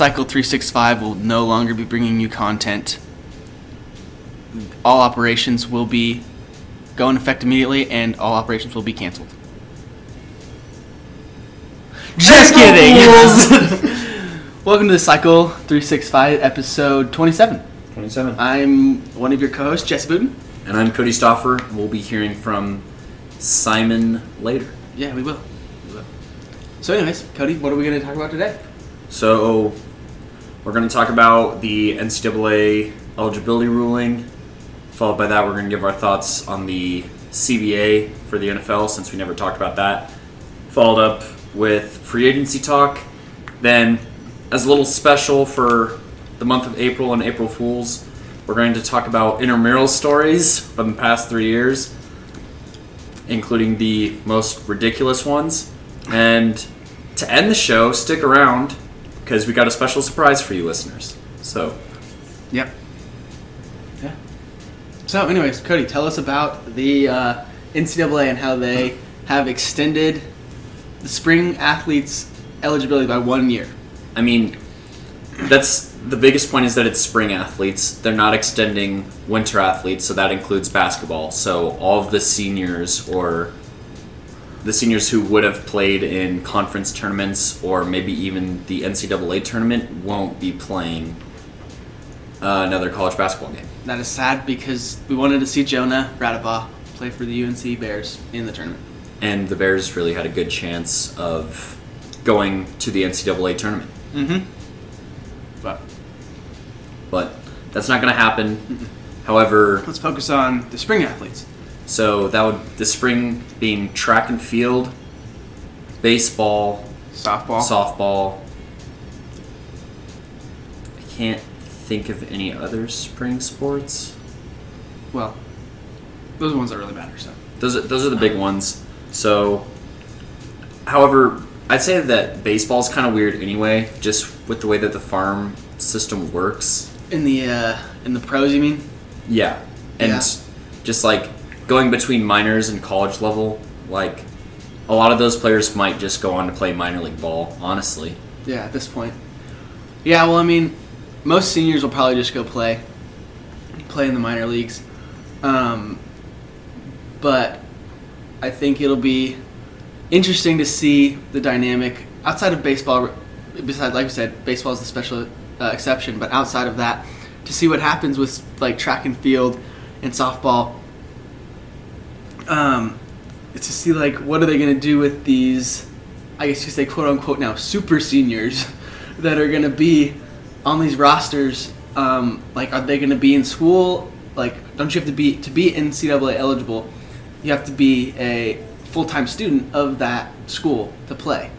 the Cycle 365 will no longer be bringing you content. All operations will be go in effect immediately, and all operations will be canceled. Just kidding. Welcome to the Cycle 365 episode 27. 27. I'm one of your co-hosts, Jesse Booten. And I'm Cody Stoffer. We'll be hearing from Simon later. Yeah, we will. We will. So, anyways, Cody, what are we going to talk about today? So, we're going to talk about the NCAA eligibility ruling. Followed by that, we're going to give our thoughts on the CBA for the NFL since we never talked about that. Followed up with free agency talk. Then, as a little special for the month of April and April Fools, we're going to talk about intramural stories from the past three years, including the most ridiculous ones. And to end the show, stick around because we got a special surprise for you listeners. So, Yep. Yeah. So, anyways, Cody, tell us about the uh, NCAA and how they have extended the spring athletes' eligibility by one year. I mean, that's the biggest point is that it's spring athletes. They're not extending winter athletes, so that includes basketball. So all of the seniors or the seniors who would have played in conference tournaments or maybe even the NCAA tournament won't be playing uh, another college basketball game. That is sad because we wanted to see Jonah Radebaugh play for the UNC Bears in the tournament. And the Bears really had a good chance of going to the NCAA tournament. Mm-hmm. But But that's not going to happen. However, let's focus on the spring athletes. So that would the spring being track and field, baseball, Softball. softball. I can't think of any other spring sports. well, those are the ones that really matter. So. Those are, those are the big ones. So, however, I'd say that baseball's kind of weird anyway, just with the way that the farm system works. In the uh, in the pros, you mean? Yeah, and Yeah. just like going between minors and college level, like a lot of those players might just go on to play minor league ball. Honestly, Yeah, at this point. Yeah, well, I mean, most seniors will probably just go play, play in the minor leagues. Um, but I think it'll be interesting to see the dynamic outside of baseball. Besides, like I said, baseball is the special uh, exception, but outside of that, to see what happens with like track and field and softball. Um, to see like what are they going to do with these I guess you say quote unquote now super seniors that are going to be on these rosters. Um, like, are they going to be in school? Like, don't you have to be to be NCAA eligible? You have to be a full time student of that school to play.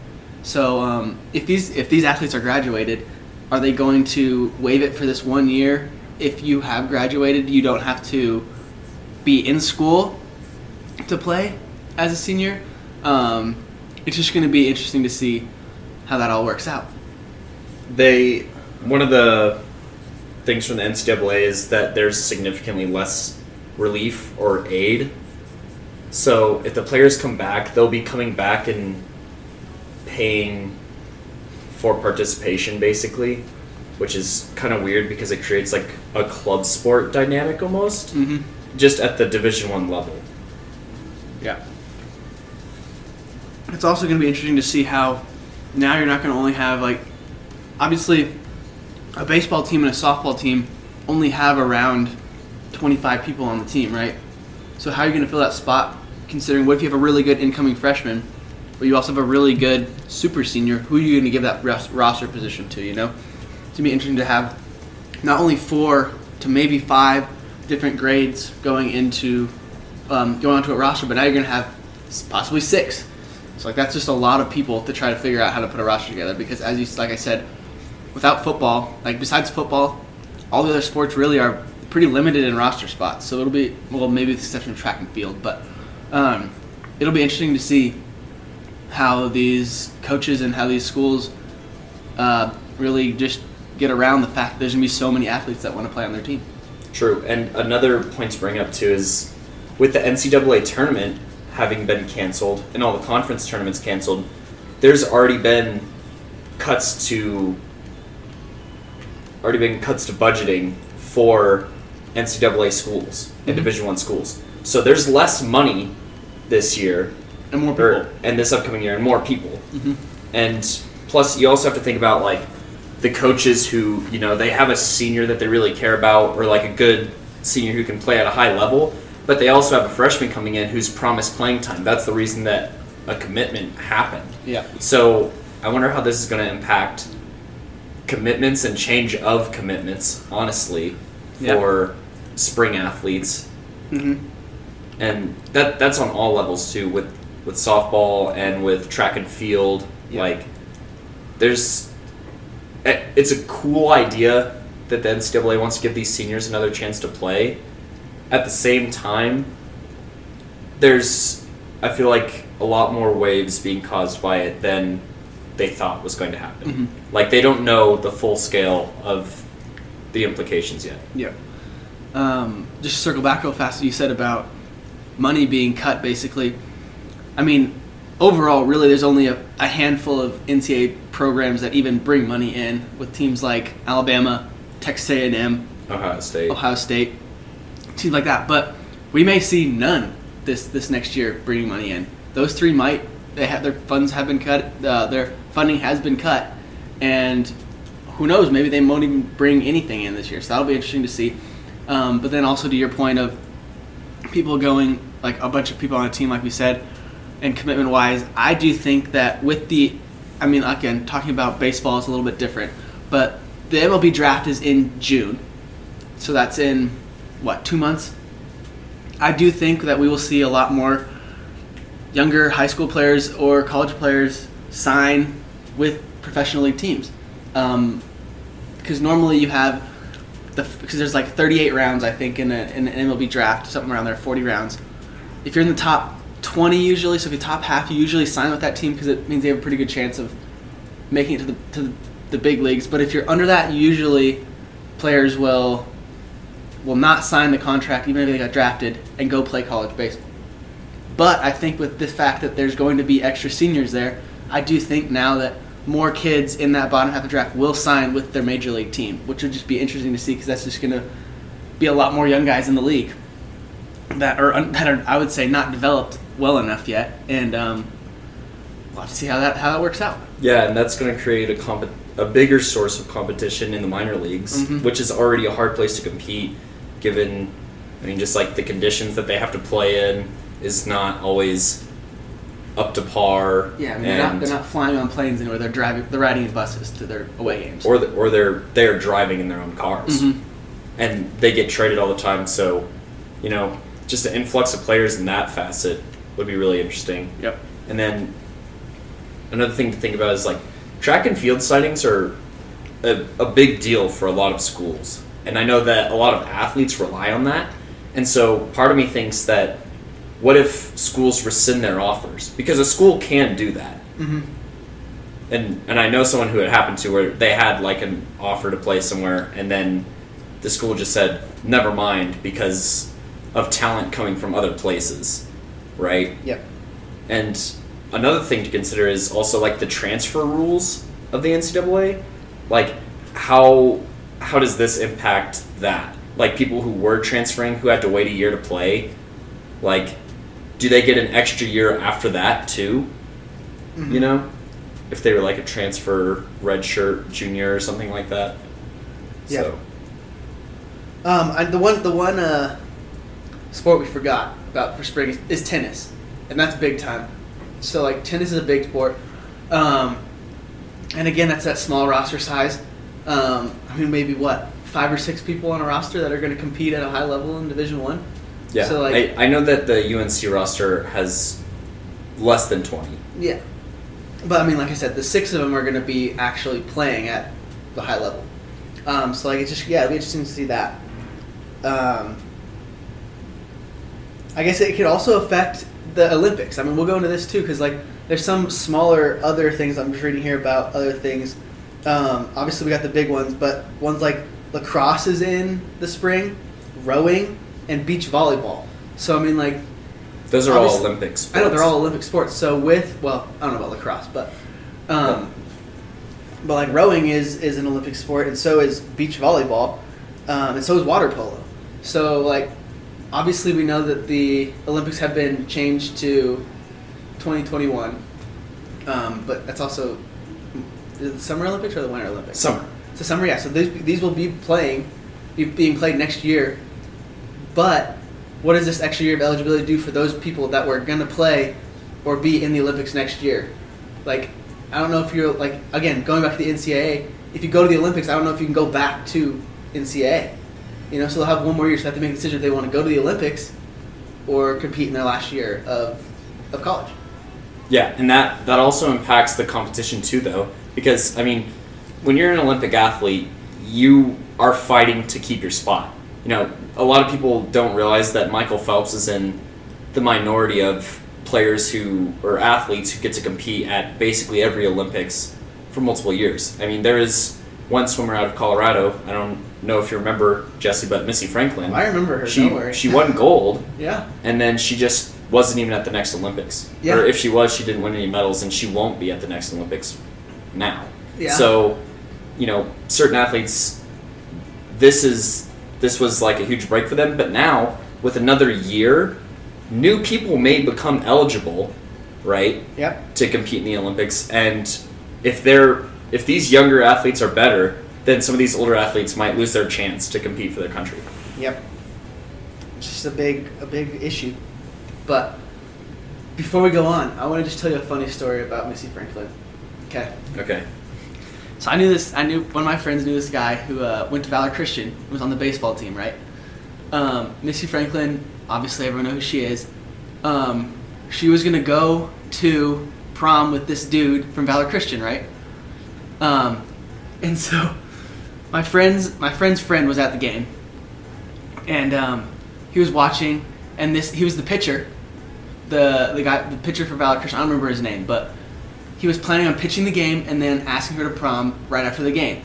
So, um, if these if these athletes are graduated, are they going to waive it for this one year? If you have graduated, you don't have to be in school to play as a senior. Um, it's just going to be interesting to see how that all works out. they one of the things from the NCAA is that there's significantly less relief or aid. So if the players come back, they'll be coming back and paying for participation basically, which is kind of weird because it creates like a club sport dynamic almost, Mm-hmm. just at the Division One level. Yeah. It's also going to be interesting to see how now you're not going to only have like obviously a baseball team and a softball team only have around 25 people on the team, right? So how are you going to fill that spot considering what if you have a really good incoming freshman, but you also have a really good super senior, who are you going to give that ros- roster position to, you know? It's going to be interesting to have not only four to maybe five different grades going into um, going onto a roster, but now you're going to have possibly six. So like that's just a lot of people to try to figure out how to put a roster together because as you like I said, without football, like besides football, all the other sports really are pretty limited in roster spots. So it'll be well maybe the exception of track and field, but um, it'll be interesting to see how these coaches and how these schools uh, really just get around the fact there's gonna be so many athletes that want to play on their team. True. And another point to bring up too is with the NCAA tournament having been canceled and all the conference tournaments canceled, there's already been cuts to already been cuts to budgeting for NCAA schools and Mhm. Division One schools. So there's less money this year, And more people. or and this upcoming year, and more people. Mhm. And plus, you also have to think about like the coaches who you know they have a senior that they really care about, or like a good senior who can play at a high level, but they also have a freshman coming in who's promised playing time. That's the reason that a commitment happened. Yeah. So I wonder how this is going to impact commitments and change of commitments, honestly, Yeah. for spring athletes, hmm and that that's on all levels too, with with softball and with track and field. Yeah. Like, there's, eh, it's a cool idea that the NCAA wants to give these seniors another chance to play. At the same time, there's, I feel like a lot more waves being caused by it than they thought was going to happen. Mhm. Like they don't know the full scale of the implications yet. Yeah. Um, just to circle back real fast, you said about money being cut, basically. I mean, overall, really, there's only a, a handful of NCAA programs that even bring money in, with teams like Alabama, Texas A&M, Ohio State. Ohio State, teams like that. But we may see none this this next year bringing money in. Those three might they have their funds have been cut, uh, their funding has been cut, and who knows? Maybe they won't even bring anything in this year. So that'll be interesting to see. Um, but then also to your point of people going like a bunch of people on a team, like we said, and commitment wise, I do think that with the, I mean, again, talking about baseball is a little bit different, but the MLB draft is in June, so that's in what two months. I do think that we will see a lot more younger high school players or college players sign with professional league teams, um, because normally you have the because there's like 38 rounds I think in, a, in an MLB draft, something around there, 40 rounds. If you're in the top 20 usually, so if you top half, you usually sign with that team because it means they have a pretty good chance of making it to the to the, the big leagues. But if you're under that, usually players will will not sign the contract even if they got drafted and go play college baseball. But I think with the fact that there's going to be extra seniors there, I do think now that more kids in that bottom half of the draft will sign with their major league team, which would just be interesting to see because that's just going to be a lot more young guys in the league that are that are I would say not developed well enough yet, and um, we'll have to see how that how that works out. Yeah, and that's going to create a comp- a bigger source of competition in the minor leagues, Mhm. which is already a hard place to compete, given, I mean, just like the conditions that they have to play in is not always up to par. Yeah, I mean, they're not, they're not flying on planes anywhere. They're driving, they're riding in buses to their away games. or the, or they're they're driving in their own cars, Mhm. and they get traded all the time. So, you know, just an influx of players in that facet would be really interesting. Yep. And then another thing to think about is like track and field sightings are a, a big deal for a lot of schools. And I know that a lot of athletes rely on that. And so part of me thinks that what if schools rescind their offers? Because a school can do that. Mm-hmm. And and I know someone who it happened to where they had like an offer to play somewhere and then the school just said never mind because of talent coming from other places. Right? Yep. And another thing to consider is also like the transfer rules of the NCAA. Like how how does this impact that? Like people who were transferring who had to wait a year to play, like do they get an extra year after that too? Mm-hmm. You know? If they were like a transfer red shirt junior or something like that. Yeah. So Um, I, the one, the one uh, sport we forgot about for spring is, is tennis, and that's big time. So like tennis is a big sport, um, and again that's that small roster size. Um, I mean maybe what five or six people on a roster that are going to compete at a high level in Division One. yeah. So like I, I know that the UNC roster has less than twenty. yeah, but I mean like I said, the six of them are going to be actually playing at the high level. Um, so like it's just yeah, it'll be interesting to see that. Um, I guess it could also affect the Olympics. I mean, we'll go into this too because like there's some smaller other things I'm just reading here about other things. Um, obviously, we got the big ones, but ones like lacrosse is in the spring, rowing, and beach volleyball. So I mean, like Those are all Obviously- Olympics. I know they're all Olympic sports. So with well, I don't know about lacrosse, but um, but like rowing is is an Olympic sport, and so is beach volleyball, um, and so is water polo. So like, obviously we know that the Olympics have been changed to 2021, um, but that's also the Summer Olympics or the Winter Olympics? Summer. So summer, yeah. So these, these will be playing, be, being played next year. But what does this extra year of eligibility do for those people that were gonna play or be in the Olympics next year? Like, I don't know if you're like again going back to the NCAA. If you go to the Olympics, I don't know if you can go back to NCAA. You know, so they'll have one more year, so they have to make a decision if they want to go to the Olympics or compete in their last year of of college. Yeah, and that that also impacts the competition too, though, because I mean, when you're an Olympic athlete, you are fighting to keep your spot. You know, a lot of people don't realize that Michael Phelps is in the minority of players who or athletes who get to compete at basically every Olympics for multiple years. I mean, there is one swimmer out of Colorado. I don't know if you remember Jesse, but Missy Franklin. I remember her. She she won gold yeah. and then she just wasn't even at the next Olympics. Yeah. Or if she was, she didn't win any medals, and she won't be at the next Olympics now. Yeah. So, you know, certain athletes, this is this was like a huge break for them. But now, with another year, new people may become eligible, right, Yep. to compete in the Olympics. And if they're if these younger athletes are better, then some of these older athletes might lose their chance to compete for their country. Yep. It's just a big a big issue. But before we go on, I want to just tell you a funny story about Missy Franklin. Okay. Okay. So I knew this. I knew one of my friends knew this guy who uh, went to Valor Christian. Was on the baseball team, right? Um, Missy Franklin. Obviously, everyone knows who she is. Um, she was gonna go to prom with this dude from Valor Christian, right? Um, and so my friend's my friend's friend was at the game, and um, he was watching, and this he was the pitcher, the the guy the pitcher for Valor Christian. I don't remember his name, but he was planning on pitching the game and then asking her to prom right after the game.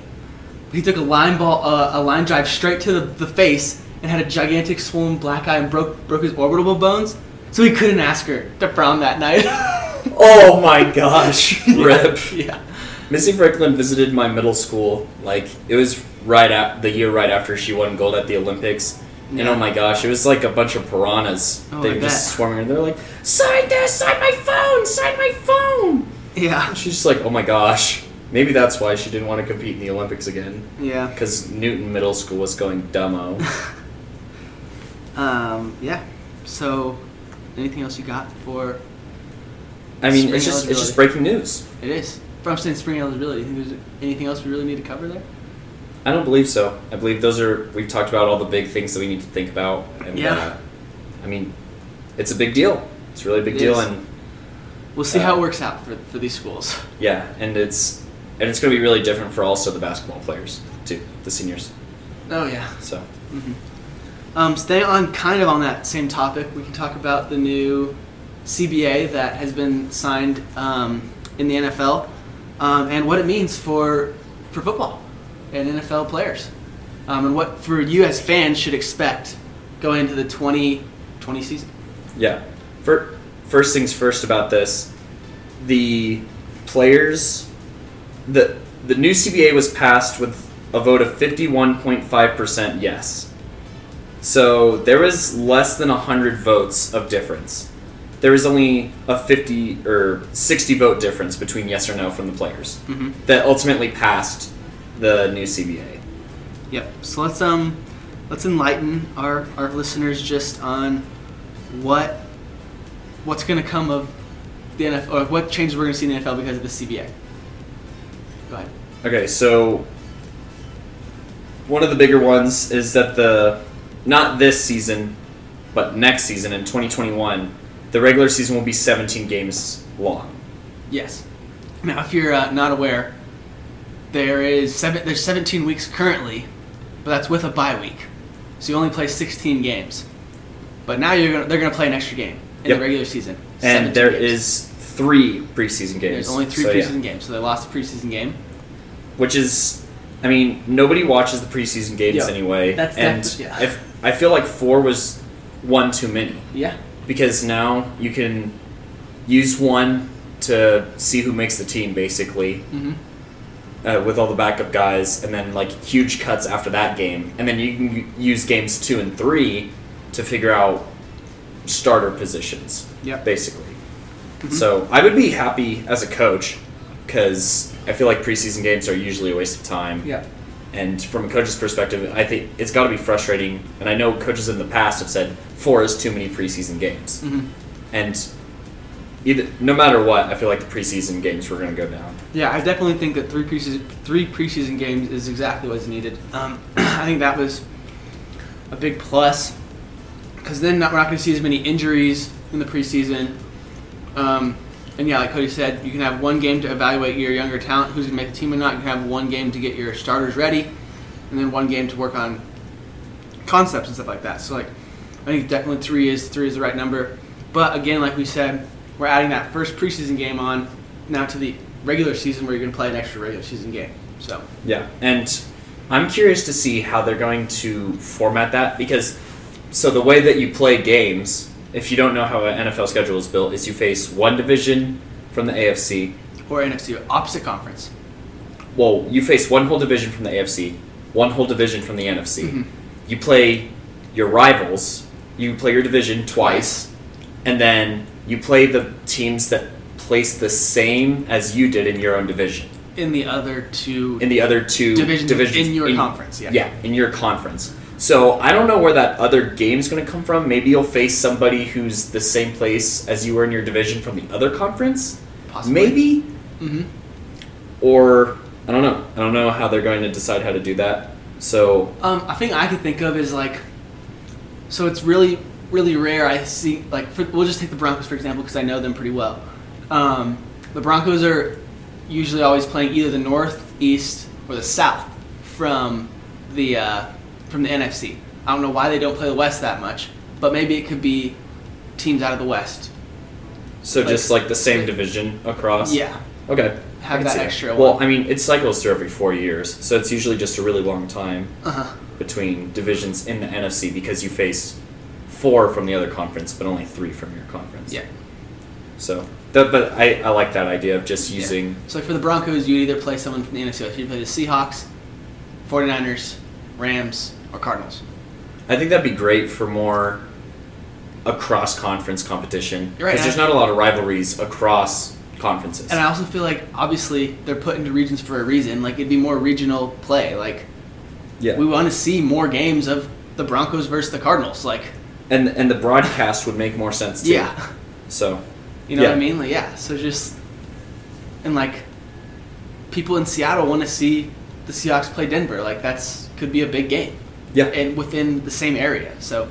He took a line ball, uh, a line drive straight to the, the face and had a gigantic swollen black eye and broke broke his orbital bones, so he couldn't ask her to prom that night. Oh my gosh! Rip. yeah. Missy Franklin visited my middle school. Like it was right at the year right after she won gold at the Olympics. And oh my gosh, it was like a bunch of piranhas. Oh, they were just swarming her. They're like, "Sign this! Sign my phone! Sign my phone!" Yeah. And she's just like, "Oh my gosh." Maybe that's why she didn't want to compete in the Olympics again. Yeah. Because Newton Middle School was going dumbo. Um, yeah. So, anything else you got for I mean, it's just it's just breaking news. it is from saying spring eligibility? Do you think there's anything else we really need to cover there? I don't believe so. I believe those are we've talked about all the big things that we need to think about. And, Yeah. Uh, I mean, it's a big deal. It's really a really big It deal, is. and We'll see Uh, how it works out for, for these schools. yeah, and it's and it's going to be really different for also the basketball players too, the seniors. Oh yeah. So hmm Um, staying on kind of on that same topic, we can talk about the new CBA that has been signed um, in the NFL um, and what it means for for football and NFL players, um, and what for you as fans should expect going into the 2020 season. yeah, for, first things first about this, the players, the the new CBA was passed with a vote of fifty one point five percent yes. So there was less than hundred votes of difference. There was only a fifty or sixty vote difference between yes or no from the players Mm-hmm. that ultimately passed the new CBA. Yep. So let's um let's enlighten our, our listeners just on what what's going to come of the NFL or what changes we're going to see in the NFL because of the CBA. Go ahead. Okay, so one of the bigger ones is that the not this season, but next season in 2021, the regular season will be 17 games long. Yes. Now, if you're uh, not aware, there is seven. There's 17 weeks currently, but that's with a bye week, so you only play 16 games. But now you're gonna, they're going to play an extra game in Yep. the regular season. And 17 there games. is three preseason games. there's only three So, yeah. preseason games, so they lost the preseason game. which is I mean, nobody watches the preseason games Yeah, anyway. that's and yeah. if I feel like four was one too many. Yeah. because now you can use one to see who makes the team basically Mm-hmm. uh, with all the backup guys, and then like huge cuts after that game, and then you can use games two and three to figure out starter positions. Yeah. basically. So I would be happy as a coach because I feel like preseason games are usually a waste of time. Yeah. And from a coach's perspective, I think it's got to be frustrating. And I know coaches in the past have said four is too many preseason games. Mhm. And either, no matter what, I feel like the preseason games were going to go down. Yeah, I definitely think that three preseason three preseason games is exactly what's needed. Um, I think that was a big plus because then not, we're not going to see as many injuries in the preseason. Um, and yeah, like Cody said, you can have one game to evaluate your younger talent, who's going to make the team or not. You can have one game to get your starters ready, and then one game to work on concepts and stuff like that. So like, I think definitely three is three is the right number. But again, like we said, we're adding that first preseason game on now to the regular season where you're going to play an extra regular season game. So Yeah, and I'm curious to see how they're going to format that because so the way that you play games, if you don't know how an NFL schedule is built, is you face one division from the AFC. or NFC opposite conference. Well, you face one whole division from the AFC, one whole division from the NFC. Mhm. You play your rivals. You play your division twice, and then you play the teams that place the same as you did in your own division. In the other two in the other two divisions, divisions in your conference, yeah. yeah, in your conference. So I don't know where that other game's going to come from. Maybe you'll face somebody who's the same place as you were in your division from the other conference. Possibly. Maybe, hmm or I don't know. I don't know how they're going to decide how to do that. So Um, I think I could think of is like, so it's really, really rare. I see like for, we'll just take the Broncos for example because I know them pretty well. Um, the Broncos are usually always playing either the North, East, or the South from the uh, from the NFC. I don't know why they don't play the West that much, but maybe it could be teams out of the West. so Like- just like the same division across. Yeah, Okay. Have that extra Well, one. I mean, it cycles through every four years, so it's usually just a really long time. uh huh. between divisions in the NFC because you face four from the other conference, but only three from your conference. Yeah. So, that, but I, I like that idea of just using. So like for the Broncos, you either play someone from the NFC. You play the Seahawks, 49ers, Rams, or Cardinals. I think that'd be great for more across conference competition You're right, because there's not a lot of rivalries across conferences. And I also feel like obviously they're put into regions for a reason. Like it'd be more regional play. Like yeah, we want to see more games of the Broncos versus the Cardinals. Like and and the broadcast would make more sense too. yeah, So you know what I mean? Like yeah. So just and like people in Seattle want to see the Seahawks play Denver. Like that's could be a big game yeah, and within the same area. So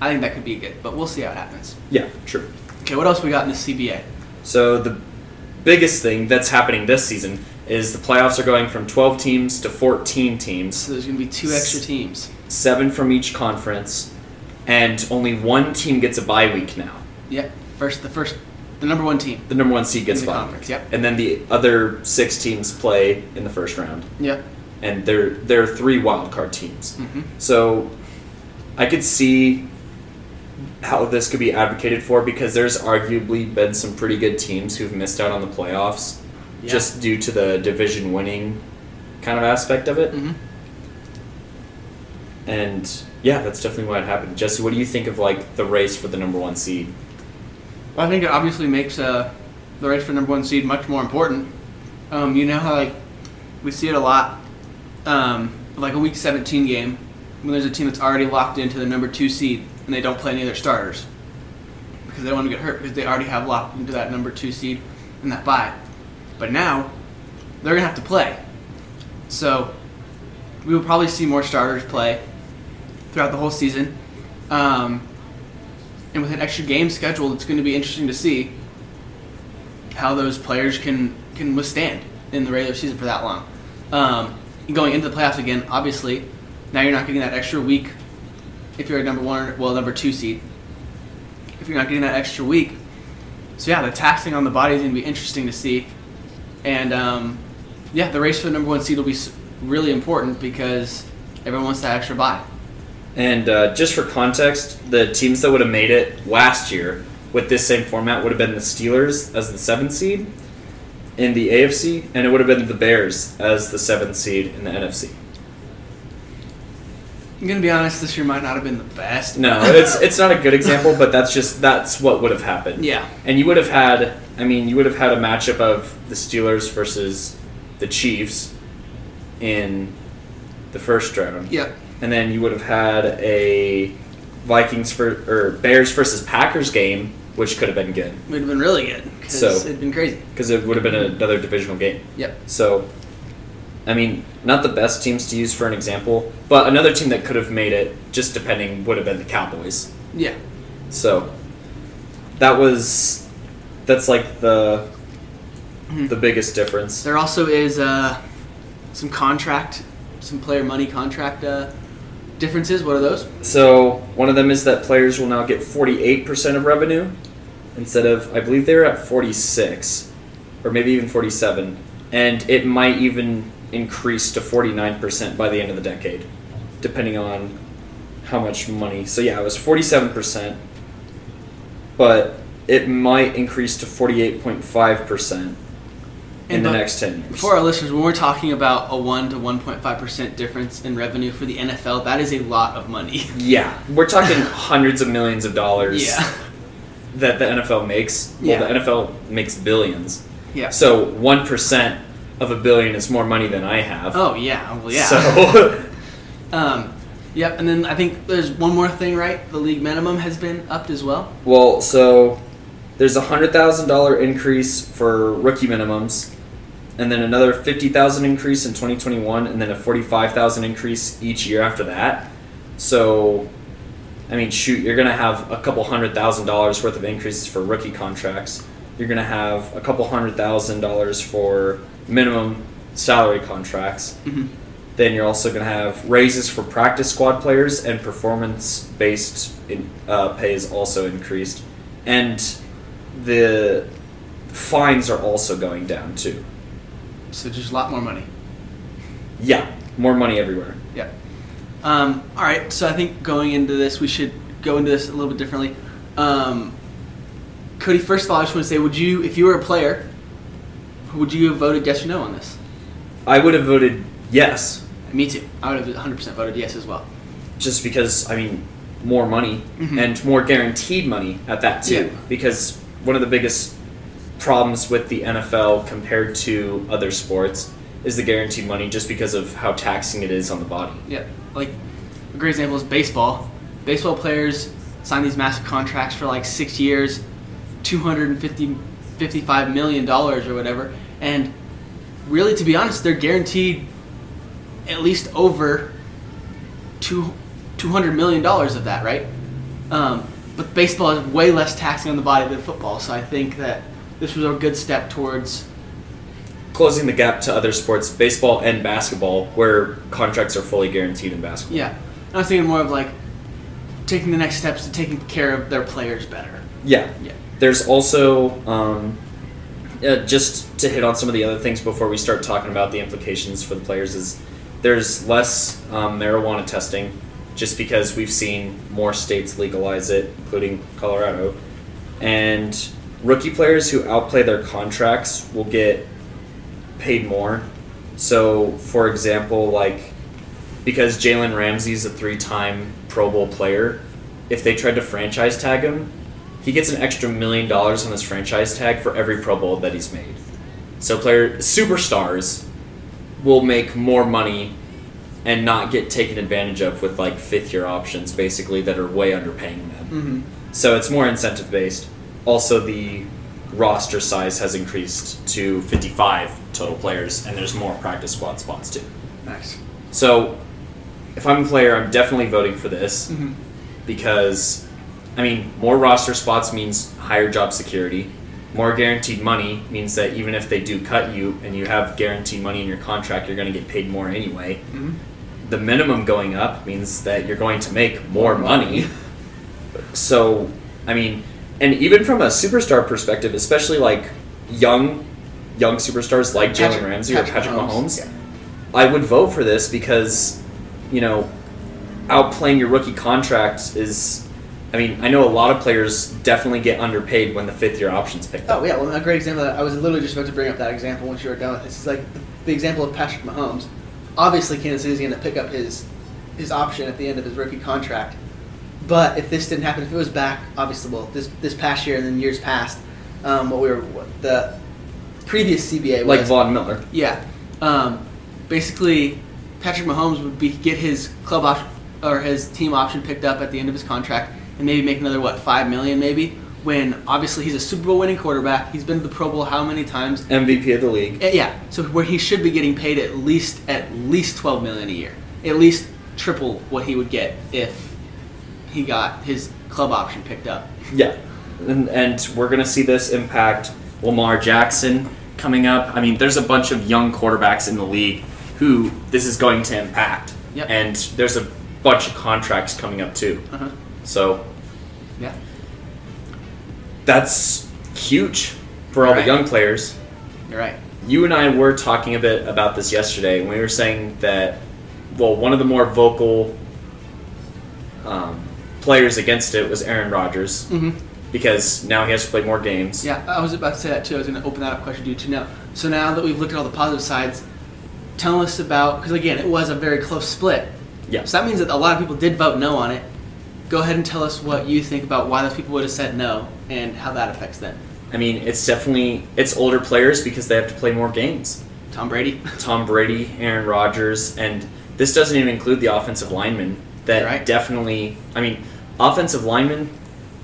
I think that could be good. But we'll see how it happens. yeah, true. Okay, what else we got in the CBA? So the biggest thing that's happening this season is the playoffs are going from 12 teams to 14 teams. So there's gonna be two extra teams. seven from each conference, and only one team gets a bye week now. Yep. First, the first, the number one team. The number one seed gets a bye, conference, yep. and then the other six teams play in the first round, Yep. And there there are three wild card teams. hmm So I could see how this could be advocated for because there's arguably been some pretty good teams who've missed out on the playoffs Yeah. just due to the division winning kind of aspect of it. hmm And yeah, that's definitely what happened. Jesse, what do you think of like the race for the number one seed? Well, I think it obviously makes uh, the race for number one seed much more important. Um, you know how like we see it a lot, um, like a week 17 game when there's a team that's already locked into the number two seed and they don't play any of their starters because they don't want to get hurt because they already have locked into that number two seed and that bye. But now they're gonna have to play, so we will probably see more starters play throughout the whole season. Um, and with an extra game scheduled, it's going to be interesting to see how those players can can withstand in the regular season for that long. Um, going into the playoffs again, obviously, now you're not getting that extra week if you're a number one, well, number two seed. If you're not getting that extra week, so yeah, the taxing on the body is going to be interesting to see. And um, yeah, the race for the number one seed will be really important because everyone wants that extra bye. And uh, just for context, the teams that would have made it last year with this same format would have been the Steelers as the seventh seed, in the AFC, and it would have been the Bears as the seventh seed in the NFC. I'm gonna be honest. This year might not have been the best. No, it's it's not a good example, but that's just that's what would have happened. yeah. And you would have had, I mean, you would have had a matchup of the Steelers versus the Chiefs in the first round, Yep. and then you would have had a Vikings for or Bears versus Packers game, which could have been good Would have been really good. 'cause So- it'd been crazy. because it would have been another divisional game. Yep. So, I mean, not the best teams to use for an example, but another team that could have made it, just depending, would have been the Cowboys. Yeah. So, that was that's like the Mhm. the biggest difference. There also is uh, some contract, some player money contract uh, differences. What are those? So, one of them is that players will now get 48% of revenue instead of I believe they were at 46 or maybe even 47, and it might even increase to 49% by the end of the decade, depending on how much money. So yeah, it was 47%, but it might increase to 48.5% in And the next 10 years. For our listeners, when we're talking about a 1 to 1.5 percent difference in revenue for the NFL, that is a lot of money. yeah, we're talking hundreds of millions of dollars Yeah. That the NFL makes. Yeah. Well, the NFL makes billions. Yeah. So 1% of a billion is more money than I have. Oh yeah. Well, yeah. So, Um, yep. And then I think there's one more thing, right? The league minimum has been upped as well. well, so there's a hundred thousand dollar increase for rookie minimums, and then another fifty thousand increase in 2021, and then a forty-five thousand increase each year after that. So, I mean, shoot, you're gonna have a couple hundred thousand dollars worth of increases for rookie contracts. You're gonna have a couple hundred thousand dollars for minimum salary contracts. hmm Then you're also going to have raises for practice squad players and performance based in, uh, pay is also increased. And the fines are also going down too. So just a lot more money. Yeah, more money everywhere. Yep. Um, all right. So I think going into this, we should go into this a little bit differently. Um, Cody, first of all, I just want to say, would you, if you were a player, would you have voted yes or no on this? I would have voted yes, Me too. I would have 100% voted yes as well. just because, I mean, more money Mhm. and more guaranteed money at that too. Yeah. Because one of the biggest problems with the NFL compared to other sports is the guaranteed money just because of how taxing it is on the body. Yeah. Like a great example is baseball. Baseball players sign these massive contracts for like six years, 250 55 million dollars or whatever, and really, to be honest, they're guaranteed at least over two two hundred million dollars of that, right? Um, but baseball is way less taxing on the body than football, so I think that this was a good step towards Closing the gap to other sports, baseball and basketball, where contracts are fully guaranteed in basketball. yeah. I was thinking more of like taking the next steps to taking care of their players better. Yeah. Yeah. There's also um, uh, just to hit on some of the other things before we start talking about the implications for the players is there's less um, marijuana testing just because we've seen more states legalize it, including Colorado, and rookie players who outplay their contracts will get paid more. So, for example, like because Jalen Ramsey's a three-time Pro Bowl player, if they tried to franchise tag him, he gets an extra million dollars on his franchise tag for every Pro Bowl that he's made. So player superstars will make more money and not get taken advantage of with like fifth year options basically that are way underpaying them. Mm-hmm. So it's more incentive based. Also the roster size has increased to 55 total players and there's more practice squad spots too. Nice. So if I'm a player, I'm definitely voting for this Mm-hmm. because I mean, more roster spots means higher job security. More guaranteed money means that even if they do cut you and you have guaranteed money in your contract, you're going to get paid more anyway. Mhm. The minimum going up means that you're going to make more money. So, I mean, and even from a superstar perspective, especially like young young superstars like Jalen Patrick- Ramsey or Patrick Patrick Mahomes, Mahomes, yeah. I would vote for this because, you know, outplaying your rookie contract is I mean, I know a lot of players definitely get underpaid when the fifth year options picked up. Oh yeah, well a great example. I was literally just about to bring up that example once you were done with this. It's like the, the example of Patrick Mahomes. Obviously, Kansas City's going to pick up his his option at the end of his rookie contract. But if this didn't happen, if it was back, obviously, well, this this past year and then years past, um, what we were what, the previous CBA Like Von Miller. yeah, um, basically, Patrick Mahomes would be get his club option or his team option picked up at the end of his contract and maybe make another what five million maybe. When obviously he's a Super Bowl winning quarterback, he's been to the Pro Bowl how many times? MVP of the league. Eh, Yeah, so where he should be getting paid at least at least twelve million a year, at least triple what he would get if he got his club option picked up. Yeah. And, and we're going to see this impact Lamar Jackson coming up. I mean, there's a bunch of young quarterbacks in the league who this is going to impact. Yep. And there's a bunch of contracts coming up too. Uh-huh. So Yeah. that's huge for all Right. the young players. You're right. You and I were talking a bit about this yesterday, and we were saying that, well, one of the more vocal um, players against it was Aaron Rodgers Mm-hmm. because now he has to play more games. Yeah, I was about to say that too. I was going to open that up question to you too now. So now that we've looked at all the positive sides, tell us about because again, it was a very close split. Yeah. So that means that a lot of people did vote no on it. Go ahead and tell us what you think about why those people would have said no and how that affects them. I mean, it's definitely it's older players because they have to play more games. Tom Brady. Tom Brady, Aaron Rodgers, and this doesn't even include the offensive linemen. That Right. definitely, I mean, offensive linemen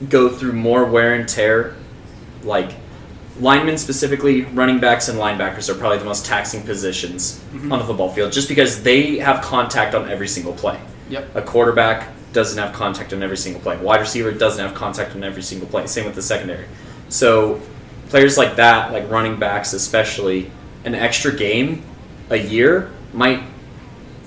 go through more wear and tear. Like linemen specifically, running backs and linebackers are probably the most taxing positions Mhm. on the football field, just because they have contact on every single play. Yep. A quarterback doesn't have contact on every single play. Wide receiver doesn't have contact on every single play. Same with the secondary. So players like that, like running backs especially, an extra game a year might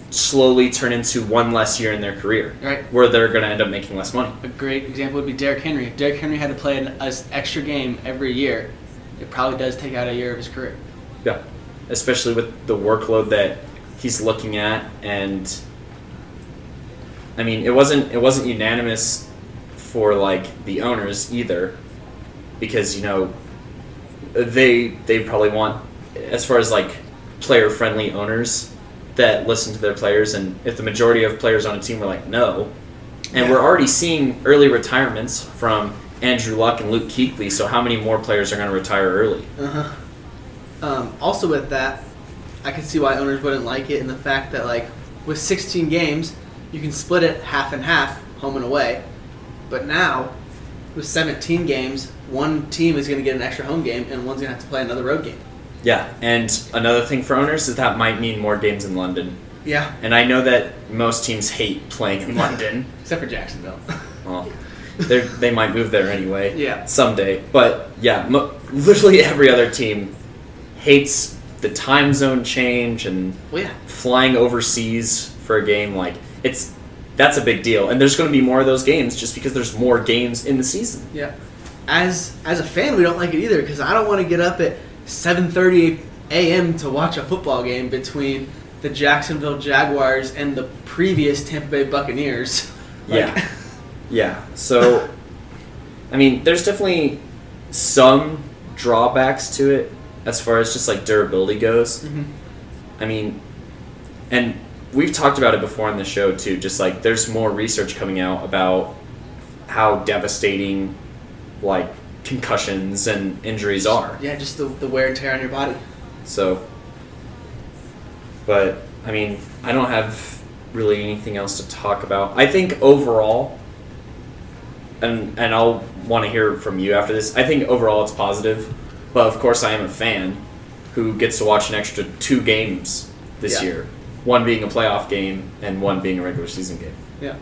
slowly turn into one less year in their career Right. where they're going to end up making less money. A great example would be Derrick Henry. If Derrick Henry had to play an an extra game every year, it probably does take out a year of his career. Yeah. Especially with the workload that he's looking at and I mean, it wasn't it wasn't unanimous for like the owners either because, you know, they they probably want as far as like player friendly owners that listen to their players and if the majority of players on a team were like no and Yeah. we're already seeing early retirements from Andrew Luck and Luke Kuechly so how many more players are going to retire early Uh-huh. Um, also with that, I can see why owners wouldn't like it, and the fact that like with 16 games, you can split it half and half, home and away. But now, with 17 games, one team is going to get an extra home game, and one's going to have to play another road game. Yeah, and another thing for owners is that might mean more games in London. Yeah, And I know that most teams hate playing in London. except for Jacksonville. Well, they're- might move there anyway. Yeah. Someday. But yeah, mo- literally every other team hates the time zone change and well, yeah, flying overseas for a game. Like it's that's a big deal, and there's going to be more of those games just because there's more games in the season. yeah. As as a fan, we don't like it either because I don't want to get up at 7:30 a.m. to watch a football game between the Jacksonville Jaguars and the previous Tampa Bay Buccaneers. Like- Yeah. Yeah. So, I mean, there's definitely some drawbacks to it as far as just like durability goes. Mhm. I mean, and we've talked about it before on the show too. Just like there's more research coming out about how devastating like concussions and injuries are. Yeah, just the, the wear and tear on your body. So, but I mean, I don't have really anything else to talk about. I think overall, and and I'll want to hear from you after this. I think overall it's positive, but of course I am a fan who gets to watch an extra two games this Yeah. year. One being a playoff game and one being a regular season game. Yeah.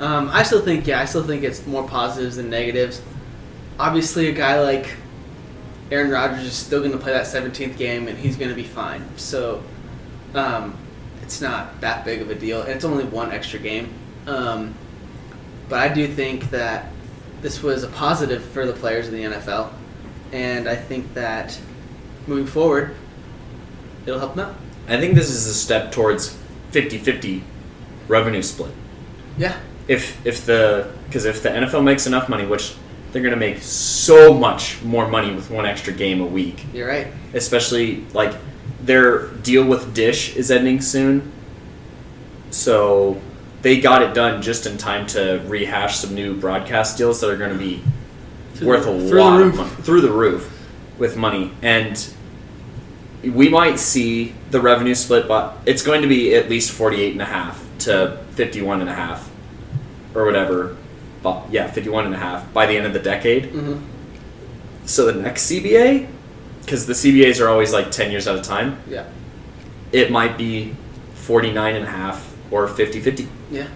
Um, I still think, yeah, I still think it's more positives than negatives. Obviously, a guy like Aaron Rodgers is still going to play that 17th game, and he's going to be fine. So, um, it's not that big of a deal. And it's only one extra game. Um, but I do think that this was a positive for the players in the NFL. And I think that moving forward, it'll help them out. I think this is a step towards 50-50 revenue split. Yeah. if if the because if the NFL makes enough money, which they're gonna make so much more money with one extra game a week, You're right. especially like their deal with Dish is ending soon, so they got it done just in time to rehash some new broadcast deals that are going to be Through worth a through the lot roof. of money, through the roof. With money. And we might see the revenue split but it's going to be at least 48 and a half to 51 and a half or whatever but yeah 51 and a half by the end of the decade hmm so the next cba because the cbas are always like 10 years at a time Yeah. it might be 49 and a half or 50-50 Yeah.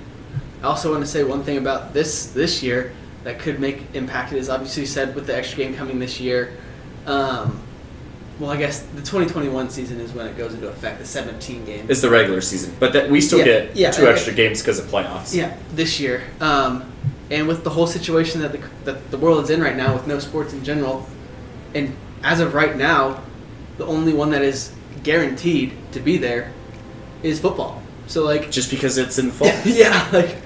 I also want to say one thing about this this year that could make impact is obviously you said with the extra game coming this year. Um, well, I guess the 2021 season is when it goes into effect. The 17 games. it's the regular season but that we still Yeah, get yeah, two uh, extra games because of playoffs Yeah, this year. Um, and with the whole situation that the, that the world is in right now, with no sports in general, and as of right now, the only one that is guaranteed to be there is football. So like, just because it's in fall yeah, like,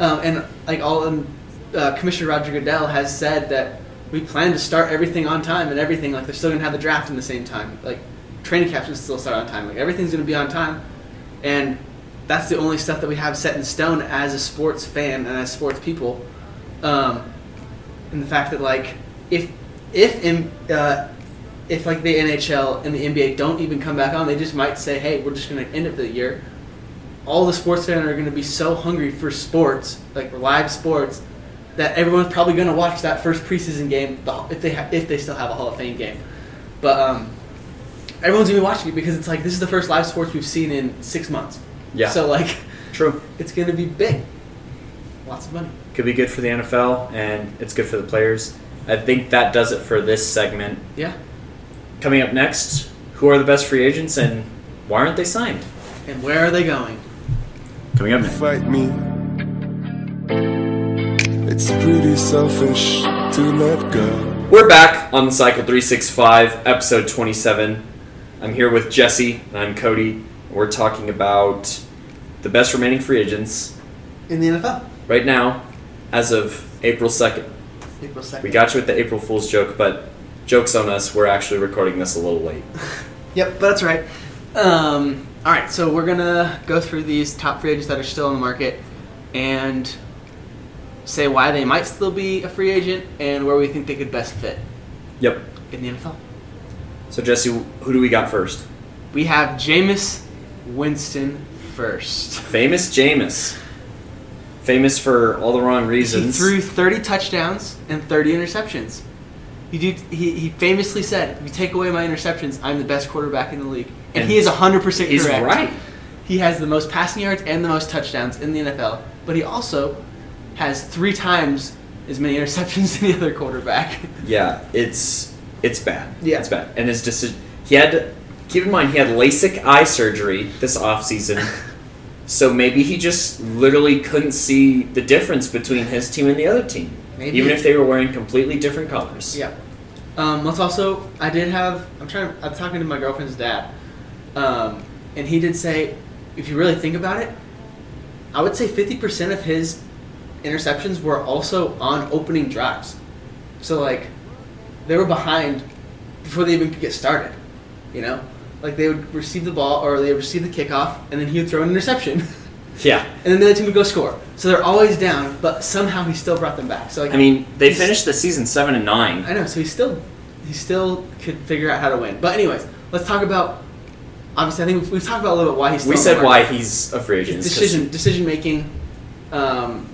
um, and like all, and uh, Commissioner Roger Goodell has said that we plan to start everything on time and everything. Like they're still gonna have the draft in the same time. Like training camps will still start on time. Like everything's gonna be on time, and that's the only stuff that we have set in stone as a sports fan and as sports people. Um, and the fact that like if if in uh, if like the NHL and the NBA don't even come back on, they just might say, "Hey, we're just going to end it for the year." All the sports fans are going to be so hungry for sports, like live sports, that everyone's probably going to watch that first preseason game if they ha- if they still have a Hall of Fame game. But um, everyone's going to be watching it because it's like this is the first live sports we've seen in six months. Yeah. So like, true it's going to be big. Lots of money. could be good for the NFL and it's good for the players. I think that does it for this segment. Yeah. Coming up next, who are the best free agents and why aren't they signed? And where are they going? Coming up next. fight me. It's pretty selfish to let go. We're back on the Cycle 365, episode 27. I'm here with Jesse and I'm Cody. We're talking about the best remaining free agents In the NFL. right now as of April 2nd. April 2nd. We got you with the April Fool's joke, but joke's on us. We're actually recording this a little late. Yep, but that's right. Um, all right, so we're gonna go through these top free agents that are still on the market and say why they might still be a free agent and where we think they could best fit Yep. in the NFL. So, Jesse, who do we got first? We have Jameis Winston first. Famous Jameis. Famous for all the wrong He reasons. threw 30 touchdowns and 30 interceptions. He, do, he, he famously said, if you take away my interceptions, I'm the best quarterback in the league. And, And he is 100% He's correct. right. He has the most passing yards and the most touchdowns in the NFL, but he also has three times as many interceptions as any other quarterback. Yeah, it's it's bad. Yeah. it's bad. And his decision. He had to, keep in mind he had LASIK eye surgery this off season, so maybe he just literally couldn't see the difference between his team and the other team, Maybe. even if they were wearing completely different colors. Yeah. Um, let's also. I did have. I'm trying. I'm talking to my girlfriend's dad, um, and he did say, if you really think about it, I would say 50% of his interceptions were also on opening drives. So like, they were behind before they even could get started. You know, like they would receive the ball or they would receive the kickoff, and then he would throw an interception, Yeah. and then the other team would go score. So they're always down, but somehow he still brought them back. So like, I mean, they finished the season seven and nine. I know. So he still he still could figure out how to win. But anyways, let's talk about. Obviously, I think we've, we've talked about a little bit why he's. Still We said why he's a free agent. It's It's 'cause- decision decision making. Um,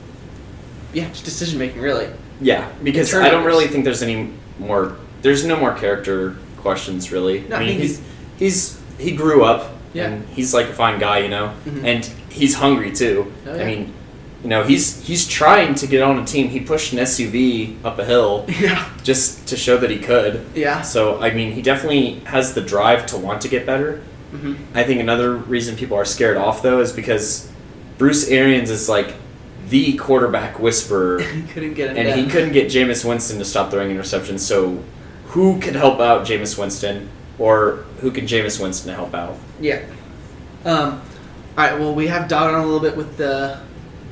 yeah, just decision making really. Yeah, because I don't really think there's any more. There's no more character questions really. No, I I mean, think he's he's he grew up Yeah. and he's like a fine guy, you know, Mhm. and he's hungry too. Oh, I mean, you know, he's he's trying to get on a team. He pushed an SUV up a hill Yeah. just to show that he could. Yeah. So I mean, he definitely has the drive to want to get better. hmm I think another reason people are scared off though is because Bruce Arians is like the quarterback whisperer. he couldn't get and he couldn't get Jameis Winston to stop throwing interceptions. So, who could help out Jameis Winston, or who can Jameis Winston help out? Yeah. Um, all right. Well, we have dogged on a little bit with the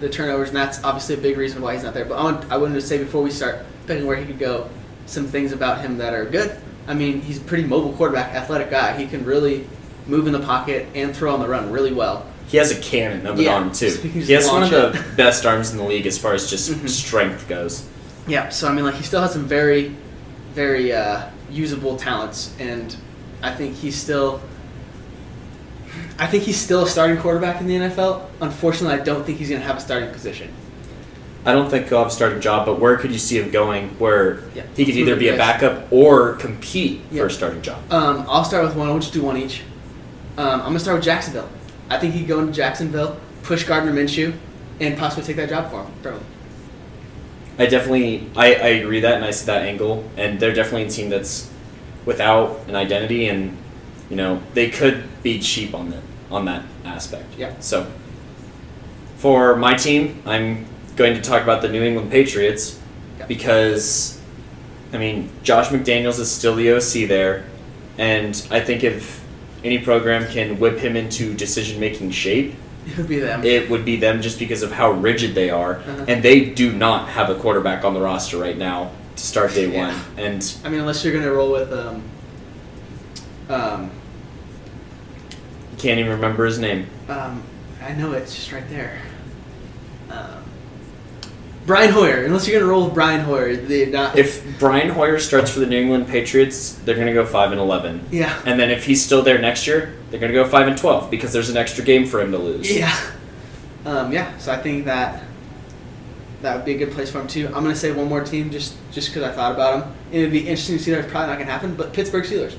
the turnovers, and that's obviously a big reason why he's not there. But I, want, I wanted to say before we start picking where he could go, some things about him that are good. I mean, he's a pretty mobile quarterback, athletic guy. He can really move in the pocket and throw on the run really well. He has a cannon of an Yeah, arm too. he can just He has one of launch the best arms in the league as far as just Mhm. strength goes. Yeah, so I mean, like he still has some very, very uh, usable talents, and I think he's still. I think he's still a starting quarterback in the NFL. Unfortunately, I don't think he's going to have a starting position. I don't think he'll have a starting job, but where could you see him going where Yeah. he could either be a backup or compete Yeah. for a starting job? Um, I'll start with one. I'll just do one each. Um, I'm going to start with Jacksonville. I think he'd go into Jacksonville, push Gardner Minshew, and possibly take that job for him. Him. I definitely I, I agree that and I see that angle and they're definitely a team that's without an identity and you know they could be cheap on that on that aspect. Yeah. So for my team, I'm going to talk about the New England Patriots Yeah. because I mean Josh McDaniels is still the OC there and I think if any program can whip him into decision making shape, It would be them. it would be them just because of how rigid they are, Uh-huh. and they do not have a quarterback on the roster right now to start day Yeah. one. And I mean, unless you're going to roll with. Um, um, you can't even remember his name. Um, I know it's just right there. Um, Brian Hoyer. Unless you're gonna roll with Brian Hoyer, they not. If Brian Hoyer starts for the New England Patriots, they're going to go five and eleven. yeah, And then if he's still there next year, they're going to go five and twelve because there's an extra game for him to lose. yeah, um, yeah. So I think that that would be a good place for him too. I'm gonna say one more team just just because I thought about him. And it'd be interesting to see that it's probably not gonna happen, but Pittsburgh Steelers.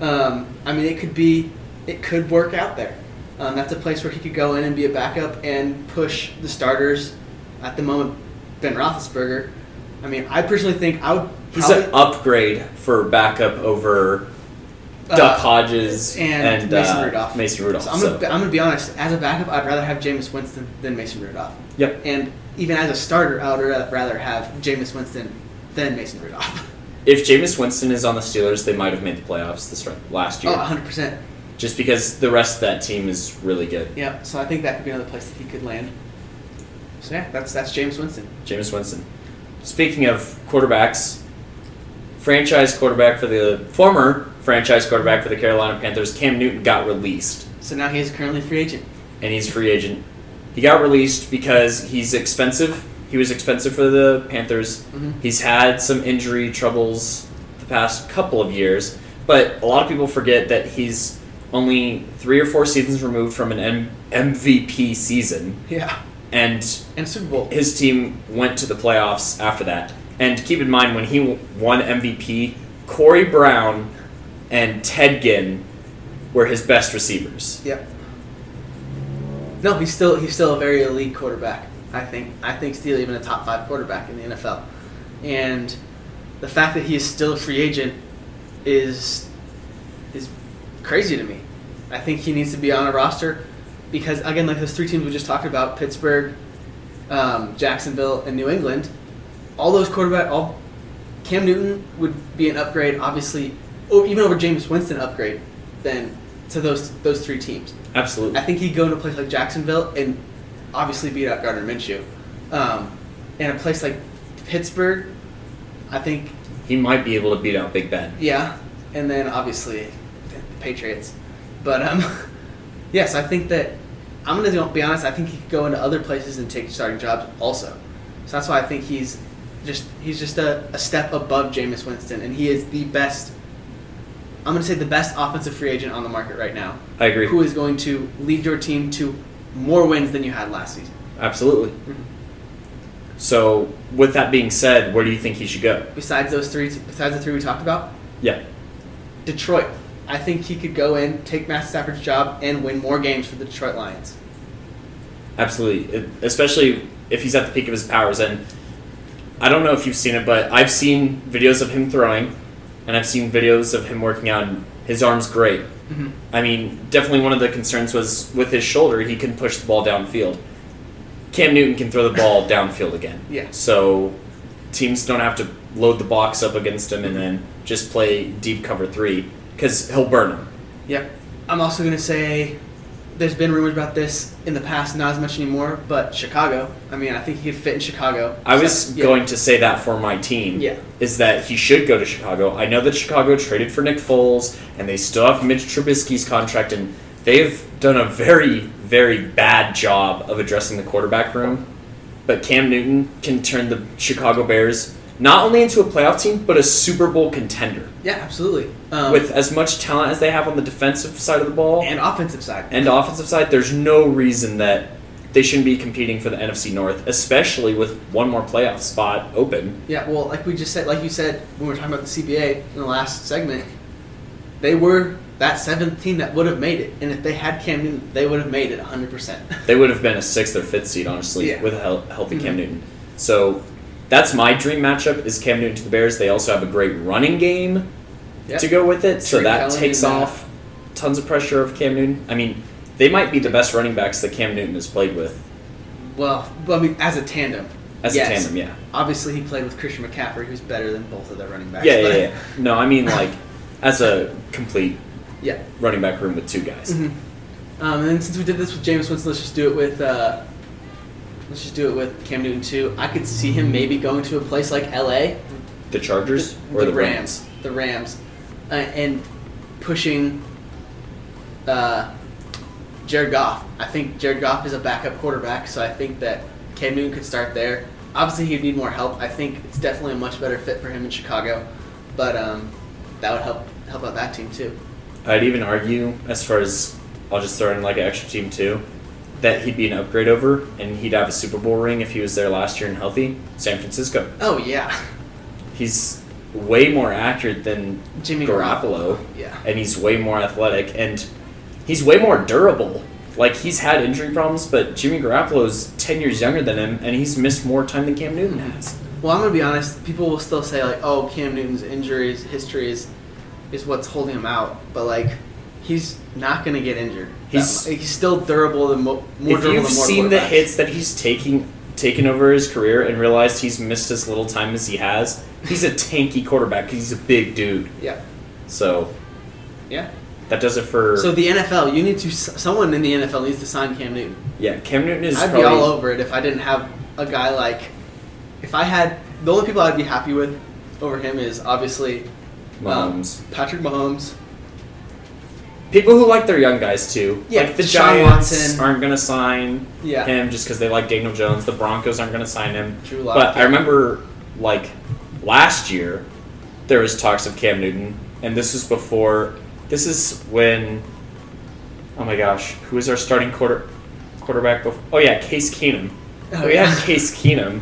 Um, I mean, it could be, it could work out there. Um, that's a place where he could go in and be a backup and push the starters. At the moment, Ben Roethlisberger. I mean, I personally think I would. He's an upgrade for backup over Uh, Duck Hodges and and, Mason uh, Rudolph. Mason Rudolph. So I'm so- gonna, I'm gonna be honest. As a backup, I'd rather have Jameis Winston than Mason Rudolph. Yep. And even as a starter, I would rather have Jameis Winston than Mason Rudolph. If Jameis Winston is on the Steelers, they might have made the playoffs this last year. Oh, 100 percent. just because the rest of that team is really good. Yeah. So I think that could be another place that he could land. So yeah, that's that's James Winston. Jameis Winston. Speaking of quarterbacks, franchise quarterback for the former franchise quarterback for the Carolina Panthers, Cam Newton got released, So now he is currently a free agent. and he's a free agent. He got released because he's expensive. He was expensive for the Panthers. Mhm. He's had some injury troubles the past couple of years, but a lot of people forget that he's only three or four seasons removed from an M- MVP season, Yeah. and And Super Bowl. his team went to the playoffs after that. And keep in mind, when he won MVP, Corey Brown and Ted Ginn were his best receivers. Yep. No, he's still he's still a very elite quarterback. I think I think still even a top five quarterback in the NFL, and the fact that he is still a free agent is is crazy to me. I think he needs to be on a roster because again, like those three teams we just talked about, Pittsburgh, um, Jacksonville, and New England, all those quarterback, all Cam Newton would be an upgrade, obviously, even over James Winston upgrade, than to those those three teams. Absolutely. I think he'd go to a place like Jacksonville and obviously beat out Gardner Minshew. Um, and a place like Pittsburgh, I think, He might be able to beat out Big Ben. yeah. And then obviously the Patriots. But um, yes, I think that I'm going to be honest. I think he could go into other places and take starting jobs also. So that's why I think he's just he's just a, a step above Jameis Winston, and he is the best. I'm going to say the best offensive free agent on the market right now. I agree. who is going to lead your team to more wins than you had last season. Absolutely. Mm-hmm. So, with that being said, where do you think he should go? Besides those three, besides the three we talked about, Yeah. Detroit. I think he could go in, take Matt Stafford's job, and win more games for the Detroit Lions. Absolutely, It- especially if he's at the peak of his powers. And I don't know if you've seen it, but I've seen videos of him throwing, and I've seen videos of him working out. And his arm's great. Mhm. I mean, definitely one of the concerns was with his shoulder, he can push the ball downfield. Cam Newton can throw the ball downfield again. Yeah. So teams don't have to load the box up against him and then just play deep cover three because he'll burn them. Yep. I'm also going to say there's been rumors about this in the past, not as much anymore. But Chicago, I mean, I think he could fit in Chicago. I was yeah. going to say that for my team. Yeah. Is that he should go to Chicago. I know that Chicago traded for Nick Foles, and they still have Mitch Trubisky's contract, and they've done a very, very bad job of addressing the quarterback room. But Cam Newton can turn the Chicago Bears not only into a playoff team, but a Super Bowl contender. Yeah, absolutely. Um, With as much talent as they have on the defensive side of the ball and offensive side. and offensive side, there's no reason that they shouldn't be competing for the NFC North, especially with one more playoff spot open. Yeah, well, like we just said, like you said when we were talking about the CBA in the last segment, they were that seventh team that would have made it, and if they had Cam Newton, they would have made it 100. percent They would have been a sixth or fifth seed, honestly, Yeah. with a healthy Cam Mhm. Newton. So that's my dream matchup is Cam Newton to the Bears. They also have a great running game Yep. to go with it, so that takes uh, off tons of pressure of Cam Newton. I mean, they might be the best running backs that Cam Newton has played with Well, I mean, as a tandem. as Yes. a tandem. Yeah, Obviously, he played with Christian McCaffrey, who's better than both of their running backs. yeah, yeah, yeah. No, I mean like as a complete yeah. running back room with two guys. Mhm. Um, and then since we did this with James Winston, let's just do it with uh, let's just do it with Cam Newton too. I could see him maybe going to a place like L.A. The Chargers or the, Rams? the Rams, uh, and pushing uh, Jared Goff. I think Jared Goff is a backup quarterback, so I think that Cam Newton could start there. Obviously, he'd need more help. I think it's definitely a much better fit for him in Chicago, but um, that would help help out that team too. I'd even argue, as far as I'll just throw in like an extra team too, that he'd be an upgrade over, and he'd have a Super Bowl ring if he was there last year and healthy. San Francisco. Oh yeah, He's way more accurate than Jimmy Garoppolo, Yeah. and he's way more athletic, and he's way more durable. Like he's had injury problems, but Jimmy Garoppolo's ten years younger than him, and he's missed more time than Cam Newton has. Well, I'm gonna be honest. People will still say like, "Oh, Cam Newton's injuries history is, is what's holding him out," but like, he's not gonna get injured. He's- he's still durable than mo- more if durable you've than more seen the hits that he's taking taken over his career and realized he's missed as little time as he has, he's a tanky quarterback. 'cause He's a big dude. Yeah, So yeah. that does it for So the NFL, you need to. Someone in the NFL needs to sign Cam Newton. yeah. Cam Newton is I'd probably be all over it if I didn't have a guy like. If I had the only people I'd be happy with over him is obviously um, Mahomes. Patrick Mahomes. People who like their young guys too. Yeah, like the Deshaun Giants Watson. aren't gonna sign Yeah. him just because they like Daniel Jones. The Broncos aren't gonna sign him. Drew Lock, But I remember like last year there was talks of Cam Newton, and this was before. This is when. Oh my gosh, who was our starting quarter quarterback? Before? Oh yeah, Case Keenum. Oh, we yeah. had Case Keenum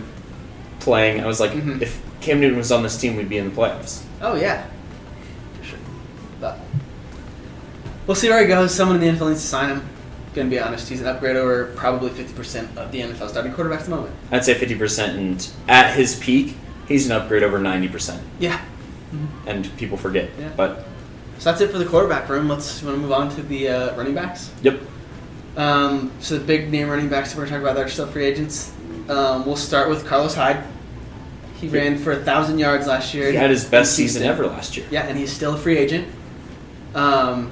playing. I was like, Mhm. if Cam Newton was on this team, we'd be in the playoffs. Oh yeah, we'll see where he goes. Someone in the NFL needs to sign him. Gonna be honest, he's an upgrade over probably fifty percent of the NFL starting quarterbacks at the moment. I'd say fifty percent, and at his peak, he's an upgrade over ninety percent. Yeah. And people forget, Yeah. but So that's it for the quarterback room. Let's want to move on to the uh, running backs. yep. Um, so the big name running backs that we're talking about that are still free agents. Um, we'll start with Carlos Hyde. He He- ran for a thousand yards last year. He had his best season ever last year. Yeah, and he's still a free agent. Um,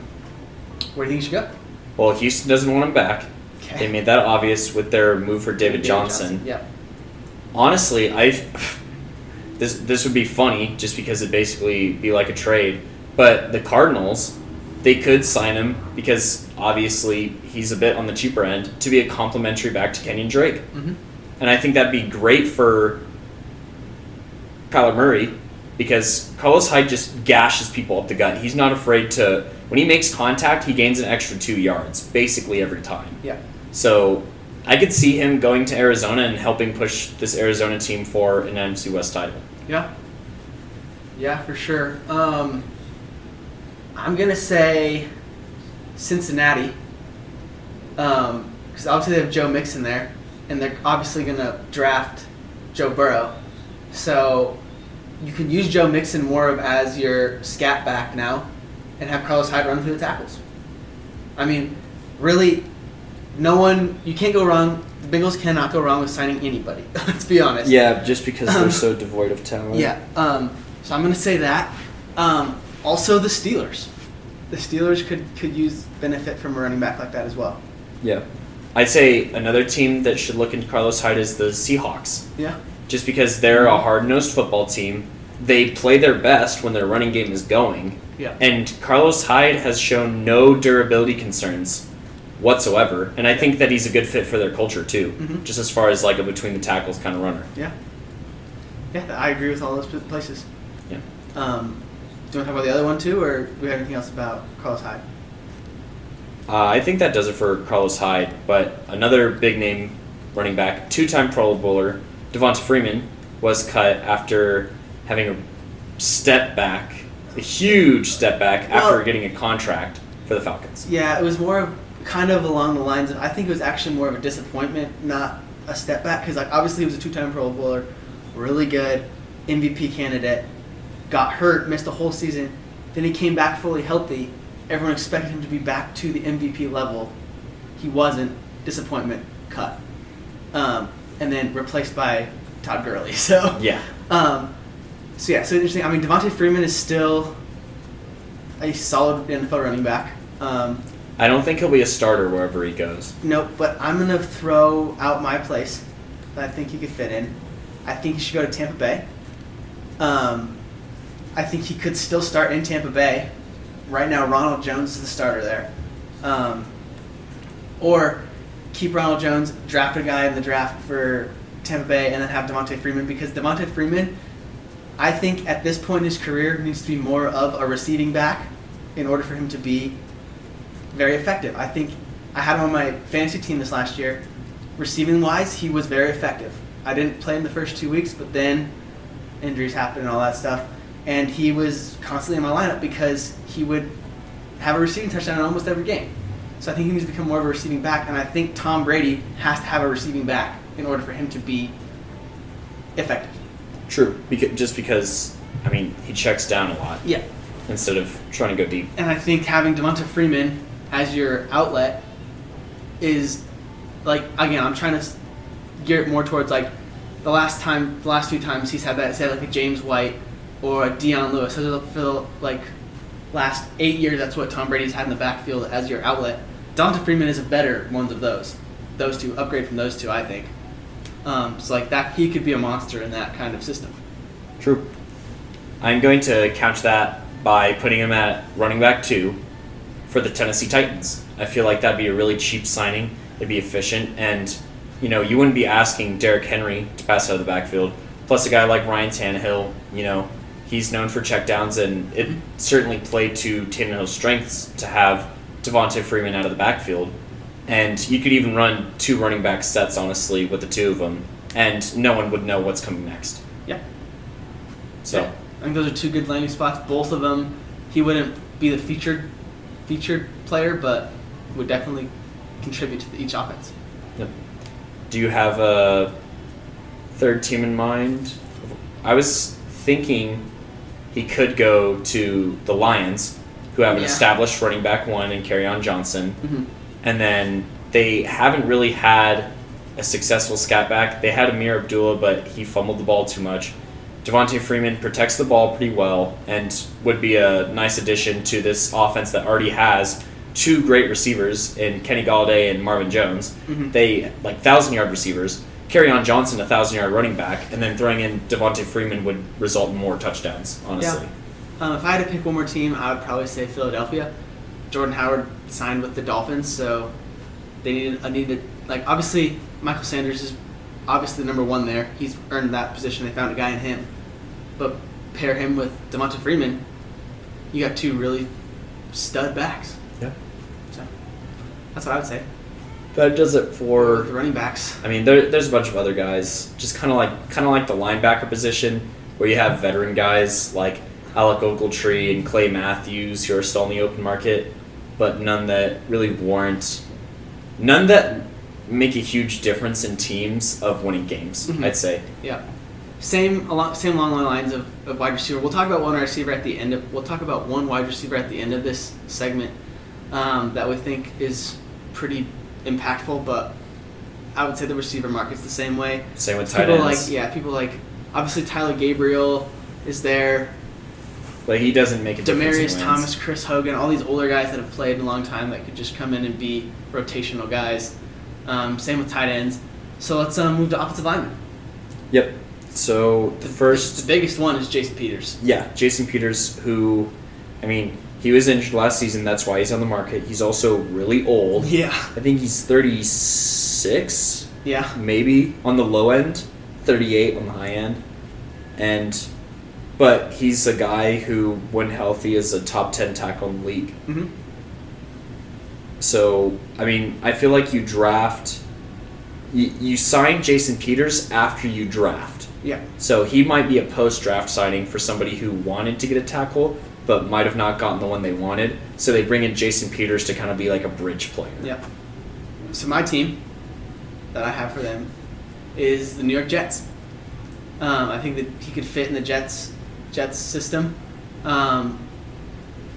where do you think he should go? Well, Houston doesn't want him back. Okay. They made that obvious with their move for David, Johnson. Yeah. Honestly, I this this would be funny just because it basically be like a trade. But the Cardinals, they could sign him because obviously he's a bit on the cheaper end to be a complimentary back to Kenyan Drake. hmm And I think that'd be great for Kyler Murray because Carlos Hyde just gashes people up the gut. He's not afraid to, when he makes contact, he gains an extra two yards basically every time. Yeah. So I could see him going to Arizona and helping push this Arizona team for an NFC West title. Yeah. Yeah, for sure. Um, I'm gonna say Cincinnati, because obviously they have Joe Mixon there, and they're obviously gonna draft Joe Burrow. So you can use Joe Mixon more of as your scat back now, and have Carlos Hyde run through the tackles. I mean, really, no one you can't go wrong. The Bengals cannot go wrong with signing anybody. Let's be honest. Yeah, just because they're so devoid of talent. Yeah. Um, so I'm going to say that. Um, also, the Steelers. The Steelers could could use benefit from a running back like that as well. Yeah. I'd say another team that should look into Carlos Hyde is the Seahawks. Yeah. Just because they're a hard nosed football team. They play their best when their running game is going. Yeah. And Carlos Hyde has shown no durability concerns whatsoever. And I think that he's a good fit for their culture too. Mhm. Just as far as like a between the tackles kind of runner. Yeah. Yeah, I agree with all those places. Yeah. Um, do you want to talk about the other one too, or do we have anything else about Carlos Hyde? Uh, I think that does it for Carlos Hyde. But another big name running back, two time Pro Bowler, Devonta Freeman, was cut after having a step back, a huge step back after Well- getting a contract for the Falcons. Yeah, it was more of kind of along the lines of I think it was actually more of a disappointment, not a step back, because like obviously he was a two-time Pro Bowler, really good, MVP candidate, got hurt, missed a whole season, then he came back fully healthy. Everyone expected him to be back to the MVP level. He wasn't. Disappointment. Cut. Um, and then replaced by Todd Gurley. So Yeah. Um, so yeah, so interesting. I mean, Devonta Freeman is still a solid NFL running back. Um, I don't think he'll be a starter wherever he goes. nope, but I'm gonna throw out my place that I think he could fit in. I think he should go to Tampa Bay. Um, I think he could still start in Tampa Bay. Right now, Ronald Jones is the starter there. Um, or keep Ronald Jones, draft a guy in the draft for Tampa Bay, and then have Devonta Freeman because Devonta Freeman, I think at this point in his career, needs to be more of a receiving back in order for him to be very effective. I think I had him on my fantasy team this last year. Receiving wise, he was very effective. I didn't play him the first two weeks, but then injuries happened and all that stuff. And he was constantly in my lineup because he would have a receiving touchdown in almost every game. So I think he needs to become more of a receiving back. And I think Tom Brady has to have a receiving back in order for him to be effective. True. Because, just because, I mean, he checks down a lot Yeah. instead of trying to go deep. And I think having Devonta Freeman as your outlet is like again, I'm trying to gear it more towards like the last time, the last few times he's had that, say like a James White or a Dion Lewis. So for the like last eight years, that's what Tom Brady's had in the backfield as your outlet. Devonta Freeman is a better one of those. Those two upgrade from those two, I think. Um, so like that, he could be a monster in that kind of system. True. I'm going to couch that by putting him at running back two for the Tennessee Titans. I feel like that'd be a really cheap signing. It'd be efficient, and you know you wouldn't be asking Derrick Henry to pass out of the backfield. Plus, a guy like Ryan Tannehill, you know, he's known for checkdowns, and it certainly played to Tannehill's strengths to have Devonta Freeman out of the backfield. And you could even run two running back sets, honestly, with the two of them, and no one would know what's coming next. Yeah. So. I think those are two good landing spots. Both of them, he wouldn't be the featured featured player, but would definitely contribute to each offense. Yep. Do you have a third team in mind? I was thinking he could go to the Lions, who have an Yeah. established running back one in on Johnson, Mm-hmm. And then they haven't really had a successful scat back. They had Ameer Abdullah, but he fumbled the ball too much. Devonta Freeman protects the ball pretty well and would be a nice addition to this offense that already has two great receivers in Kenny Golladay and Marvin Jones. Mhm. They like thousand yard receivers. Kerryon Johnson, a thousand yard running back, and then throwing in Devonta Freeman would result in more touchdowns. Honestly, Um, if I had to pick one more team, I would probably say Philadelphia. Jordan Howard signed with the Dolphins, so they needed a uh, needed like obviously Michael Sanders is obviously the number one there. He's earned that position. They found a guy in him, but pair him with Devonta Freeman, you got two really stud backs. yeah, So that's what I would say that does it for for the running backs. I mean, there, there's a bunch of other guys, just kind of like kind of like the linebacker position, where you have veteran guys like Alec Ogletree and Clay Matthews who are still in the open market, but none that really warrant, none that make a huge difference in teams of winning games. Mhm. I'd say. Yeah. Same along same along the lines of, of wide receiver. We'll talk about one receiver at the end of we'll talk about one wide receiver at the end of this segment um, that we think is pretty impactful, but I would say the receiver market's the same way. Same with tight People ends. like yeah, people like obviously Tyler Gabriel is there. But he doesn't make a difference. Demaryius. Thomas, Chris Hogan, all these older guys that have played in a long time that could just come in and be rotational guys. Um, same with tight ends. So let's uh, move to offensive linemen. Yep. So the first the biggest one is Jason Peters. Yeah, Jason Peters, who, I mean, he was injured last season. That's why he's on the market. He's also really old. Yeah, I think he's 36, yeah, maybe on the low end, 38 on the high end. And, but he's a guy who, when healthy, is a top 10 tackle in the league. hmm So, I mean, I feel like you draft, you, you sign Jason Peters after you draft. yeah, So he might be a post draft signing for somebody who wanted to get a tackle, but might have not gotten the one they wanted. So they bring in Jason Peters to kind of be like a bridge player. yeah. So my team that I have for them is the New York Jets. Um, I think that he could fit in the Jets Jets system. Um,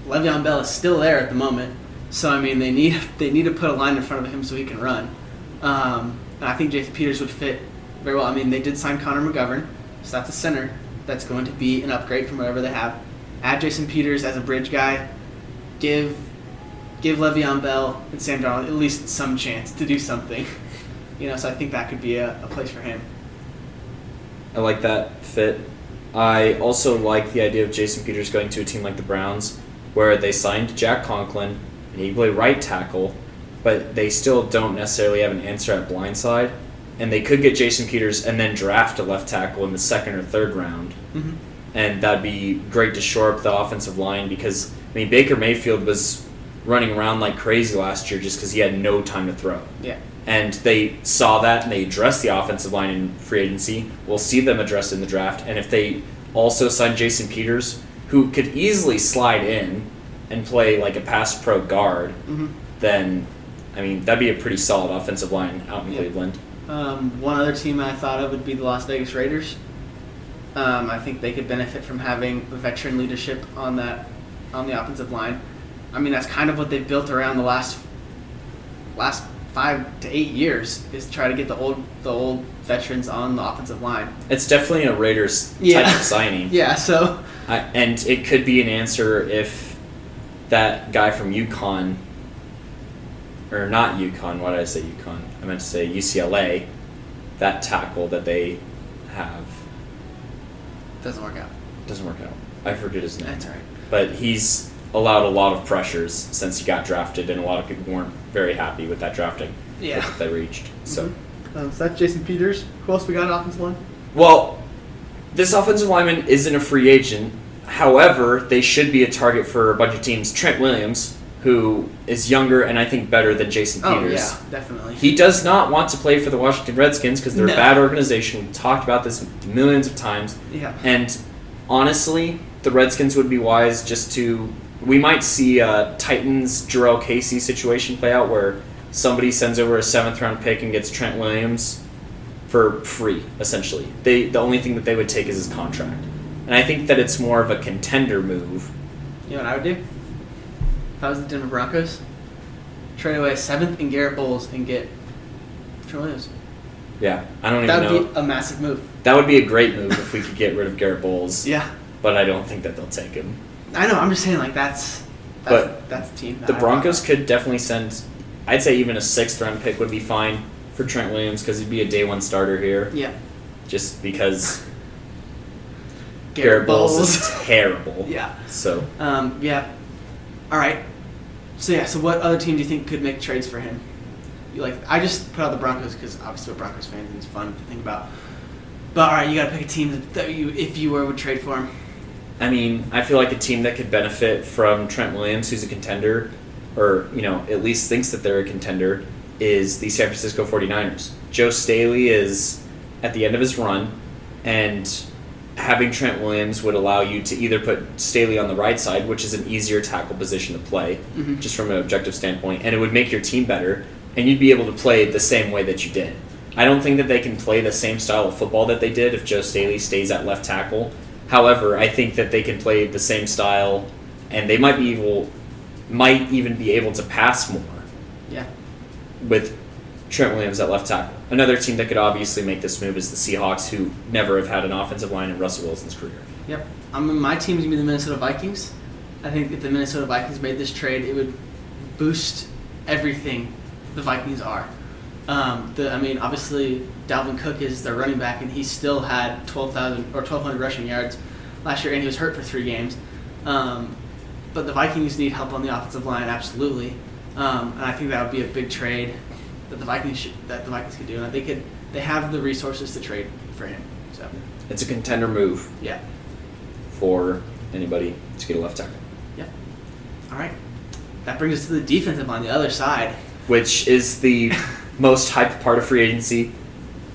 Le'Veon Bell is still there at the moment, so I mean they need they need to put a line in front of him so he can run. Um, and I think Jason Peters would fit very well. I mean they did sign Connor McGovern, so that's a center that's going to be an upgrade from whatever they have. Add Jason Peters as a bridge guy. Give give Le'Veon Bell and Sam Darnold at least some chance to do something. You know, so I think that could be a, a place for him. I like that fit. I also like the idea of Jason Peters going to a team like the Browns, where they signed Jack Conklin and he play right tackle, but they still don't necessarily have an answer at blindside. And they could get Jason Peters and then draft a left tackle in the second or third round. Mm-hmm. and that'd be great to shore up the offensive line because I mean Baker Mayfield was running around like crazy last year just because he had no time to throw. Yeah. And they saw that and they addressed the offensive line in free agency. We'll see them addressed in the draft. And if they also sign Jason Peters, who could easily slide in and play like a pass pro guard, Mm-hmm. then I mean that'd be a pretty solid offensive line out in Yeah. Cleveland. Um, one other team I thought of would be the Las Vegas Raiders. Um, I think they could benefit from having veteran leadership on that on the offensive line. I mean, that's kind of what they've built around the last last five to eight years is try to get the old the old veterans on the offensive line. It's definitely a Raiders Yeah. type of signing. Yeah, so I, and it could be an answer if that guy from UConn, or not UConn, why did I say UConn? I meant to say UCLA, that tackle that they have doesn't work out. doesn't work out. I forget his name. That's all right. But he's allowed a lot of pressures since he got drafted, and a lot of people weren't very happy with that drafting Yeah. that they reached. So. Um, so that's Jason Peters. Who else we got on offensive line? Well, this offensive lineman isn't a free agent. However, they should be a target for a bunch of teams. Trent Williams, who is younger and I think better than Jason Oh Peters. yeah, definitely. He does not want to play for the Washington Redskins because they're No. a bad organization. We've talked about this millions of times. yeah. And honestly, the Redskins would be wise just to. We might see a Titans Jurrell Casey situation play out where somebody sends over a seventh round pick and gets Trent Williams for free, essentially. They the only thing that they would take is his contract. And I think that it's more of a contender move. You know what I would do? If I was the Denver Broncos, trade away a seventh and Garett Bolles and get Trent Williams. Yeah, I don't even That would be a massive move. that would be a great move if we could get rid of Garett Bolles. Yeah, But I don't think that they'll take him. I know. I'm just saying, like that's that's, But that's the team. that The I- Broncos could definitely send. I'd say even a sixth round pick would be fine for Trent Williams because he'd be a day one starter here. Yeah, Just because Garett, Bolles Bolles. is terrible. yeah. So Um. Yeah. All right. So yeah. So what other team do you think could make trades for him? You like? I just put out the Broncos because obviously we're Broncos fans and it's fun to think about. But all right, you got to pick a team that, that you, if you were, would trade for him. I mean, I feel like a team that could benefit from Trent Williams, who's a contender, or you know at least thinks that they're a contender, is the San Francisco 49ers. Joe Staley is at the end of his run, and having Trent Williams would allow you to either put Staley on the right side, which is an easier tackle position to play, Mhm. just from an objective standpoint, and it would make your team better, and you'd be able to play the same way that you did. I don't think that they can play the same style of football that they did if Joe Staley stays at left tackle. However, I think that they can play the same style, and they might be able, might even be able to pass more Yeah. with Trent Williams at left tackle. Another team that could obviously make this move is the Seahawks, who never have had an offensive line in Russell Wilson's career. Yep. I mean, my team's gonna be the Minnesota Vikings. I think if the Minnesota Vikings made this trade, it would boost everything the Vikings are. Um, the, I mean, obviously Dalvin Cook is their running back, and he still had twelve thousand or twelve hundred rushing yards last year, and he was hurt for three games. Um, but the Vikings need help on the offensive line, absolutely. Um, and I think that would be a big trade that the Vikings should, that the Vikings could do, and they could they have the resources to trade for him. So It's a contender move yeah, for anybody to get a left tackle, yeah. All right, that brings us to the defensive on the other side. which is the most hyped part of free agency.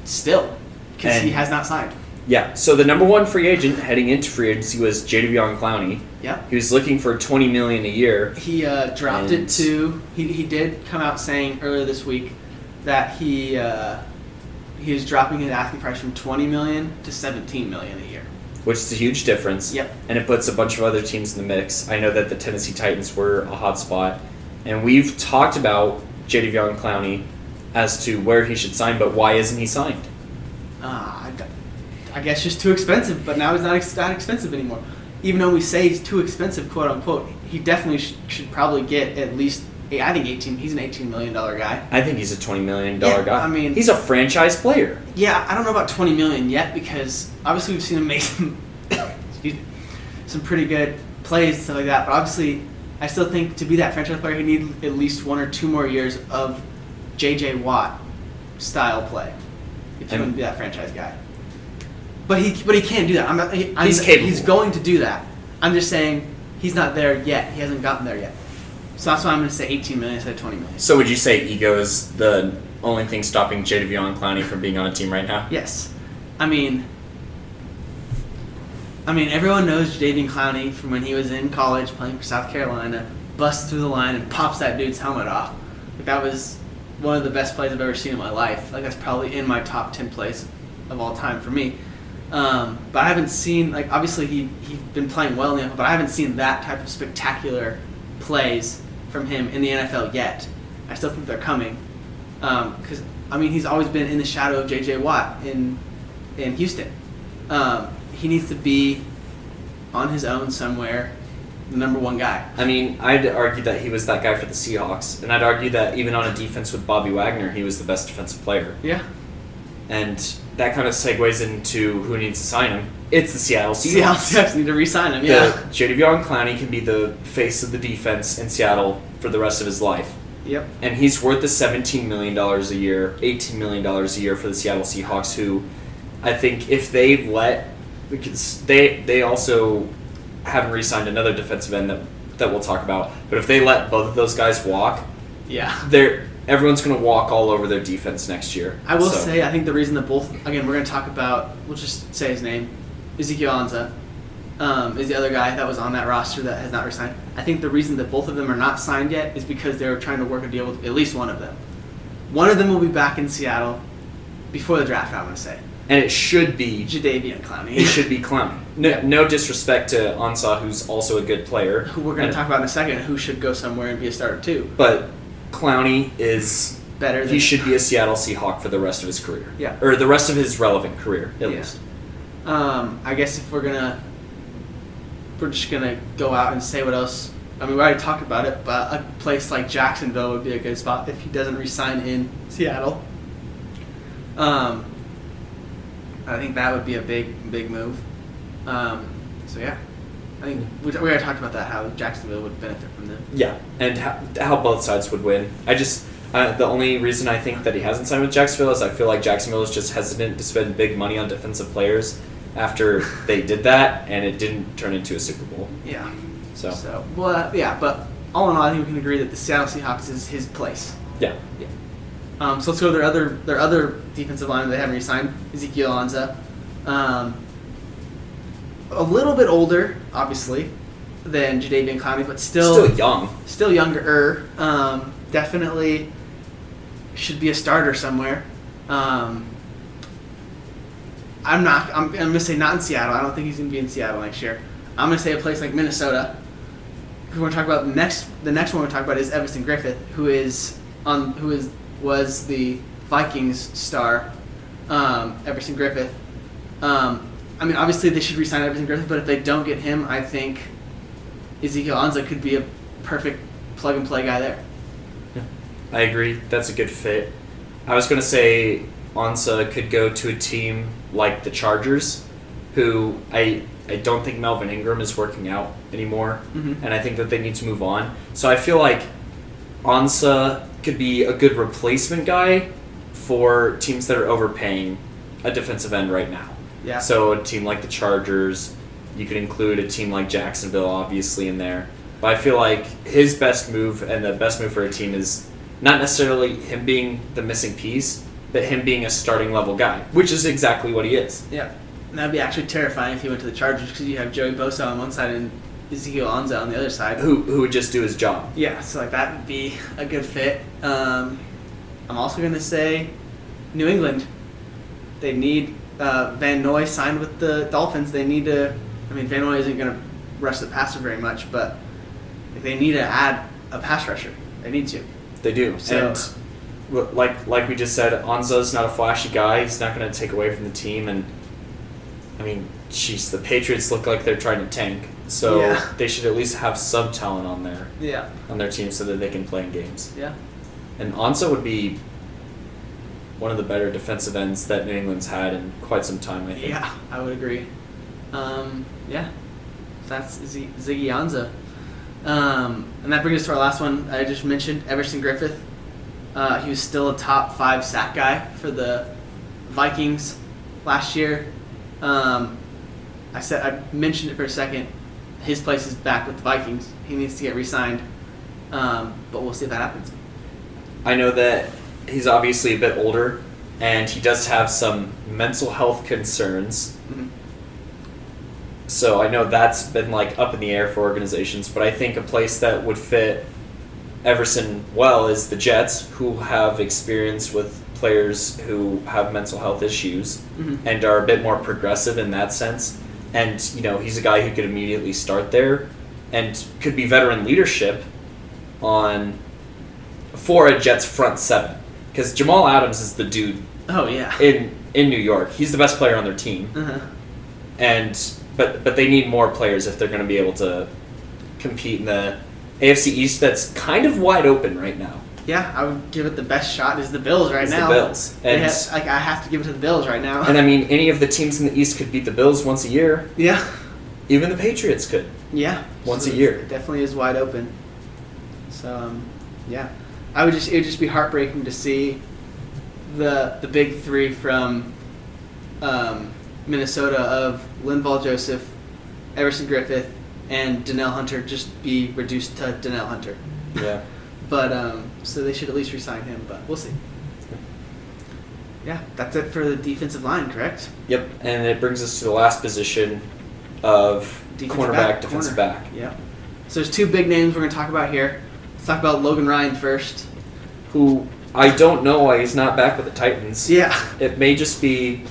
Still, because he has not signed. Yeah. So the number one free agent heading into free agency was Jadeveon Clowney. Yeah. He was looking for twenty million a year. He uh, dropped it to. He, he did come out saying earlier this week that he uh, he is dropping his asking price from 20 million to 17 million a year. which is a huge difference. Yep. And it puts a bunch of other teams in the mix. I know that the Tennessee Titans were a hot spot, and we've talked about Jadeveon Clowney as to where he should sign, but why isn't he signed? Uh, I, I guess just too expensive, but now he's not ex- that expensive anymore. Even though we say he's too expensive, quote unquote, he definitely sh- should probably get at least. I think 18. He's an 18 million dollar guy. I think he's a twenty million dollar Yeah, guy. I mean- he's a franchise player. Yeah, I don't know about 20 million yet because obviously we've seen him make some, me, some pretty good plays and stuff like that. But obviously, I still think to be that franchise player, he needs at least one or two more years of J.J. Watt style play if you want to be that franchise guy. But he, but he can't do that. I'm not. He, I'm, He's capable. He's going to do that. I'm just saying he's not there yet. He hasn't gotten there yet. So that's why I'm going to say 18 million instead of 20 million. So would you say ego is the only thing stopping Jadeveon Clowney from being on a team right now? Yes. I mean, I mean, everyone knows Jadeveon Clowney from when he was in college playing for South Carolina, busts through the line and pops that dude's helmet off. Like that was one of the best plays I've ever seen in my life. Like that's probably in my top ten plays of all time for me. Um, but I haven't seen like obviously he he's been playing well in the NFL, but I haven't seen that type of spectacular plays from him in the NFL yet. I still think they're coming because I mean he's always been in the shadow of J.J. Watt in in Houston. Um, he needs to be on his own somewhere, the number one guy. I mean, I'd argue that he was that guy for the Seahawks, and I'd argue that even on a defense with Bobby Wagner, he was the best defensive player. Yeah, And that kind of segues into who needs to sign him. It's the Seattle Seahawks. Seattle Seahawks need to re-sign him. Yeah. The. Jadeveon Clowney can be the face of the defense in Seattle for the rest of his life. Yep. And he's worth the $17 million a year, $18 million a year for the Seattle Seahawks, who I think if they let, because they, they also haven't re signed another defensive end that, that we'll talk about, but if they let both of those guys walk, Yeah. they're, everyone's going to walk all over their defense next year. I will So- say, I think the reason that both, again, we're going to talk about, we'll just say his name, Ezekiel Ansah, um, is the other guy that was on that roster that has not resigned. I think the reason that both of them are not signed yet is because they're trying to work a deal with at least one of them. One of them will be back in Seattle before the draft, I'm going to say. And it should be Jadeveon Clowney. It should be Clowney. No, Yeah. no disrespect to Ansah, who's also a good player. who we're going to talk about in a second, who should go somewhere and be a starter too. But Clowney is Better than he should be a Seattle Seahawk for the rest of his career. Yeah. Or the rest of his relevant career, at Yeah. least. Um, I guess if we're gonna, we're just gonna go out and say what else. I mean, we already talked about it, but a place like Jacksonville would be a good spot if he doesn't resign in Seattle. Um, I think that would be a big, big move. Um, so yeah, I think we, we already talked about that how Jacksonville would benefit from them. Yeah. And how, how both sides would win. I just uh, the only reason I think that he hasn't signed with Jacksonville is I feel like Jacksonville is just hesitant to spend big money on defensive players after they did that and it didn't turn into a Super Bowl. Yeah. So So well, uh, yeah, but all in all, I think we can agree that the Seattle Seahawks is his place. Yeah. Yeah. Um, so let's go to their other their other defensive line that they haven't re-signed, Ezekiel Ansah. Um, a little bit older, obviously, than Jadeveon Clowney, but still Still young. still younger. Um, definitely should be a starter somewhere. Um, I'm not. I'm, I'm gonna say not in Seattle. I don't think he's gonna be in Seattle next year. I'm gonna say a place like Minnesota. We're gonna talk about next. The next one we're talking about is Everson Griffen, who is on who is was the Vikings star. Um, Everson Griffen. Um, I mean, obviously they should resign Everson Griffen, but if they don't get him, I think Ezekiel Ansah could be a perfect plug and play guy there. Yeah, I agree. That's a good fit. I was going to say Ansah could go to a team like the Chargers, who I I don't think Melvin Ingram is working out anymore, Mhm. and I think that they need to move on. So I feel like Ansah could be a good replacement guy for teams that are overpaying a defensive end right now. Yeah. So a team like the Chargers, you could include a team like Jacksonville, obviously in there. But I feel like his best move and the best move for a team is not necessarily him being the missing piece, but him being a starting level guy, which is exactly what he is. Yeah. And that'd be actually terrifying if he went to the Chargers because you have Joey Bosa on one side and Ezekiel Ansah on the other side. Who who would just do his job. Yeah, so like that would be a good fit. Um, I'm also gonna say New England. They need uh, Van Noy signed with the Dolphins. They need to. I mean, Van Noy isn't gonna rush the passer very much, but they need to add a pass rusher. They need to. They do. So- and like like we just said, Ansah's not a flashy guy. He's not going to take away from the team. And I mean, jeez, the Patriots look like they're trying to tank. So Yeah. they should at least have some talent on there Yeah. on their team so that they can play in games. Yeah. And Ansah would be one of the better defensive ends that New England's had in quite some time. I think. Yeah, I would agree. Um, yeah, that's Z- Ziggy Ansah. Um, and that brings us to our last one. I just mentioned Everson Griffen. Uh, he was still a top five sack guy for the Vikings last year. Um, I said I mentioned it for a second. His place is back with the Vikings. He needs to get re-signed, um, but we'll see if that happens. I know that he's obviously a bit older, and he does have some mental health concerns. Mhm. So I know that's been like up in the air for organizations, but I think a place that would fit Everson well is the Jets, who have experience with players who have mental health issues Mhm. and are a bit more progressive in that sense. And you know, he's a guy who could immediately start there and could be veteran leadership on for a Jets front seven because Jamal Adams is the dude Oh yeah. in in New York. He's the best player on their team, uh-huh. and but but they need more players if they're going to be able to compete in the AFC East. That's kind of wide open right now. Yeah, I would give it the best shot is the Bills right It's the now. Bills. They And- have- like I have to give it to the Bills right now. And I mean, any of the teams in the East could beat the Bills once a year. yeah, Even the Patriots could. yeah. Once So a year. It definitely is wide open. So um, yeah, I would just it would just be heartbreaking to see the the big three from um, Minnesota of Linval Joseph, Everson Griffen, and Danielle Hunter just be reduced to Danielle Hunter. Yeah. But um, so they should at least resign him, but we'll see. Yeah, that's it for the defensive line, correct? Yep. And it brings us to the last position of Defensive cornerback, back, defensive corner. back. Yeah. So there's two big names we're gonna talk about here. Let's talk about Logan Ryan first. Who I don't know why he's not back with the Titans. Yeah. It may just be.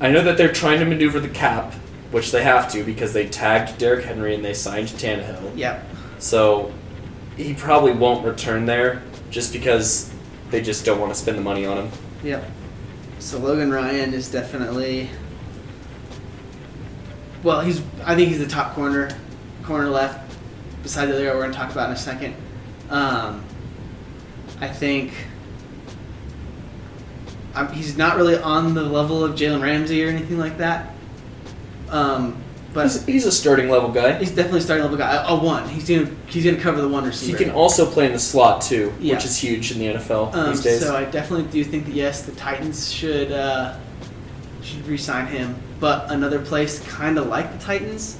I know that they're trying to maneuver the cap, which they have to because they tagged Derrick Henry and they signed Tannehill. Yeah. So he probably won't return there just because they just don't want to spend the money on him. Yeah. So Logan Ryan is definitely. Well, he's. I think he's the top corner, corner left. Besides the other guy we're gonna talk about in a second. Um, I think. Um, he's not really on the level of Jalen Ramsey or anything like that. Um, but He's, he's a starting level guy. He's definitely a starting level guy. A, a one. He's gonna he's gonna cover the one receiver. He can also play in the slot too, Yeah. which is huge in the NFL Um, these days. so I definitely do think that yes, the Titans should uh, should re-sign him. But another place kind of like the Titans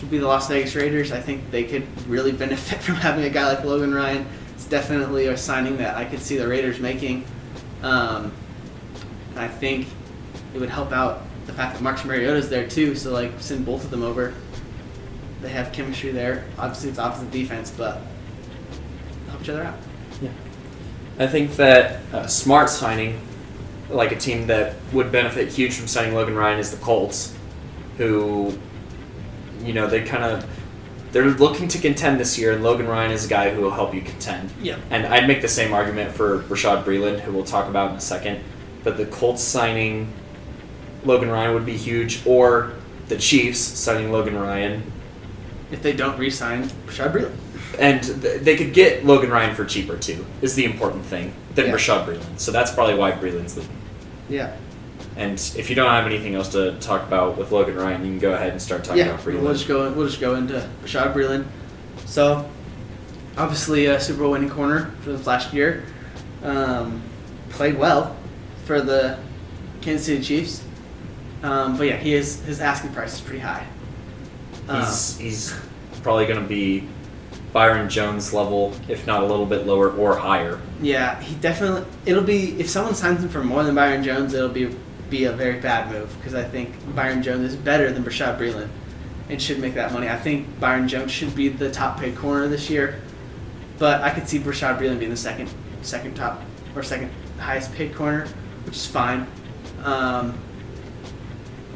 would be the Las Vegas Raiders. I think they could really benefit from having a guy like Logan Ryan. It's definitely a signing that I could see the Raiders making. Um, and I think it would help out the fact that Marcus Mariota's there too. So like send both of them over. They have chemistry there. Obviously, it's opposite defense, but help each other out. Yeah, I think that a smart signing, like a team that would benefit huge from signing Logan Ryan, is the Colts, who, you know, they kind of they're looking to contend this year, and Logan Ryan is a guy who will help you contend. Yeah. And I'd make the same argument for Bashaud Breeland, who we'll talk about in a second. But the Colts signing Logan Ryan would be huge, or the Chiefs signing Logan Ryan, If they don't re-sign Bashaud Breeland. and th- they could get Logan Ryan for cheaper too. Is the important thing than Yeah. Bashaud Breeland. So that's probably why Breeland's leaving. Yeah. And if you don't have anything else to talk about with Logan Ryan, you can go ahead and start talking Yeah, about Breeland. we'll just go. We'll just go into Bashaud Breeland. So, obviously, a Super Bowl winning corner for this last year. Um, played well for the Kansas City Chiefs. Um, but yeah, he is his asking price is pretty high. Um, He's he's probably going to be Byron Jones level, if not a little bit lower or higher. yeah, he definitely. It'll be if someone signs him for more than Byron Jones, it'll be be a very bad move because I think Byron Jones is better than Bashaud Breeland and should make that money. I think Byron Jones should be the top paid corner this year, but I could see Bashaud Breeland being the second second top or second highest paid corner, which is fine. Um,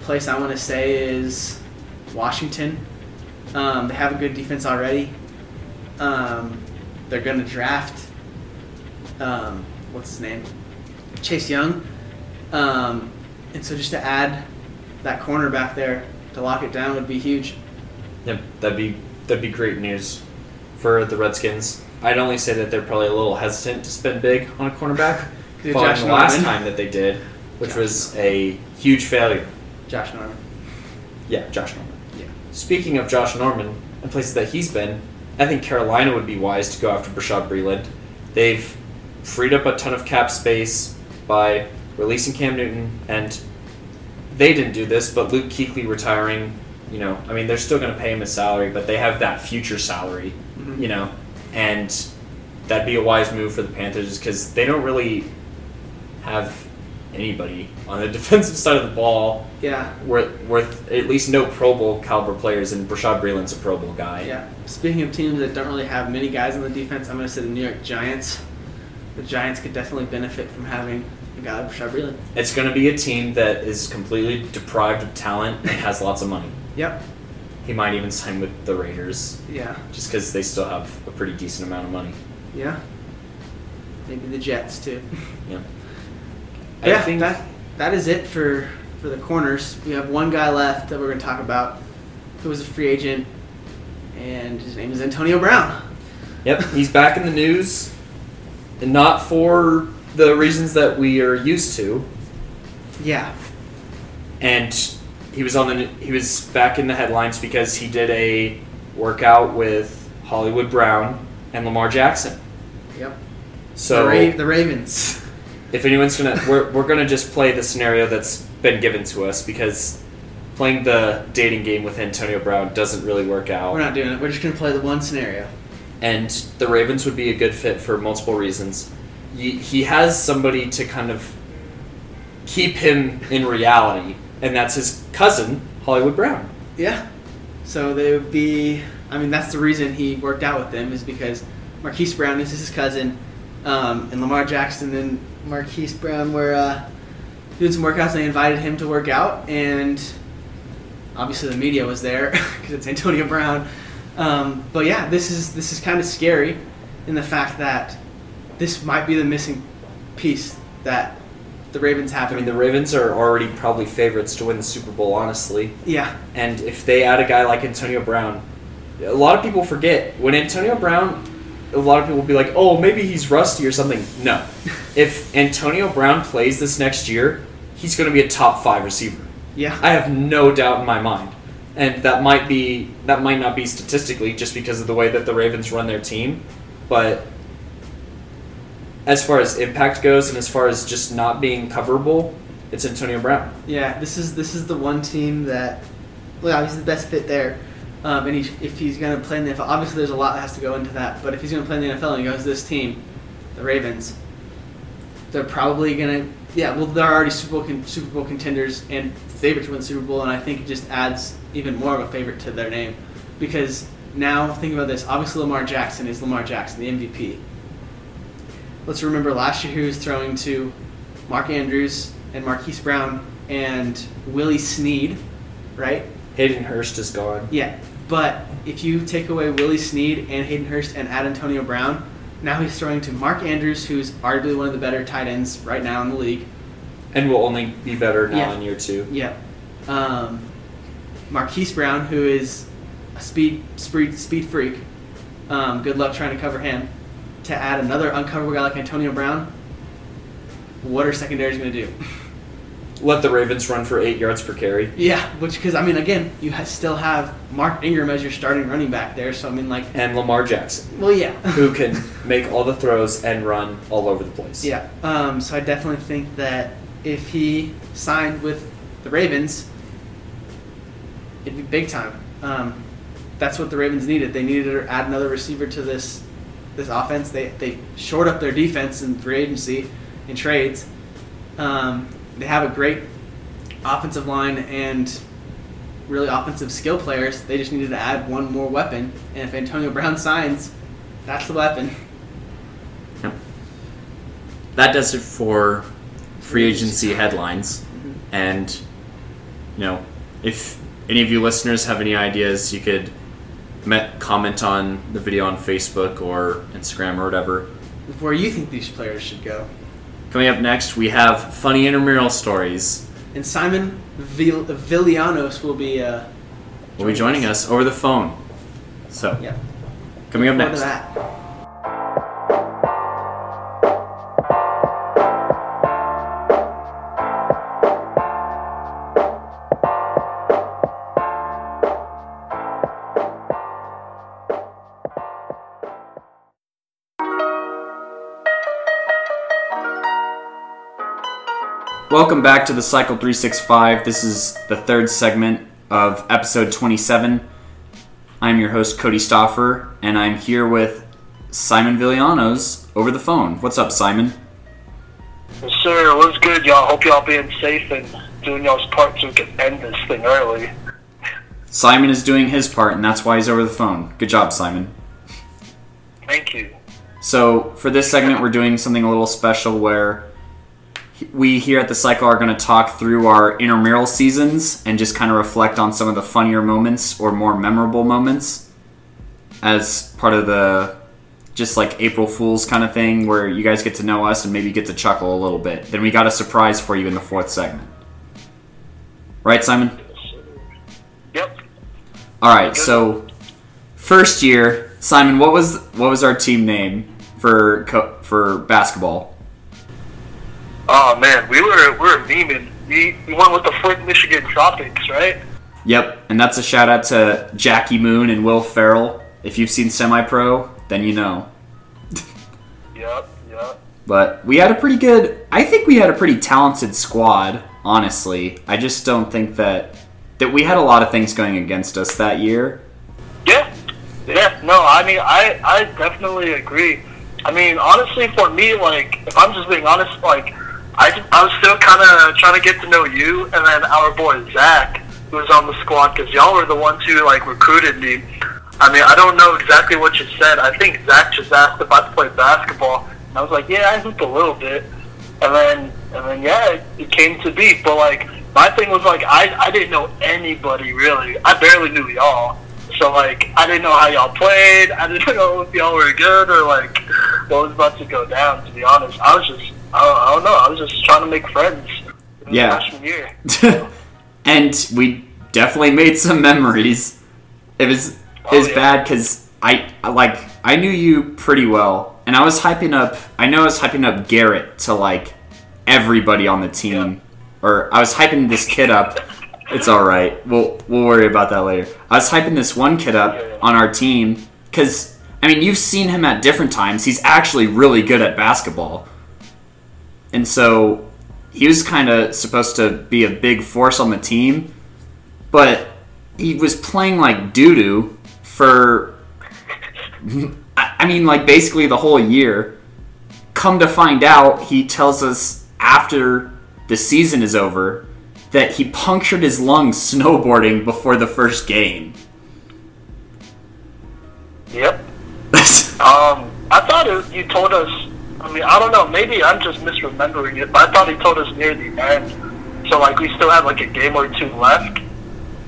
place I want to say is Washington. Um, they have a good defense already. Um, they're going to draft. Um, what's his name? Chase Young. Um, and so just to add that corner back there to lock it down would be huge. Yep, that'd be that'd be great news for the Redskins. I'd only say that they're probably a little hesitant to spend big on a cornerback following Josh the last time that they did, which Josh was a huge failure. Josh Norman. Yeah, Josh Norman. Yeah. Speaking of Josh Norman and places that he's been, I think Carolina would be wise to go after Bashaud Breeland. They've freed up a ton of cap space by releasing Cam Newton, and they didn't do this, but Luke Kuechly retiring. You know, I mean, they're still going to pay him a salary, but they have that future salary. Mhm. You know, and that'd be a wise move for the Panthers because they don't really have anybody on the defensive side of the ball Yeah. worth, worth at least no Pro Bowl caliber players, and Bashaud Breeland's a Pro Bowl guy. Yeah. Speaking of teams that don't really have many guys on the defense, I'm going to say the New York Giants. The Giants could definitely benefit from having a guy like Brashad Breeland. It's going to be a team that is completely deprived of talent and has lots of money. Yep. He might even sign with the Raiders Yeah. just because they still have a pretty decent amount of money. Yeah. Maybe the Jets too. Yeah. Yeah, I think that that is it for for the corners. We have one guy left that we're going to talk about, who was a free agent, and his name is Antonio Brown. Yep, he's back in the news, and not for the reasons that we are used to. Yeah. and he was on the he was back in the headlines because he did a workout with Hollywood Brown and Lamar Jackson. Yep. So the, Ra- the Ravens. If anyone's gonna we're, we're gonna just play the scenario that's been given to us because playing the dating game with Antonio Brown doesn't really work out. We're not doing it. We're just to play the one scenario. and the Ravens would be a good fit for multiple reasons. He, he has somebody to kind of keep him in reality, and that's his cousin Hollywood Brown. Yeah. So they would be. I mean, that's the reason he worked out with them is because Marquise Brown is his cousin, um, and Lamar Jackson and Marquise Brown were uh, doing some workouts. and They invited him to work out, and obviously the media was there because it's Antonio Brown. Um, but yeah, this is this is kind of scary in the fact that this might be the missing piece that the Ravens have. I mean, the Ravens are already probably favorites to win the Super Bowl, honestly. yeah, And if they add a guy like Antonio Brown, a lot of people forget when Antonio Brown. A lot of people will be like, "Oh, maybe he's rusty or something." No, if Antonio Brown plays this next year, he's going to be a top five receiver. yeah, I have no doubt in my mind, and that might be that might not be statistically just because of the way that the Ravens run their team, but as far as impact goes, and as far as just not being coverable, it's Antonio Brown. Yeah, this is this is the one team that, well, he's the best fit there. Um, and he, if he's going to play in the NFL, obviously there's a lot that has to go into that. But if he's going to play in the NFL and he goes to this team, the Ravens, they're probably going to, yeah, well, they're already Super Bowl, con- Super Bowl contenders and favorite to win Super Bowl, and I think it just adds even more of a favorite to their name, because now think about this. Obviously, Lamar Jackson is Lamar Jackson, the MVP. Let's remember last year he was throwing to Mark Andrews and Marquise Brown and Willie Snead, right? Hayden Hurst is gone. Yeah. But if you take away Willie Snead and Hayden Hurst and add Antonio Brown, now he's throwing to Mark Andrews, who's arguably one of the better tight ends right now in the league, And will only be better now Yeah. in year two. Yeah. Um, Marquise Brown, who is a speed speed, speed freak. Um, good luck trying to cover him. To add another uncoverable guy like Antonio Brown, what are secondaries going to do? Let the Ravens run for eight yards per carry. yeah, which because I mean, again, you ha- still have Mark Ingram as your starting running back there. So I mean, like, And Lamar Jackson, well, yeah, who can make all the throws and run all over the place. yeah. Um, so I definitely think that if he signed with the Ravens, it'd be big time. Um, that's what the Ravens needed. They needed to add another receiver to this this offense. They they shored up their defense in free agency in trades. Um, they have a great offensive line and really offensive skill players. They just needed to add one more weapon. And if Antonio Brown signs, that's the weapon. Yep. That does it for free agency headlines. Mm-hmm. And, you know, if any of you listeners have any ideas, you could me- comment on the video on Facebook or Instagram or whatever. Where you think these players should go? Coming up next, we have funny intramural stories. And Simon Vill- Villanos will be. Uh, Will be joining us over the phone. So, yeah. coming up next. Welcome back to the Cycle 365. This is the third segment of episode 27. I'm your host, Cody Stoffer, and I'm here with Simon Villanos over the phone. What's up, Simon? Yes, Sir, what's good, y'all? Hope y'all being safe and doing y'all's part so we can end this thing early. Simon is doing his part, and that's why he's over the phone. Good job, Simon. Thank you. So, for this segment, we're doing something a little special where we here at the Cycle are going to talk through our intramural seasons and just kind of reflect on some of the funnier moments or more memorable moments as part of the just like April Fool's kind of thing where you guys get to know us and maybe get to chuckle a little bit. Then we got a surprise for you in the fourth segment. Right, Simon? Yep. All right, so first year, Simon, what was what was our team name for for basketball? Oh man, we were we were memeing. We we went with the Flint, Michigan Tropics, right? Yep, and that's a shout out to Jackie Moon and Will Ferrell. If you've seen Semi Pro, then you know. Yep. Yep. But we had a pretty good. I think we had a pretty talented squad. Honestly, I just don't think that that we had a lot of things going against us that year. Yeah. Yeah. No, I mean, I I definitely agree. I mean, honestly, for me, like, if I'm just being honest, like, I, I was still kind of trying to get to know you, and then our boy Zach, who was on the squad, because y'all were the ones who like recruited me. I mean, I don't know exactly what you said. I think Zach just asked if I play basketball, and I was like, yeah, I hoop a little bit. And then, and then, yeah, it, it came to be. But like, my thing was like, I I didn't know anybody really. I barely knew y'all. So like, I didn't know how y'all played. I didn't know if y'all were good or like what was about to go down. To be honest, I was just I don't, I don't know. I was just trying to make friends. Yeah. Freshman year. and we definitely made some memories. It was it Oh, was yeah. bad because I I- like I knew you pretty well, and I was hyping up. I know I was hyping up Garrett to like everybody on the team, or I was hyping this kid up. It's all right. We'll we'll worry about that later. I was hyping this one kid up on our team because I mean you've seen him at different times. He's actually really good at basketball, and so he was kind of supposed to be a big force on the team, but he was playing like doo doo for. I mean, like basically the whole year. Come to find out, he tells us after the season is over that he punctured his lungs snowboarding before the first game. Yep. Um, I thought it, you told us. I mean, I don't know. Maybe I'm just misremembering it, but I thought he told us near the end. So like, we still had like a game or two left.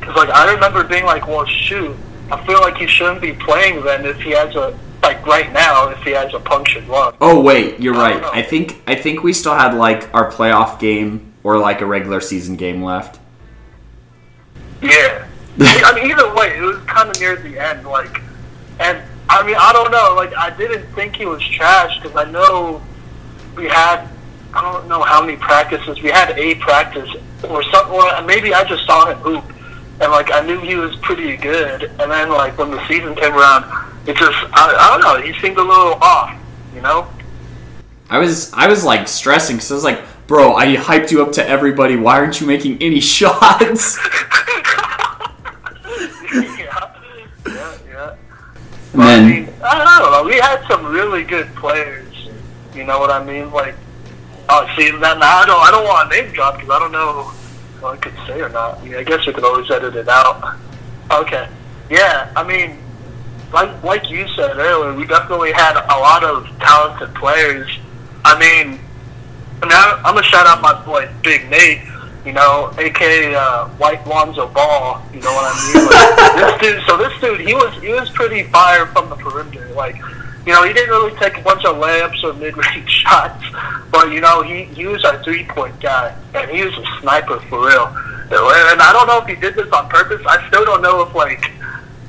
Cause like I remember being like, well, shoot, I feel like he shouldn't be playing then if he has a like right now if he has a punctured lung. Oh wait, you're I right. I think I think we still had like our playoff game or like a regular season game left. Yeah. I mean, either way, it was kind of near the end. Like, and I mean, I don't know. Like, I didn't think he was trash because I know we had. I don't know how many practices we had. A practice or something. Or maybe I just saw him hoop, and like I knew he was pretty good. And then like when the season came around, it just I, I don't know. He seemed a little off. You know. I was I was like stressing because I was like, bro, I hyped you up to everybody. Why aren't you making any shots? I mean, I don't know. We had some really good players. You know what I mean? Like, oh, see, that now I don't, I don't want to name drop because I don't know what I could say or not. I, mean, I guess we could always edit it out. Okay. Yeah, I mean, like like you said earlier, we definitely had a lot of talented players. I mean, I mean, I'm gonna shout out my boy Big Nate. You know, aka uh, White Lonzo Ball. You know what I mean? Like, this dude. So this dude, he was he was pretty fire from the perimeter. Like, you know, he didn't really take a bunch of layups or mid-range shots, but you know, he he was our three-point guy, and he was a sniper for real. And I don't know if he did this on purpose. I still don't know if like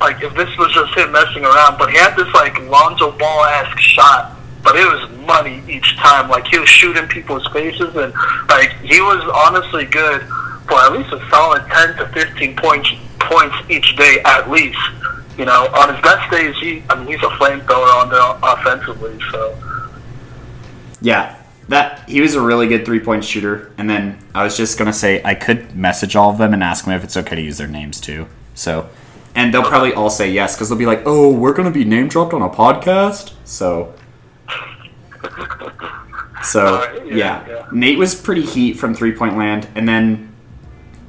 like if this was just him messing around, but he had this like Lonzo Ball esque shot, but it was money each time. Like he was shooting people's faces, and like he was honestly good for at least a solid ten to fifteen points points each day at least. You know, on his best days, he I mean he's a flamethrower on the offensively. So yeah, that he was a really good three point shooter. And then I was just gonna say I could message all of them and ask them if it's okay to use their names too. So, and they'll probably all say yes because they'll be like, "Oh, we're gonna be name dropped on a podcast." So, so yeah, yeah, yeah. Nate was pretty heat from three point land, and then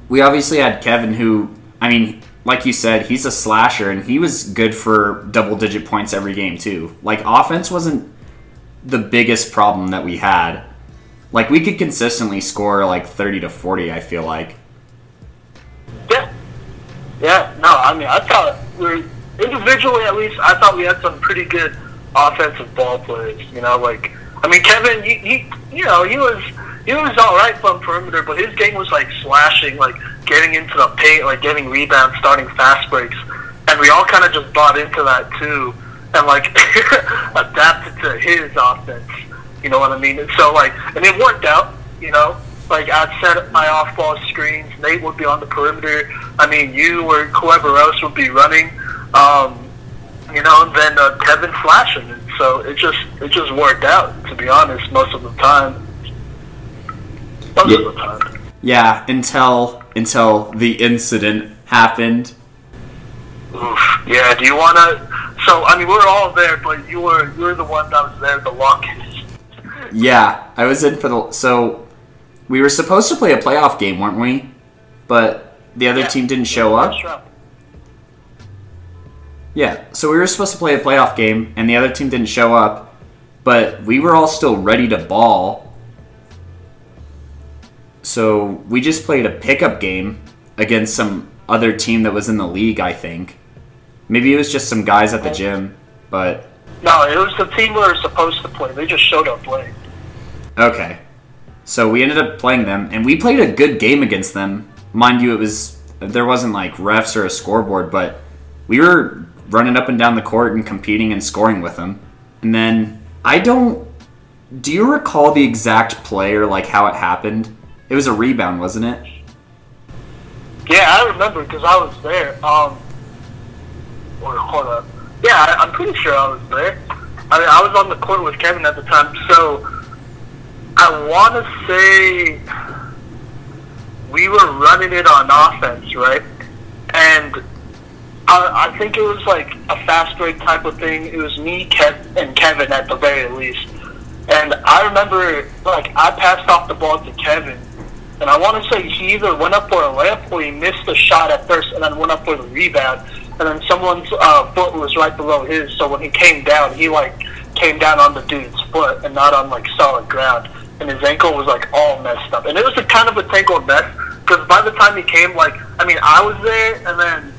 we obviously had Kevin, who I mean, like you said, he's a slasher, and he was good for double digit points every game too. Like offense wasn't the biggest problem that we had. Like we could consistently score like 30 to 40, I feel like. Yeah. Yeah, no, I mean, I thought we were, individually at least, I thought we had some pretty good offensive ball players. You know, like, I mean, Kevin, he, he you know, he was, he was all right from perimeter, but his game was like slashing, like getting into the paint, like getting rebounds, starting fast breaks. And we all kind of just bought into that too and like adapted to his offense. You know what I mean? And so like, and it worked out. You know, like I'd set up my off-ball screens. Nate would be on the perimeter. I mean, you or whoever else would be running. Um, you know, and then uh, Kevin flashing. And so it just it just worked out. To be honest, most of the time. Most Yeah. of the time. Yeah, until until the incident happened. Oof. Yeah. Do you want to? So I mean, we're all there, but you were you were the one that was there the longest. Yeah, I was in for the so we were supposed to play a playoff game, weren't we? But the other Yeah. team didn't show up. Yeah, so we were supposed to play a playoff game, and the other team didn't show up, but we were all still ready to ball. So we just played a pickup game against some other team that was in the league, I think. Maybe it was just some guys at the gym, but No, it was the team we were supposed to play. They just showed up late. okay. So we ended up playing them, and we played a good game against them. Mind you, it was there wasn't like refs or a scoreboard, but we were running up and down the court and competing and scoring with them. And then I don't. Do you recall the exact play or like how it happened? It was a rebound, wasn't it? Yeah, I remember because I was there. Um, hold up. Yeah, I, I'm pretty sure I was there. I mean, I was on the court with Kevin at the time, so I want to say we were running it on offense, right? And I, think it was like a fast break type of thing. It was me, Kev, and Kevin at the very least. And I remember, like, I passed off the ball to Kevin, and I want to say he either went up for a layup or he missed the shot at first and then went up for the rebound. And then someone's uh, foot was right below his, so when he came down, he like came down on the dude's foot and not on like solid ground. And his ankle was like all messed up. And it was a kind of a tangled mess because by the time he came, like I mean, I was there, and then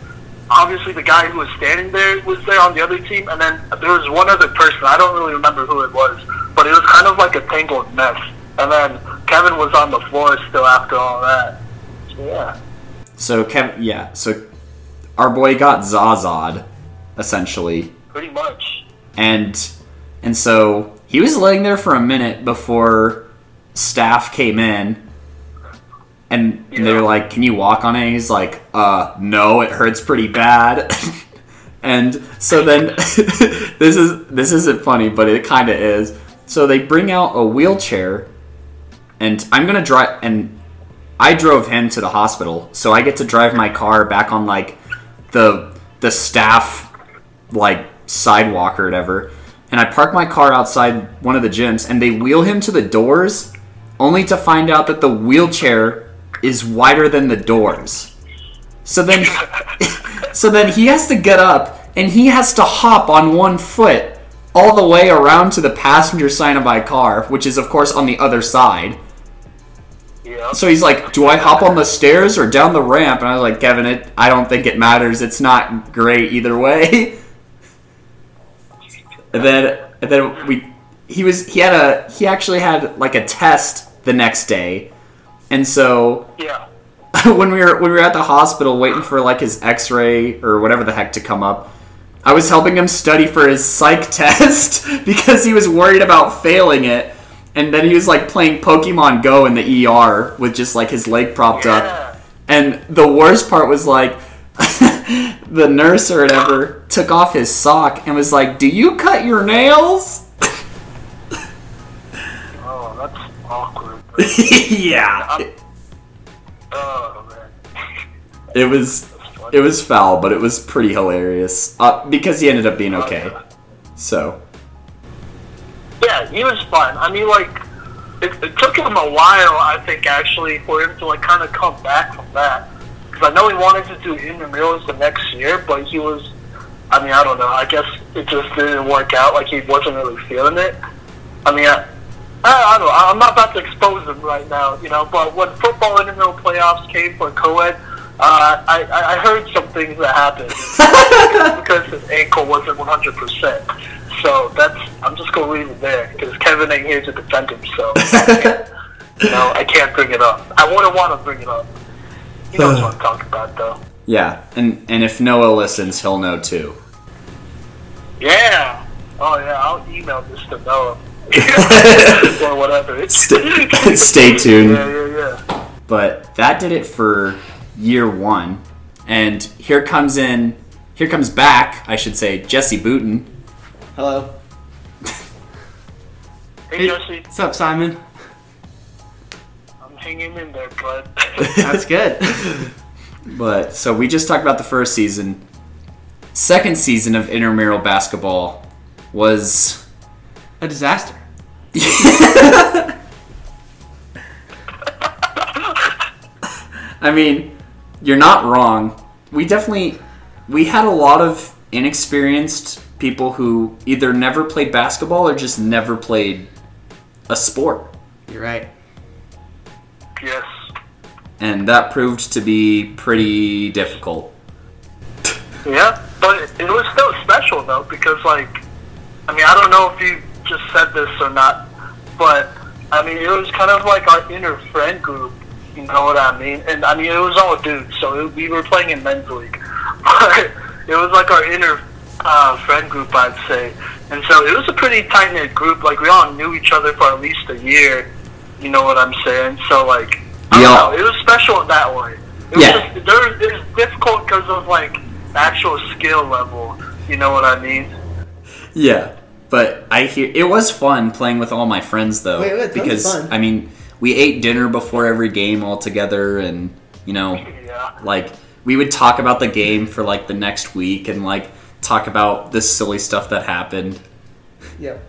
obviously the guy who was standing there was there on the other team, and then there was one other person. I don't really remember who it was, but it was kind of like a tangled mess. And then Kevin was on the floor still after all that. So yeah. So Kevin, yeah. So our boy got Zazad, essentially, Pretty much. and and so he was laying there for a minute before staff came in, and, and they're like, "Can you walk on it?" And he's like, "Uh, no, it hurts pretty bad." and so then this is this isn't funny, but it kind of is. So they bring out a wheelchair, and I'm gonna drive and. I drove him to the hospital, so I get to drive my car back on like the the staff like sidewalk or whatever. And I park my car outside one of the gyms, and they wheel him to the doors, only to find out that the wheelchair is wider than the doors. So then, so then he has to get up and he has to hop on one foot all the way around to the passenger side of my car, which is of course on the other side. Yeah. So he's like, "Do I hop on the stairs or down the ramp?" And I was like, "Kevin, it, I don't think it matters. It's not great either way." and then, and then we, he was, he had a, he actually had like a test the next day, and so Yeah. when we were when we were at the hospital waiting for like his X-ray or whatever the heck to come up, I was helping him study for his psych test because he was worried about failing it. And then he was like playing Pokemon Go in the ER with just like his leg propped up. And the worst part was like the nurse or whatever took off his sock and was like, "Do you cut your nails?" Oh, that's awkward. yeah. oh man. It was it was foul, but it was pretty hilarious uh, because he ended up being okay. So Yeah, he was fun. I mean, like, it, it took him a while, I think, actually, for him to like kind of come back from that. Because I know he wanted to do intramurals the next year, but he was. I mean, I don't know. I guess it just didn't work out. Like he wasn't really feeling it. I mean, I, I, I don't know. I'm not about to expose him right now, you know. But when football intramural playoffs came for co-ed, uh, I, I I heard some things that happened because his ankle wasn't 100. percent So that's I'm just gonna leave it there because Kevin ain't here to defend himself. you know, I can't bring it up. I wouldn't want to bring it up. He knows what I'm talking about, though. yeah, and and if Noah listens, he'll know too. Yeah. Oh yeah, I'll email this to Noah or whatever. Stay, stay tuned. Yeah, yeah, yeah. But that did it for year one, and here comes in, here comes back, I should say, Jesse Booten. Hello. Hey, Jesse, What's up, Simon? I'm hanging in there, bud. That's good. But so we just talked about the first season. Second season of intramural basketball was A disaster. I mean, you're not wrong. We definitely we had a lot of inexperienced people who either never played basketball or just never played a sport. You're right. yes. And that proved to be pretty difficult. Yeah, but it was still special though because like, I mean, I don't know if you just said this or not, but I mean, it was kind of like our inner friend group. You know what I mean? And I mean, it was all dudes, so it, we were playing in men's league, but it was like our inner uh, friend group, I'd say. And so it was a pretty tight knit group. Like we all knew each other for at least a year. You know what I'm saying? So like, I We don't know. It was special in that way. It was Yeah. just, there, it was difficult because of like actual skill level. You know what I mean? Yeah, but I hear it was fun playing with all my friends though, Wait, wait, because fun. I mean we ate dinner before every game all together, and you know, Yeah. like we would talk about the game for like the next week and like talk about the silly stuff that happened. Yep.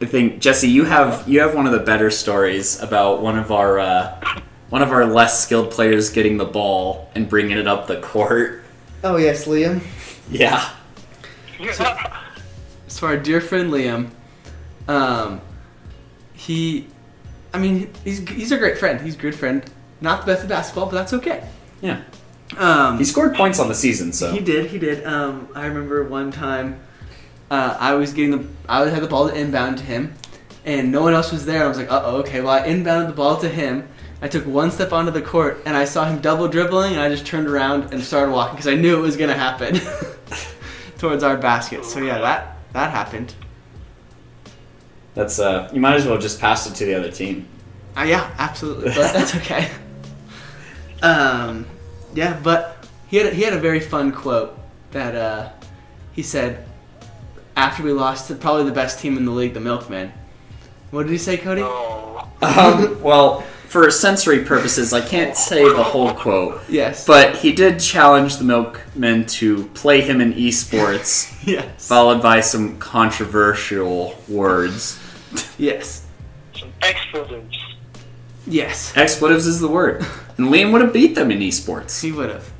I think Jesse, you have you have one of the better stories about one of our uh, one of our less skilled players getting the ball and bringing it up the court. Oh yes, Liam. Yeah. So our dear friend Liam, um, he, I mean, he's he's a great friend. He's a good friend. Not the best at basketball, but that's okay. Yeah. Um, He scored points on the season, so He did. He did. Um, I remember one time, uh, I was getting the I had the ball to inbound to him, and no one else was there. I was like, uh oh, okay. Well, I inbounded the ball to him. I took one step onto the court, and I saw him double dribbling, and I just turned around and started walking because I knew it was gonna happen towards our basket. So yeah, that that happened. that's uh, you might as well just pass it to the other team. Uh, yeah, absolutely. But that's okay. Um, yeah, but he had a, he had a very fun quote that uh, he said after we lost to probably the best team in the league, the Milkmen. What did he say, Cody? Oh, Um, well, for sensory purposes, I can't say the whole quote, Yes. but he did challenge the Milkmen to play him in esports, yes. followed by some controversial words. Yes. some expletives. Yes. Expletives is the word, and Liam would have beat them in esports. He would have.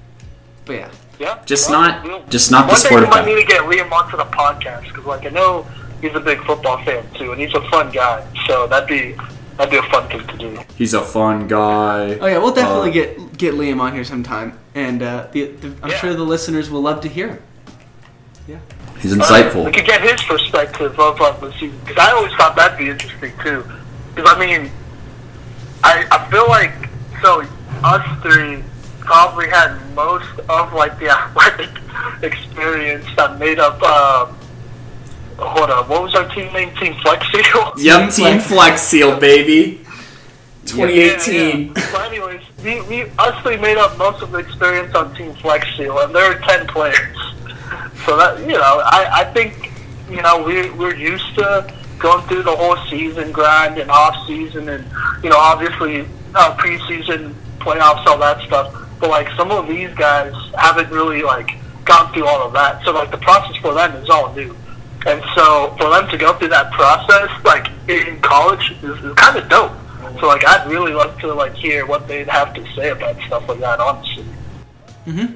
But yeah. Yeah. Just well, not- we'll- just not the One day sport we of might need to get Liam onto the podcast because, like, I know he's a big football fan too, and he's a fun guy. So that'd be that'd be a fun thing to do. He's a fun guy. Oh yeah, we'll definitely Uh, get get Liam on here sometime, and uh, the, the, I'm Yeah. sure the listeners will love to hear him. Yeah. He's Uh, insightful. we could get his perspective of like, the season because I always thought that'd be interesting too. Because I mean, I I feel like so us three probably had most of like the athletic experience that made up. Um, hold on, what was our team name? Team Flex Seal. Yep, Team Flex Seal, baby. 2018. Yeah, yeah. But anyways, we, we us three made up most of the experience on Team Flex Seal, and there were ten players. So that you know, I, I think you know we we're used to going through the whole season grind and off season, and you know obviously uh, preseason playoffs, all that stuff. But like some of these guys haven't really like gone through all of that, so like the process for them is all new. And so for them to go through that process, like in college, is, is kind of dope. So like I'd really love to like hear what they'd have to say about stuff like that. Honestly, Mm-hmm.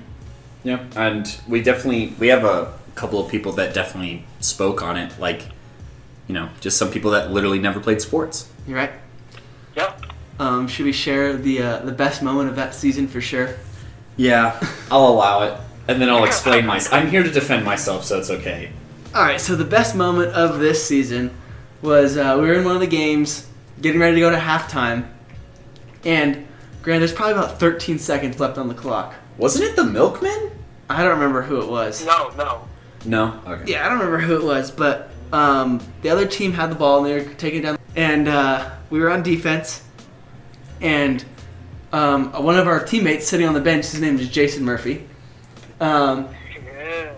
Yeah, and we definitely we have a couple of people that definitely spoke on it, like you know, just some people that literally never played sports. You're right. yeah. Um, should we share the uh, the best moment of that season for sure? Yeah, I'll allow it, and then I'll explain my. I'm here to defend myself, so it's okay. All right, so the best moment of this season was uh, we were in one of the games, getting ready to go to halftime, and Grant, there's probably about 13 seconds left on the clock. Wasn't it the milkman? I don't remember who it was. No, no. No. Okay. Yeah, I don't remember who it was, but um, the other team had the ball and they were taking it down, and uh, we were on defense, and um, one of our teammates sitting on the bench, his name is Jason Murphy. Um, Yeah.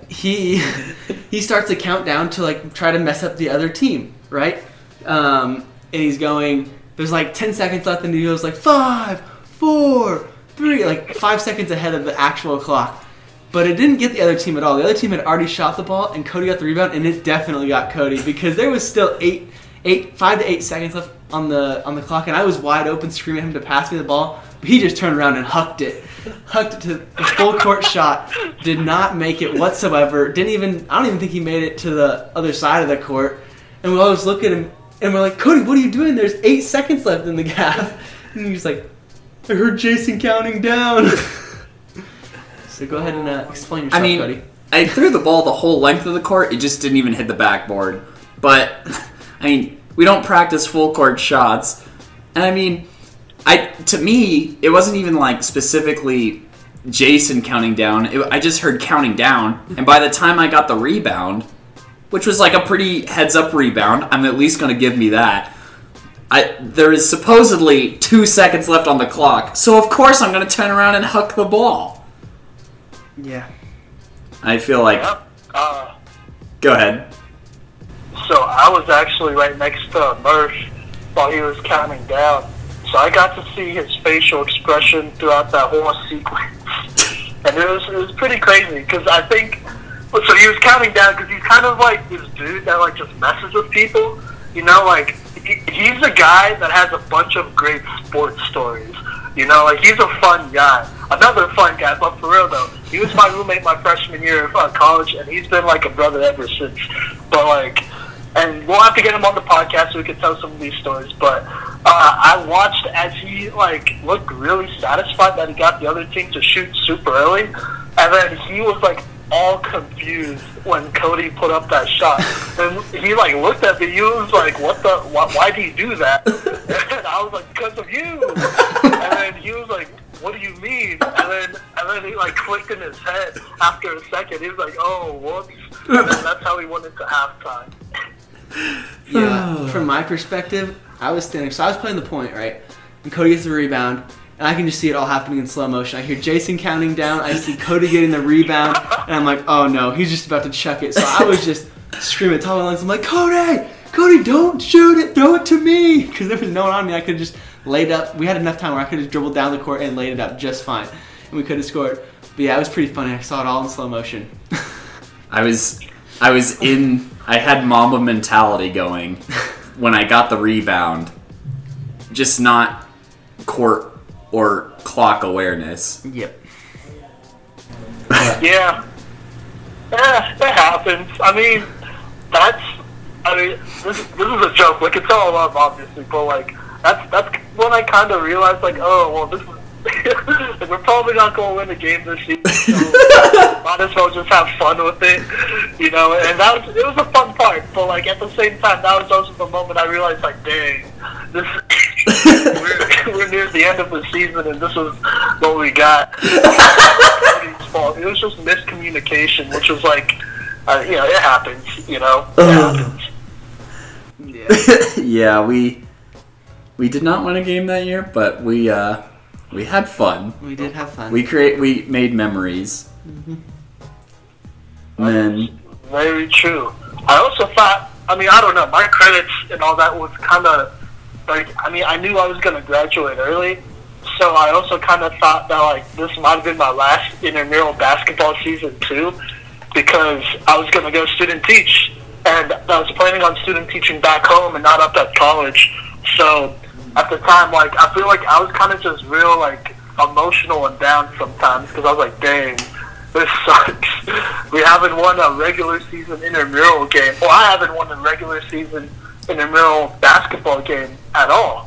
He he starts to count down to like try to mess up the other team, right? Um, and he's going. There's like ten seconds left, and he goes like five, four, three, like five seconds ahead of the actual clock. But it didn't get the other team at all. The other team had already shot the ball, and Cody got the rebound, and it definitely got Cody because there was still eight, eight, five to eight seconds left on the on the clock, and I was wide open, screaming at him to pass me the ball. But he just turned around and hucked it, hucked it to the full court shot. Did not make it whatsoever. Didn't even. I don't even think he made it to the other side of the court. And we just look at him, and we're like, Cody, what are you doing? There's eight seconds left in the gap. And he's like, I heard Jason counting down. so go ahead and uh, explain yourself, I mean, Cody. I threw the ball the whole length of the court. It just didn't even hit the backboard. But I mean, we don't practice full court shots, and I mean, I to me, it wasn't even like specifically Jason counting down. It, I just heard counting down, and by the time I got the rebound, which was like a pretty heads up rebound, I'm at least going to give me that. I, there is supposedly two seconds left on the clock, so of course I'm going to turn around and huck the ball. Yeah. I feel like. Yeah. Uh, Go ahead. so I was actually right next to Murph while he was counting down. So I got to see his facial expression throughout that whole sequence, and it was it was pretty crazy because I think. So he was counting down because he's kind of like this dude that like just messes with people. You know, like he, he's a guy that has a bunch of great sports stories. You know, like he's a fun guy. Another fun guy, but for real though, he was my roommate my freshman year of uh, college, and he's been like a brother ever since. But like, and we'll have to get him on the podcast so we can tell some of these stories. But uh, I watched as he like looked really satisfied that he got the other team to shoot super early, and then he was like all confused when Cody put up that shot. And he like looked at me. He was like, "What the? Why, why do you do that?" And I was like, "Because of you." And then he was like, "What do you mean?" And then and then he like clicked in his head after a second. He was like, "Oh, whoops." And then that's how he went into halftime. Yeah. From my perspective, I was standing. So I was playing the point, right? And Cody gets the rebound, and I can just see it all happening in slow motion. I hear Jason counting down. I see Cody getting the rebound, and I'm like, oh no, he's just about to chuck it. So I was just screaming at top of my lungs. I'm like, Cody, Cody, don't shoot it, throw it to me, because if there was no one on me. I could have just laid up. We had enough time where I could have dribbled down the court and laid it up just fine, and we could have scored. But yeah, it was pretty funny. I saw it all in slow motion. I was I was in I had Mamba mentality going when I got the rebound. Just not court or clock awareness. yep. Yeah. Yeah, it happens. I mean, that's. I mean, this, this is a joke. Like it's all love, obviously, but like that's that's when I kind of realized, like, oh, well, this is. Like, we're probably not going to win the game this season. So might as well just have fun with it, you know. And that was it was a fun part, but like at the same time, that was also the moment I realized, like, dang, this we're, we're near the end of the season, and this is what we got. Fault. It was just miscommunication, which was like, uh, you know, it happens. You know, it happens. Yeah. yeah, we we did not win a game that year, but we uh we had fun. We did have fun. We create we made memories. Mm-hmm. And then Very true. I also thought, I mean, I don't know, my credits and all that was kind of like, I mean, I knew I was going to graduate early, so I also kind of thought that like this might have been my last intramural basketball season too, because I was going to go student teach, and I was planning on student teaching back home and not up at college. So at the time, like, I feel like I was kind of just real like emotional and down sometimes because I was like, dang this sucks. We haven't won a regular season intramural game. Well, I haven't won a regular season intramural basketball game at all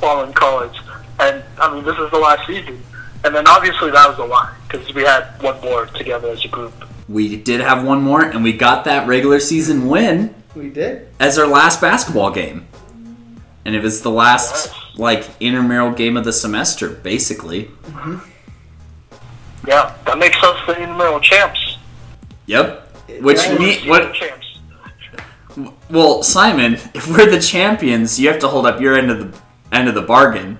while in college. And, I mean, this is the last season. And then obviously that was a lie because we had one more together as a group. we did have one more and we got that regular season win we did. as our last basketball game. And it was the last like intramural game of the semester, basically. Mm-hmm. Yeah, that makes us the intramural champs. Yep. Which Yeah. me what champs. well, Simon, if we're the champions, you have to hold up your end of the end of the bargain.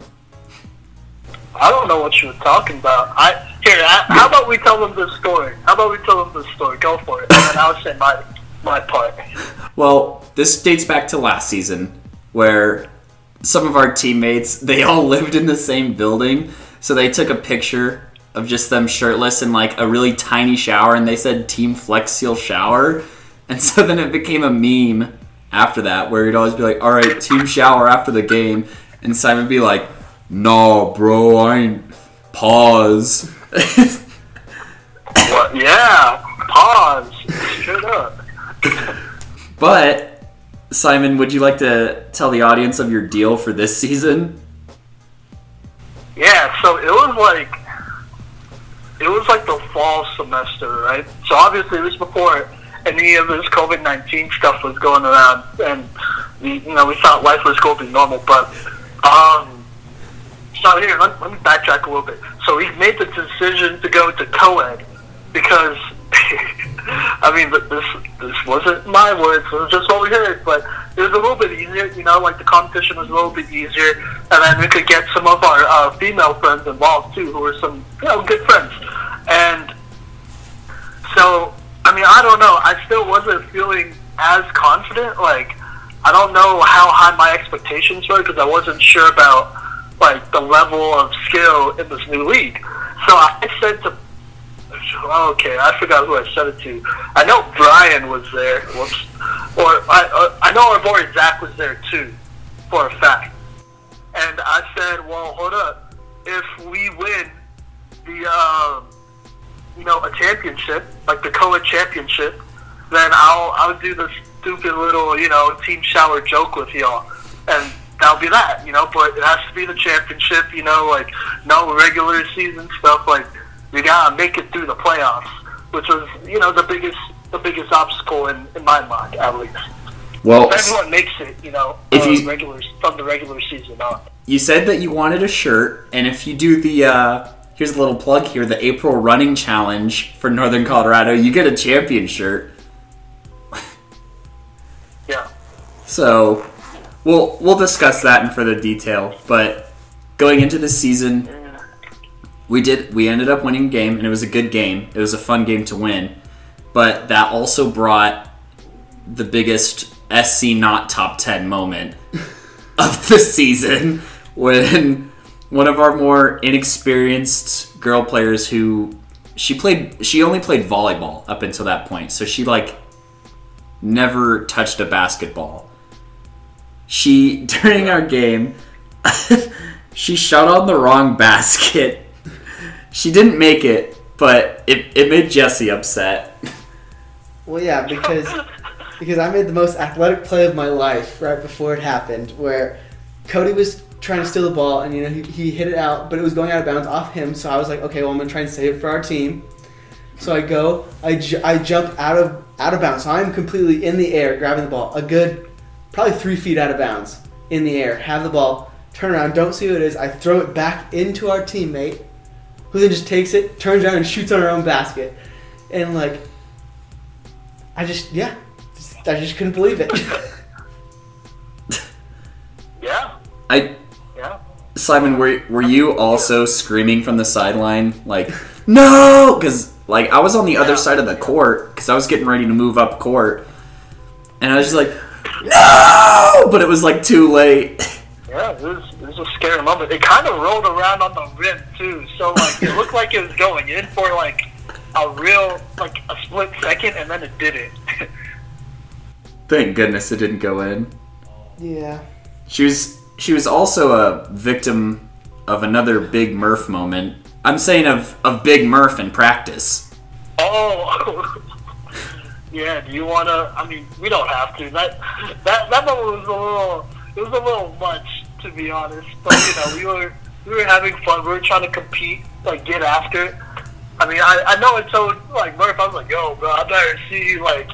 I don't know what you were talking about. I here. I, how about we tell them the story? How about we tell them the story? Go for it, and I'll say my my part. Well, this dates back to last season where some of our teammates, they all lived in the same building, so they took a picture of just them shirtless in like a really tiny shower and they said team flex seal shower. And so then it became a meme after that where he'd always be like, "All right, team shower after the game." And Simon would be like, "No, bro, I ain't pause." What? Yeah. Pause. Straight up. But Simon, would you like to tell the audience of your deal for this season? Yeah. So it was like it was like the fall semester, right? So obviously it was before any of this COVID nineteen stuff was going around, and we, you know, we thought life was going to be normal. But um, so here, let, let me backtrack a little bit. So we made the decision to go to co-ed because I mean, th- this this wasn't my words. It was just what we heard, but it was a little bit easier. You know, like the competition was a little bit easier, and then we could get some of our uh, female friends involved too, who were some you know good friends. And so, I mean, I don't know. I still wasn't feeling as confident. Like, I don't know how high my expectations were because I wasn't sure about like the level of skill in this new league. So I said to Okay, I forgot who I said it to. I know Brian was there. Whoops. Or I, uh, I know our boy Zach was there too, for a fact. And I said, well, hold up. If we win the, um, you know, a championship, like the co-ed championship, then I'll I'll do this stupid little, you know, team shower joke with y'all, and that'll be that, you know. But it has to be the championship, you know, like no regular season stuff. Like we gotta make it through the playoffs, which was, you know, the biggest the biggest obstacle in, in my mind, at least. Well, If everyone makes it, you know, If you- regular from the regular season on. you said that you wanted a shirt, and if you do the uh, here's a little plug here, the April Running Challenge for Northern Colorado, you get a champion shirt. Yeah. So we'll we'll discuss that in further detail. But going into the season, we did we ended up winning a game, and it was a good game. It was a fun game to win, but that also brought the biggest SC not top ten moment of the season when one of our more inexperienced girl players who she played she only played volleyball up until that point. So she like never touched a basketball. She during our game she shot on the wrong basket she didn't make it but it, it made jesse upset Well, yeah, because because I made the most athletic play of my life right before it happened, where Cody was trying to steal the ball, and you know he, he hit it out, but it was going out of bounds off him. So I was like, okay, well I'm gonna try and save it for our team. So I go, I, ju- I jump out of out of bounds. So I'm completely in the air, grabbing the ball, a good probably three feet out of bounds in the air. Have the ball, turn around, don't see who it is. I throw it back into our teammate, who then just takes it, turns around, and shoots on her own basket, and like. I just yeah, just- I just couldn't believe it. Yeah. i Yeah. Simon, were were you also screaming from the sideline like no? Because like I was on the other side of the court because I was getting ready to move up court, and I was just like no, but it was like too late. Yeah, it was, it was a scary moment. It kind of rolled around on the rim too, so like it looked like it was going in for like a real like a split second, and then it didn't. Thank goodness it didn't go in. yeah. She was she was also a victim of another Big Murph moment. I'm saying of of Big Murph in practice. oh, yeah. Do you want to? I mean, we don't have to. That that that moment was a little. It was a little much, to be honest. But you know, we were we were having fun. We were trying to compete, like get after it. I mean, I, I know it's so like Murph. I was like, yo, bro, I better see you like,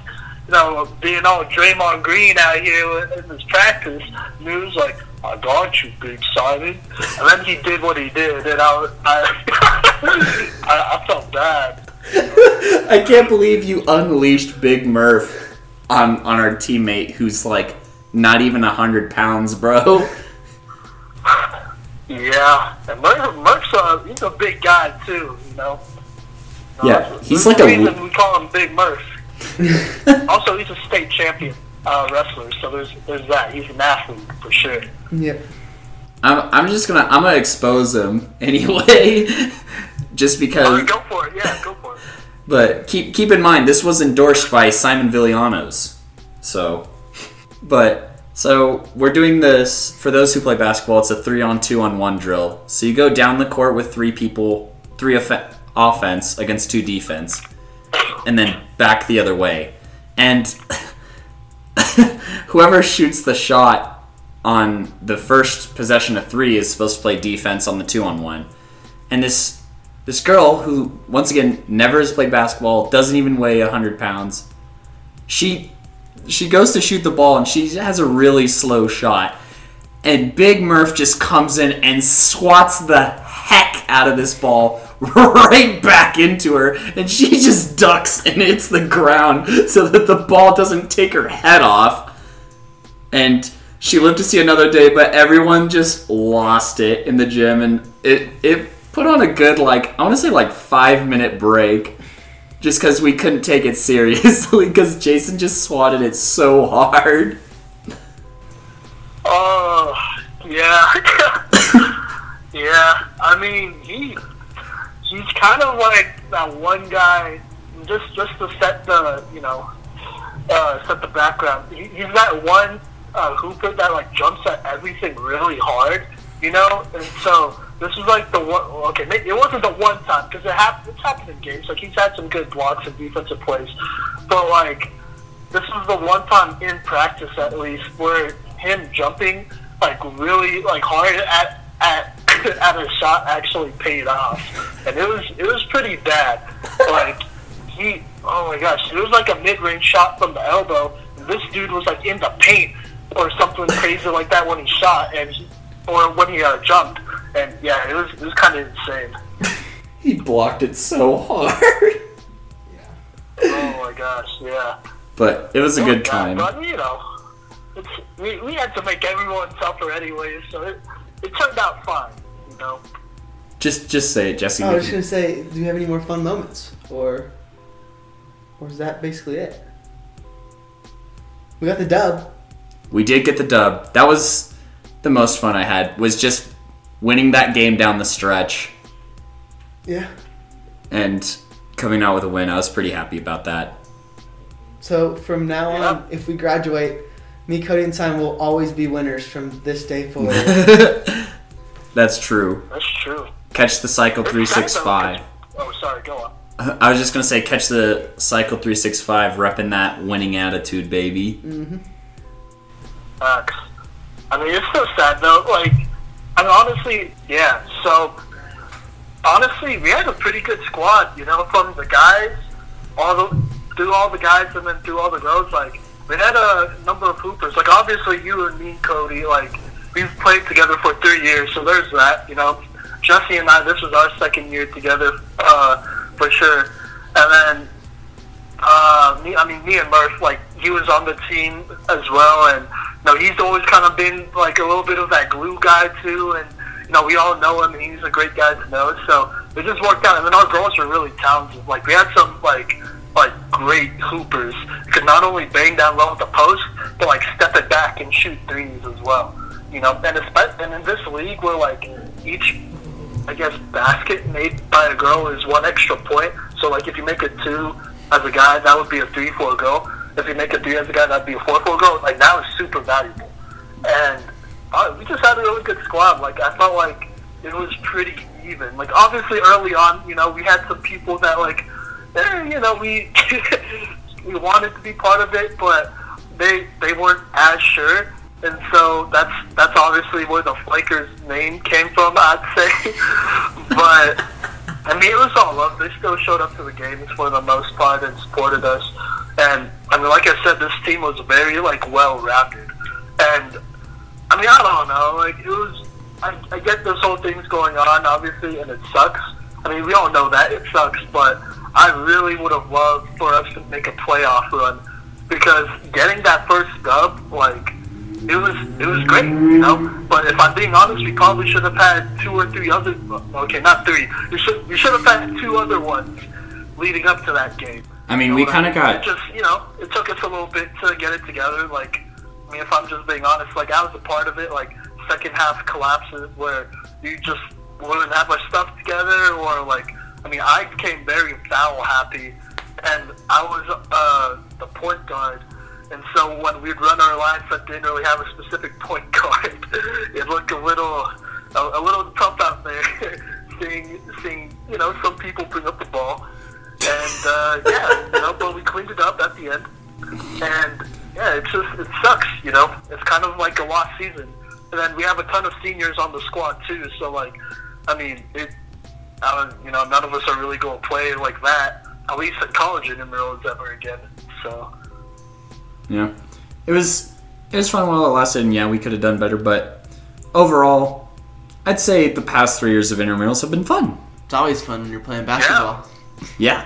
you know, being all Draymond Green out here in this practice. And he was like, I got you, Big Simon. And then he did what he did, and I, I, I, I felt bad. I can't believe you unleashed Big Murph on on our teammate who's like not even a hundred pounds, bro. Yeah, and Murph, Murph's a he's a big guy too, you know. Uh, Yeah, that's- he's there's like a reason we call him Big Murph. also, he's a state champion uh, wrestler, so there's there's that. He's an athlete for sure. Yep. I'm I'm just gonna I'm gonna expose him anyway, just because. go for it, yeah, go for it. But keep keep in mind this was endorsed by Simon Villanos, so. But so we're doing this for those who play basketball. It's a three on two on one drill. So you go down the court with three people, three off- offense against two defense, and then back the other way. And whoever shoots the shot on the first possession of three is supposed to play defense on the two on one. And this this girl who once again never has played basketball, doesn't even weigh hundred pounds, she she goes to shoot the ball and she has a really slow shot. And Big Murph just comes in and swats the heck out of this ball right back into her. And she just ducks and hits the ground so that the ball doesn't take her head off. And she lived to see another day, but everyone just lost it in the gym. And it, it put on a good, like, I want to say, like, five minute break just because we couldn't take it seriously because Jason just swatted it so hard. Oh, yeah. yeah, I mean, he he's kind of like that one guy, just just to set the, you know, uh, set the background. He, he's that one uh, hooper that, like, jumps at everything really hard, you know? And so this was like the one, okay, it wasn't the one time, because it hap- it's happened in games. Like, he's had some good blocks and defensive plays. But, like, this was the one time in practice at least where him jumping like really like hard at at at a shot actually paid off, and it was it was pretty bad. Like he, oh my gosh, it was like a mid range shot from the elbow. And this dude was like in the paint or something crazy like that when he shot and he, or when he uh, jumped. And yeah, it was it was kind of insane. He blocked it so hard. yeah. Oh my gosh, yeah. But it was a good Yeah, time. But you know, it's, we we had to make everyone suffer anyway, so it it turned out fine. You know. Just just say it, Jesse. I was just gonna say, do you have any more fun moments, or, or is that basically it? We got the dub. We did get the dub. That was the most fun I had. Was just winning that game down the stretch Yeah. and coming out with a win. I was pretty happy about that. So from now Yeah. on, if we graduate, me, Cody, and Simon will always be winners from this day forward. That's true. That's true. Catch the cycle It's three sad, though, six five. 'cause- Oh, sorry. Go on. I was just gonna say, catch the cycle three six five, repping that winning attitude, baby. Mm hmm. Facts. I mean, it's so sad though. Like, I mean, honestly, yeah. So, honestly, we had a pretty good squad. You know, from the guys, all the through all the guys, and then through all the girls. Like, we had a number of hoopers. Like, obviously, you and me, Cody. Like, we've played together for three years, so there's that. You know, Jesse and I. This was our second year together, uh, for sure. And then uh, me, I mean, me and Murph, like, he was on the team as well, and, you know, he's always kind of been, like, a little bit of that glue guy, too, and, you know, we all know him, and he's a great guy to know, so it just worked out, and then our girls were really talented. Like, we had some, like, like, great hoopers who could not only bang down low at the post, but, like, step it back and shoot threes as well, you know, and, espe- and in this league where, like, each I guess basket made by a girl is one extra point. So like if you make a two as a guy, that would be a three for a girl. If you make a three as a guy, that'd be a four for a girl. Like that was super valuable. And uh, we just had a really good squad. Like I felt like it was pretty even. Like obviously early on, you know, we had some people that like, eh, you know, we we wanted to be part of it, but they they weren't as sure. And so that's that's obviously where the Flakers name came from, I'd say. but I mean, it was all love. They still showed up to the games for the most part and supported us. And I mean, like I said, this team was very like well rounded. And I mean, I don't know. Like it was. I, I get this whole thing's going on, obviously, and it sucks. I mean, we all know that it sucks, but I really would have loved for us to make a playoff run because getting that first dub, like, it was it was great, you know. But if I'm being honest, we probably should have had two or three other. Okay, not three. We should we should have had two other ones leading up to that game. I mean, You know we kind of got It just you know it took us a little bit to get it together. Like, I mean, if I'm just being honest, like I was a part of it. Like second half collapses where you just wouldn't have our stuff together, or like I mean, I became very foul happy, and I was uh, the point guard. And so when we'd run our lines that didn't really have a specific point guard, it looked a little a, a little tough out there. seeing seeing you know some people bring up the ball, and uh, yeah, you know, but we cleaned it up at the end, and yeah, it's just it sucks, you know. It's kind of like a lost season, and then we have a ton of seniors on the squad too. So like, I mean, it, I don't, you know, none of us are really going to play like that, at least at college intramurals ever again. So. Yeah, it was it was fun while it lasted, and yeah, we could have done better. But overall, I'd say the past three years of intramurals have been fun. It's always fun when you're playing basketball. Yeah.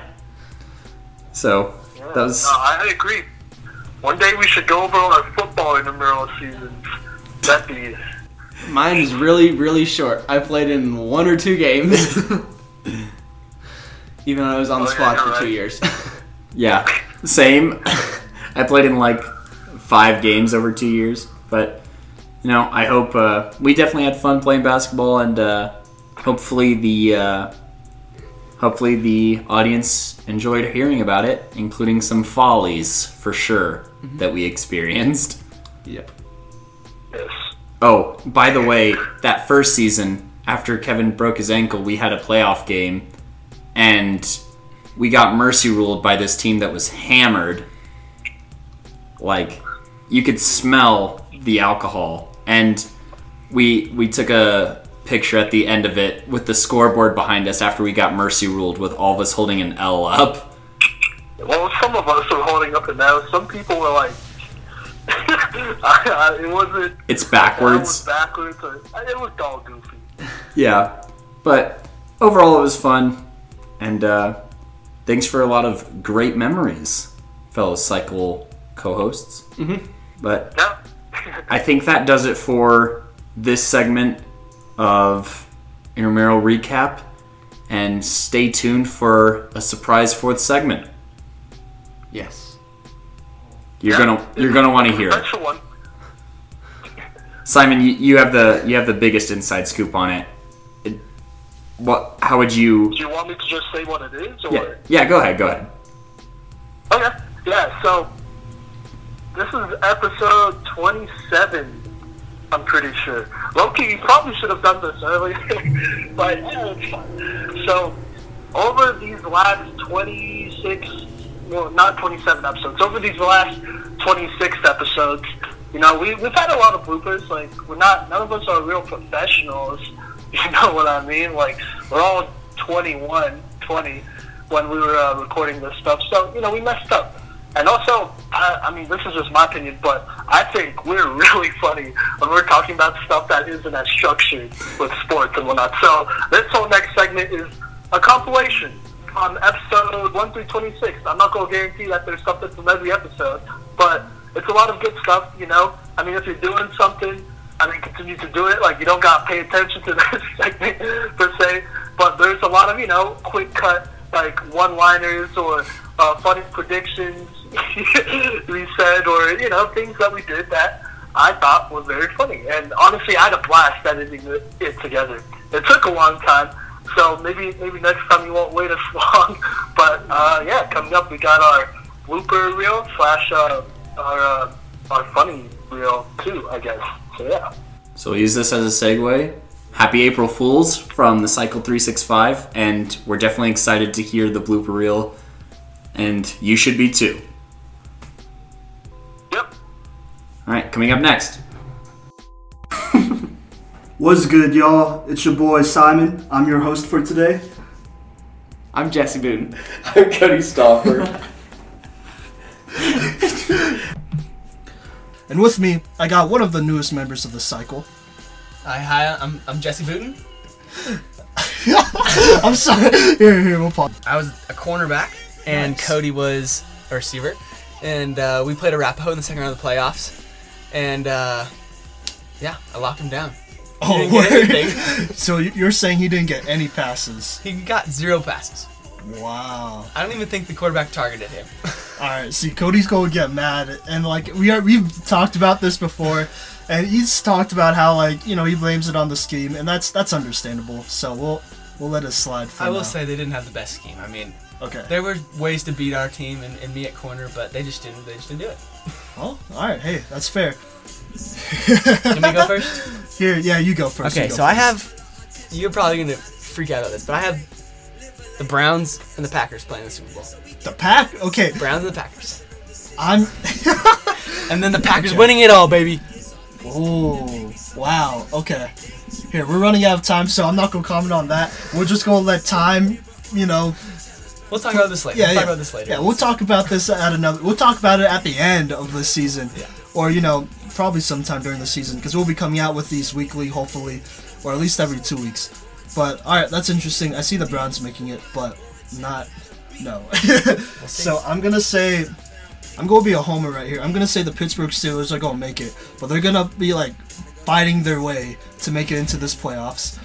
So Yeah, that was no, I agree. One day we should go over our football intramural seasons. That'd be Mine is really, really short. I played in one or two games. Even though I was on the Oh, yeah, squad you're for two right. years. yeah same. I played in like five games over two years, but you know, I hope uh, we definitely had fun playing basketball, and uh, hopefully the uh, hopefully the audience enjoyed hearing about it, including some follies for sure that we experienced. yep. yes. Oh, by the way, that first season, after Kevin broke his ankle, we had a playoff game, and we got mercy ruled by this team that was hammered. Like, you could smell the alcohol. And we we took a picture at the end of it with the scoreboard behind us after we got mercy ruled with all of us holding an L up. Well, some of us were holding up and down. Some people were like, I, I, it wasn't. It's It was backwards. backwards. Or, it was all goofy. Yeah, but overall it was fun, and uh, thanks for a lot of great memories, fellow cycle co-hosts. Mm-hmm. But. I think that does it for this segment of intramural recap, and stay tuned for a surprise fourth segment. Yes. You're Yeah. gonna you're gonna want to hear it. One. Simon, you, you have the you have the biggest inside scoop on it. it. What? How would you? Do you want me to just say what it is, or? Yeah, yeah. Go ahead. Go ahead. Okay. Yeah, so this is episode 27, I'm pretty sure. Lowkey, you probably should have done this earlier, but. So, over these last 26, well, not 27 episodes, over these last 26 episodes, you know, we, we've had a lot of bloopers. Like, we're not, none of us are real professionals. You know what I mean? Like, we're all 21, 20 when we were uh, recording this stuff. So, you know, we messed up. And also, I, I mean, this is just my opinion, but I think we're really funny when we're talking about stuff that isn't as structured with sports and whatnot. So, this whole next segment is a compilation on episode 1 through 26. I'm not going to guarantee that there's something from every episode, but it's a lot of good stuff, you know? I mean, if you're doing something, I mean, continue to do it. Like, you don't got to pay attention to this segment per se, but there's a lot of, you know, quick cut, like, one liners or uh, funny predictions we said, or, you know, things that we did that I thought was very funny. And honestly, I had a blast editing it, together. It took a long time. So maybe maybe next time you won't wait as long. But uh, yeah, coming up we got our blooper reel slash uh, our uh, our funny reel too, I guess. So yeah. So we'll use this as a segue. Happy April Fools from the Cycle 365, and we're definitely excited to hear the blooper reel, and you should be too. Yep. All right, coming up next. What's good, y'all? It's your boy Simon. I'm your host for today. I'm Jesse Boone. I'm Cody Stoffer. And with me, I got one of the newest members of the cycle. Hi, hi, I'm, I'm Jesse Booten. I'm sorry. Here, here, we'll pause. I was a cornerback, and Nice. Cody was a receiver. And uh, we played Arapahoe in the second round of the playoffs. And uh, yeah, I locked him down. Oh, word. So you- you're saying he didn't get any passes? He got zero passes. Wow. I don't even think the quarterback targeted him. All right. See, Cody's going to get mad, and like we are, we've talked about this before, and he's talked about how like you know he blames it on the scheme, and that's that's understandable. So we'll we'll let it slide for I will now. say they didn't have the best scheme. I mean, Okay. there were ways to beat our team and, and me at corner, but they just didn't. They just didn't do it. Well, all right. Hey, that's fair. Can we go first? Here, yeah, you go first. Okay, go so I have. You're probably gonna freak out about this, but I have the Browns and the Packers playing the Super Bowl. the pack. Okay, Browns and the Packers, I'm. and then the Packers winning it all, baby. Oh, wow. Okay. Here, we're running out of time, so I'm not going to comment on that. We're just going to let time, you know. We'll talk about this later. Yeah, we'll yeah. talk about this later. Yeah, we'll talk about this at another. We'll talk about it at the end of the season. Yeah. Or, you know, probably sometime during the season, because we'll be coming out with these weekly, hopefully, or at least every two weeks. But, alright, that's interesting. I see the Browns making it, but not. No. so I'm going to say. I'm going to be a homer right here. I'm going to say the Pittsburgh Steelers are going to make it, but they're going to be like fighting their way to make it into this playoffs.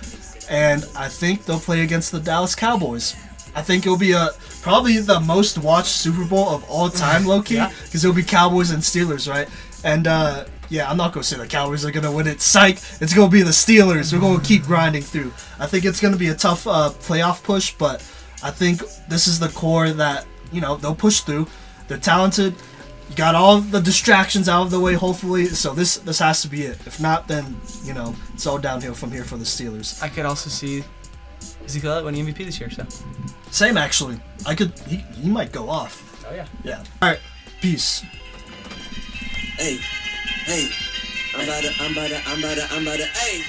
And I think they'll play against the Dallas Cowboys. I think it'll be a probably the most watched Super Bowl of all time, low key, Yeah. because it'll be Cowboys and Steelers, right? And uh, yeah, I'm not gonna say the Cowboys are gonna win it. Psych! It's gonna be the Steelers. We're gonna keep grinding through. I think it's gonna be a tough uh, playoff push, but I think this is the core that you know they'll push through. They're talented. You got all the distractions out of the way, hopefully. So this this has to be it. If not, then you know it's all downhill from here for the Steelers. I could also see Ezekiel Elliott winning MVP this year. So. Same actually. I could. He, he might go off. Oh yeah. Yeah. All right. Peace. Hey, hey, I'm about to, I'm about to, I'm about to, I'm about to, hey.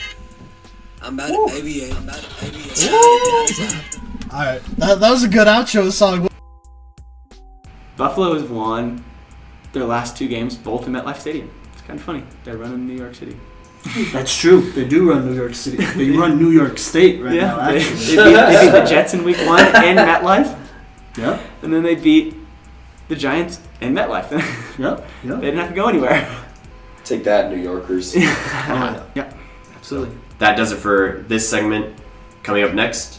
I'm about to, baby, I'm about to, baby, All right, that, that was a good outro song. Buffalo has won their last two games, both in MetLife Stadium. It's kind of funny. They're running New York City. That's true. They do run New York City. They run New York State right now. they, they, beat, they beat the Jets in Week One and MetLife, Yep. and then they beat the Giants in MetLife. they Yep. Yep. didn't have to go anywhere. Take that, New Yorkers. Oh, yeah, absolutely. that does it for this segment. Coming up next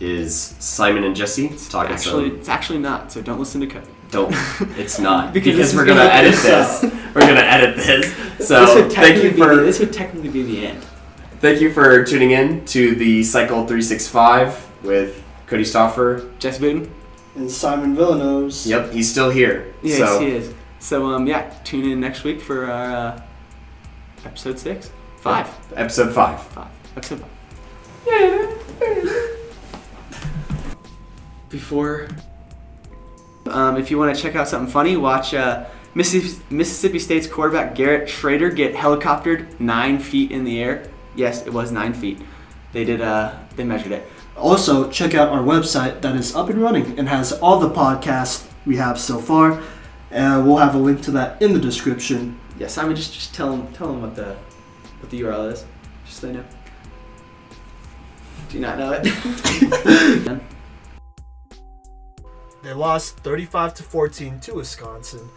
is Simon and Jesse talking Actually, some. it's actually not. So don't listen to Cody. Don't. It's not Because because, we're gonna gonna- edit this. We're gonna edit this. So this would thank you technically be the- for this would technically be the end. thank you for tuning in to the Cycle 365 with Cody Stoffer. Jess Booten. And Simon Villanos. Yep, he's still here. Yes, so he is. So um, yeah, tune in next week for our uh, episode six, five, episode five. five, episode five. Before, um, if you want to check out something funny, watch uh, Mississippi, Mississippi State's quarterback Garrett Shrader get helicoptered nine feet in the air. Yes, it was nine feet. They did. Uh, they measured it. Also, check out our website that is up and running and has all the podcasts we have so far. Uh, we'll have a link to that in the description. Yeah, Simon, just just tell them tell them what the what the URL is, just so they know. Do you not know it? They lost 35 to 14 to Wisconsin.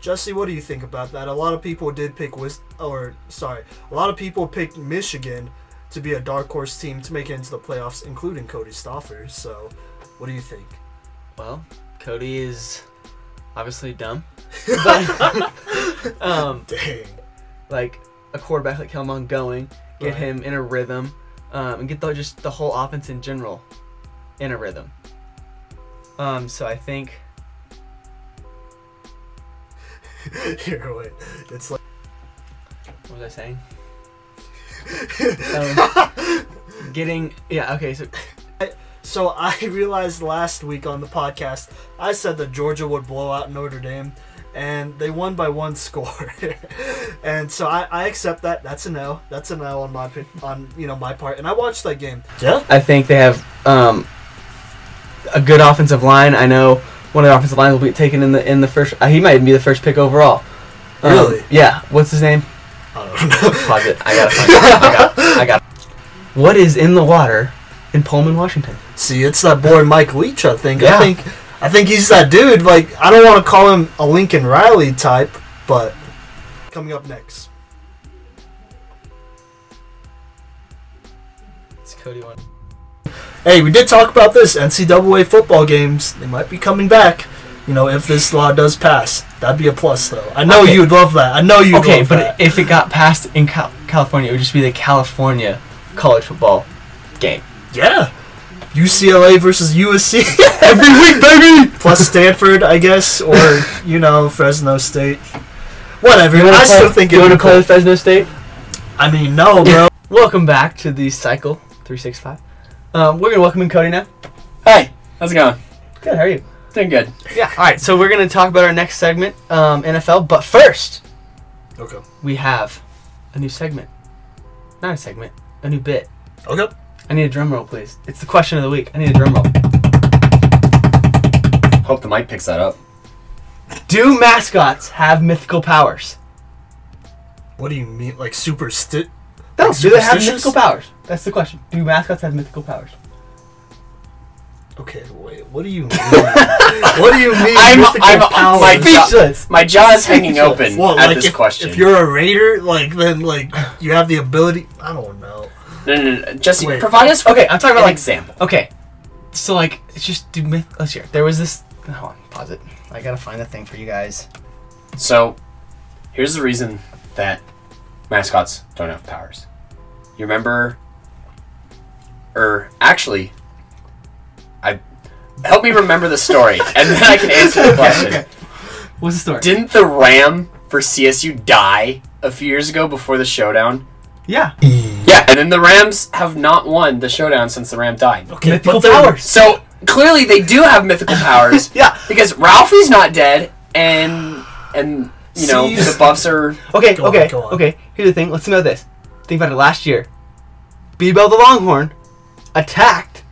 Jesse, what do you think about that? A lot of people did pick Wis- or sorry, a lot of people picked Michigan to be a dark horse team to make it into the playoffs, including Cody Stoffer. So, what do you think? Well, Cody is obviously dumb, but um, Dang. like a quarterback like Kelmon going, get Right. him in a rhythm, um, and get the, just the whole offense in general in a rhythm. Um, so I think Here, wait. It's like what was I saying? Um, getting yeah okay so so. I realized last week on the podcast I said that Georgia would blow out Notre Dame, and they won by one score. and so I, I accept that. That's a no. That's a no on my pi- on you know my part. And I watched that game. Yeah. I think they have um, a good offensive line. I know one of the offensive lines will be taken in the in the first. Uh, he might even be the first pick overall. Um, Really? Yeah. What's his name? I don't know. Pause it. I gotta find it. I got. I got. What is in the water in Pullman, Washington? See, it's that boy Mike Leach. I think. Yeah. I think. I think he's that dude. Like I don't want to call him a Lincoln Riley type, but coming up next. It's Cody one. Hey, we did talk about this NCAA football games. They might be coming back. You know, if this law does pass, that'd be a plus, though. I know Okay. you'd love that. I know you'd Okay, but that. if it got passed in Cal- California, it would just be the California college football game. yeah, UCLA versus USC every week, baby. Plus Stanford, I guess, or you know Fresno State. Whatever. You I play- still think you it want to would. play Fresno State. I mean, no, bro. Welcome back to the Cycle 365. Um, we're gonna welcome in Cody now. Hey, how's it going? Good. How are you? Doing good. Yeah. All right. So we're gonna talk about our next segment, um, NFL. But first, okay. we have a new segment. Not a segment. A new bit. Okay. I need a drum roll, please. It's the question of the week. I need a drum roll. Hope the mic picks that up. Do mascots have mythical powers? What do you mean, like super sti? No. Like do they have mythical powers? That's the question. Do mascots have mythical powers? Okay, wait. What do you mean? what do you mean? I'm- I'm- powers? my jaw- Speechless. My jaw is hanging open Well, at like this if, question. if you're a raider, like then like you have the ability. I don't know. no, no, no, Jesse, Wait. provide us with Okay, I'm talking about an like example. Okay, so like it's just do myth. Let's hear. There was this. Hold on, pause it. I gotta find the thing for you guys. So, here's the reason that mascots don't have powers. You remember, or actually, I help me remember the story, and then I can answer the question. What's the story? Didn't the Ram for CSU die a few years ago before the showdown? yeah, Yeah, and then the Rams have not won the showdown since the Ram died. Okay, mythical but powers. So clearly they do have mythical powers. Yeah. Because Ralphie's not dead, and and you know See- the Buffs are. Okay, Go on, okay, go on. okay. Here's the thing. Let's think about this. Think about it. Last year, Bevo the Longhorn attacked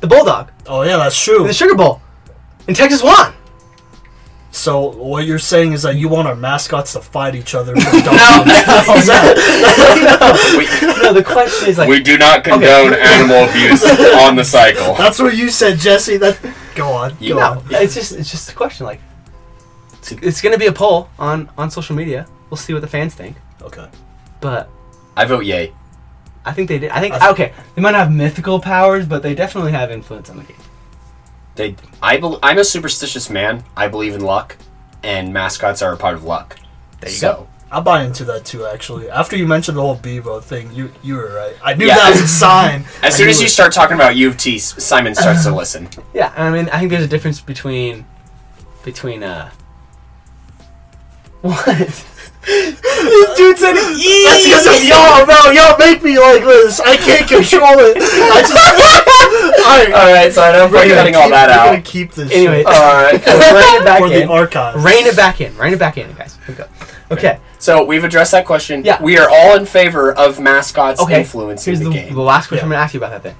the Bulldog Oh yeah, that's in true. the Sugar Bowl, and Texas won. So what you're saying is that you want our mascots to fight each other for dunking? Is that- no, the question is like, We do not condone animal abuse on the cycle. That's what you said, Jesse. That go on, You go no, on. it's just it's just a question. Like, it's, it's gonna be a poll on on social media. We'll see what the fans think, Okay. but I vote yay. I think they did. I think I okay, they might not have mythical powers, but they definitely have influence on the game. They, I, bel I'm a superstitious man. I believe in luck, and mascots are a part of luck. There you so, go. I buy into that too. Actually, after you mentioned the whole Bevo thing, you you were right. I knew Yeah. that was a sign. As I soon as you it. start talking about U of T, Simon starts to listen. Yeah, I mean, I think there's a difference between between uh. What? This dude said E. That's because of y'all, bro. Y'all make me like this. I can't control it. I just. all right, All right, so I know we're cutting all keep- that we're gonna out. keep this. Anyway, shit All right. rein it back for the in. archive. Rein it back in. Rein it back in, guys. Go. Okay. So we've addressed that question. Yeah. We are all in favor of mascots Okay. influencing Here's the, the, game. the last question Yeah. I'm gonna ask you about that then.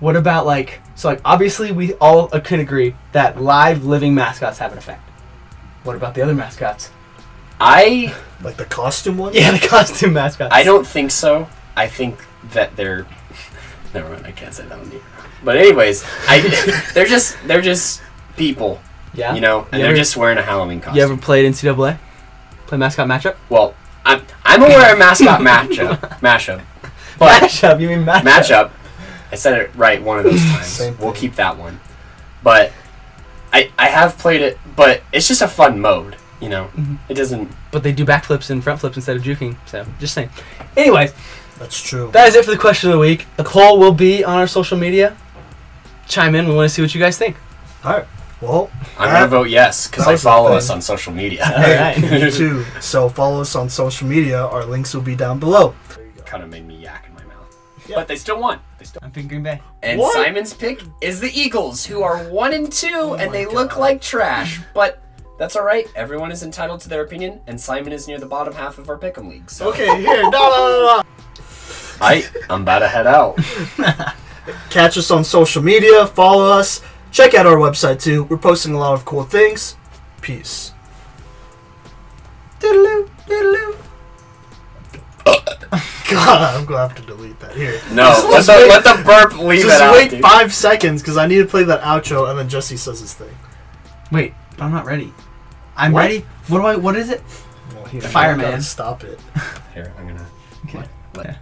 What about like so like obviously we all can agree that live living mascots have an effect. What about the other mascots? I Like the costume one. Yeah, the costume mascots. I don't think so. I think that they're. Never mind. I can't say that on the. But anyways, I they're just they're just people, Yeah. you know, and You they're ever- just wearing a Halloween costume. You ever played NCAA? Play mascot matchup? well, I'm I'm aware of mascot matchup mashup, but matchup. You mean matchup? matchup. I said it right one of those times. Same we'll keep that one. But I I have played it, but it's just a fun mode. You know, Mhm. it doesn't. But they do backflips and front flips instead of juking. So just saying. Anyways, That's true. that is it for the question of the week. The poll will be on our social media. Chime in. We want to see what you guys think. All right. Well, I'm gonna vote yes because that I follow us on social media. All right. me too. So follow us on social media. Our links will be down below. There you go. kind of made me yak in my mouth. Yeah. But they still won. They still. I'm picking Green Bay. And What? Simon's pick is the Eagles, who are one and two, and my they look like trash. But that's all right. Everyone is entitled to their opinion, and Simon is near the bottom half of our pick'em league. So Okay, here. No, no, no, no. I I'm about to head out. Catch us on social media. Follow us. Check out our website too. We're posting a lot of cool things. Peace. Doodaloo, doodaloo. God, I'm gonna have to delete that here. No, let the, wait- let the burp leave Just it out. wait dude. five seconds because I need to play that outro and then Jesse says his thing. Wait, I'm not ready. I'm What? ready. What do I? What is it? Well, he Fireman. gotta Stop it. Here, I'm gonna. Okay. Let-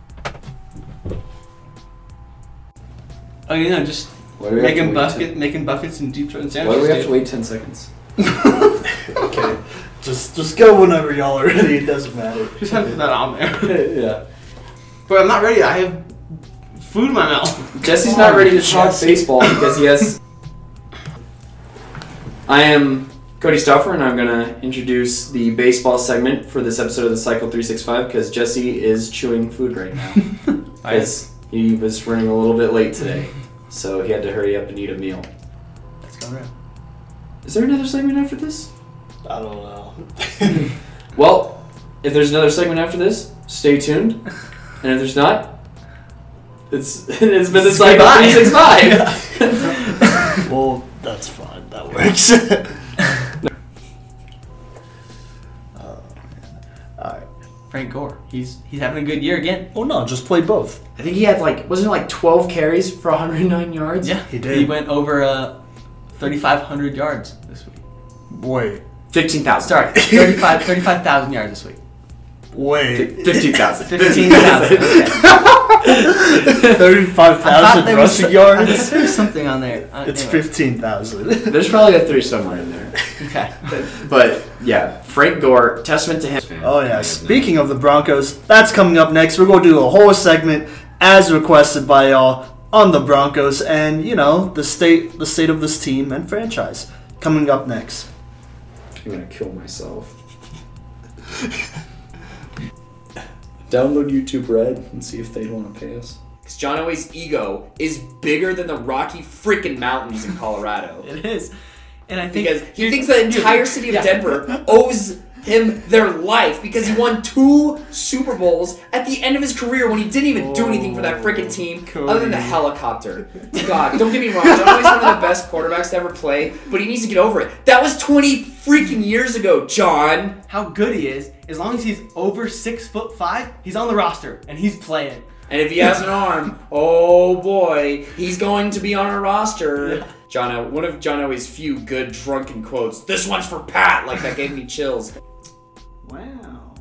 Oh, you know, just Why do we have to making wait bucket, making buckets and deep throat ten- sandwiches. Why do we have to dude. wait ten seconds? Okay. Just just go whenever y'all are ready. It doesn't matter. Just have that on there. yeah. But I'm not ready. I have food in my mouth. Jesse's Come not ready to talk Jesse. baseball because he has. I am Cody Stauffer, and I'm gonna introduce the baseball segment for this episode of the Cycle 365 because Jesse is chewing food right now because he was running a little bit late today, so he had to hurry up and eat a meal. Let's go around. Is there another segment after this? I don't know. Well, if there's another segment after this, stay tuned. And if there's not, it's it's been the cycle Goodbye. 365. well, that's fine. That works. Frank Gore. He's he's having a good year again. Well, no, just play both. I think he had like wasn't it like 12 carries for 109 yards? Yeah, He did. He went over uh, 3,500 yards this week. Wait. 15,000. Sorry, 35 35,000 yards this week. Wait. 15,000. 15,000. Okay. 35,000 there was rushing yards? thought there was something on there. Uh, It's anyway. 15,000. There's probably a three somewhere in there. Okay. But yeah, Frank Gore, testament to him. Oh yeah. Speaking of the Broncos, that's coming up next. We're going to do a whole segment as requested by y'all on the Broncos and you know the state the state of this team and franchise coming up next. I'm gonna kill myself. Download YouTube Red and see if they want to pay us. Because John Elway's ego is bigger than the Rocky freaking Mountains in Colorado. It is. And I think Because he thinks the entire city of Denver owes him their life because he won two Super Bowls at the end of his career when he didn't even do anything for that oh, freaking team other than the helicopter. God, don't get me wrong. John Elway's one of the best quarterbacks to ever play, but he needs to get over it. That was 20 freaking years ago, John. How good he is, as long as he's over six foot five, he's on the roster and he's playing. And if he has an arm, oh boy, he's going to be on our roster. John, one of John Elway's few good drunken quotes. This one's for Pat. Like that gave me chills. Wow.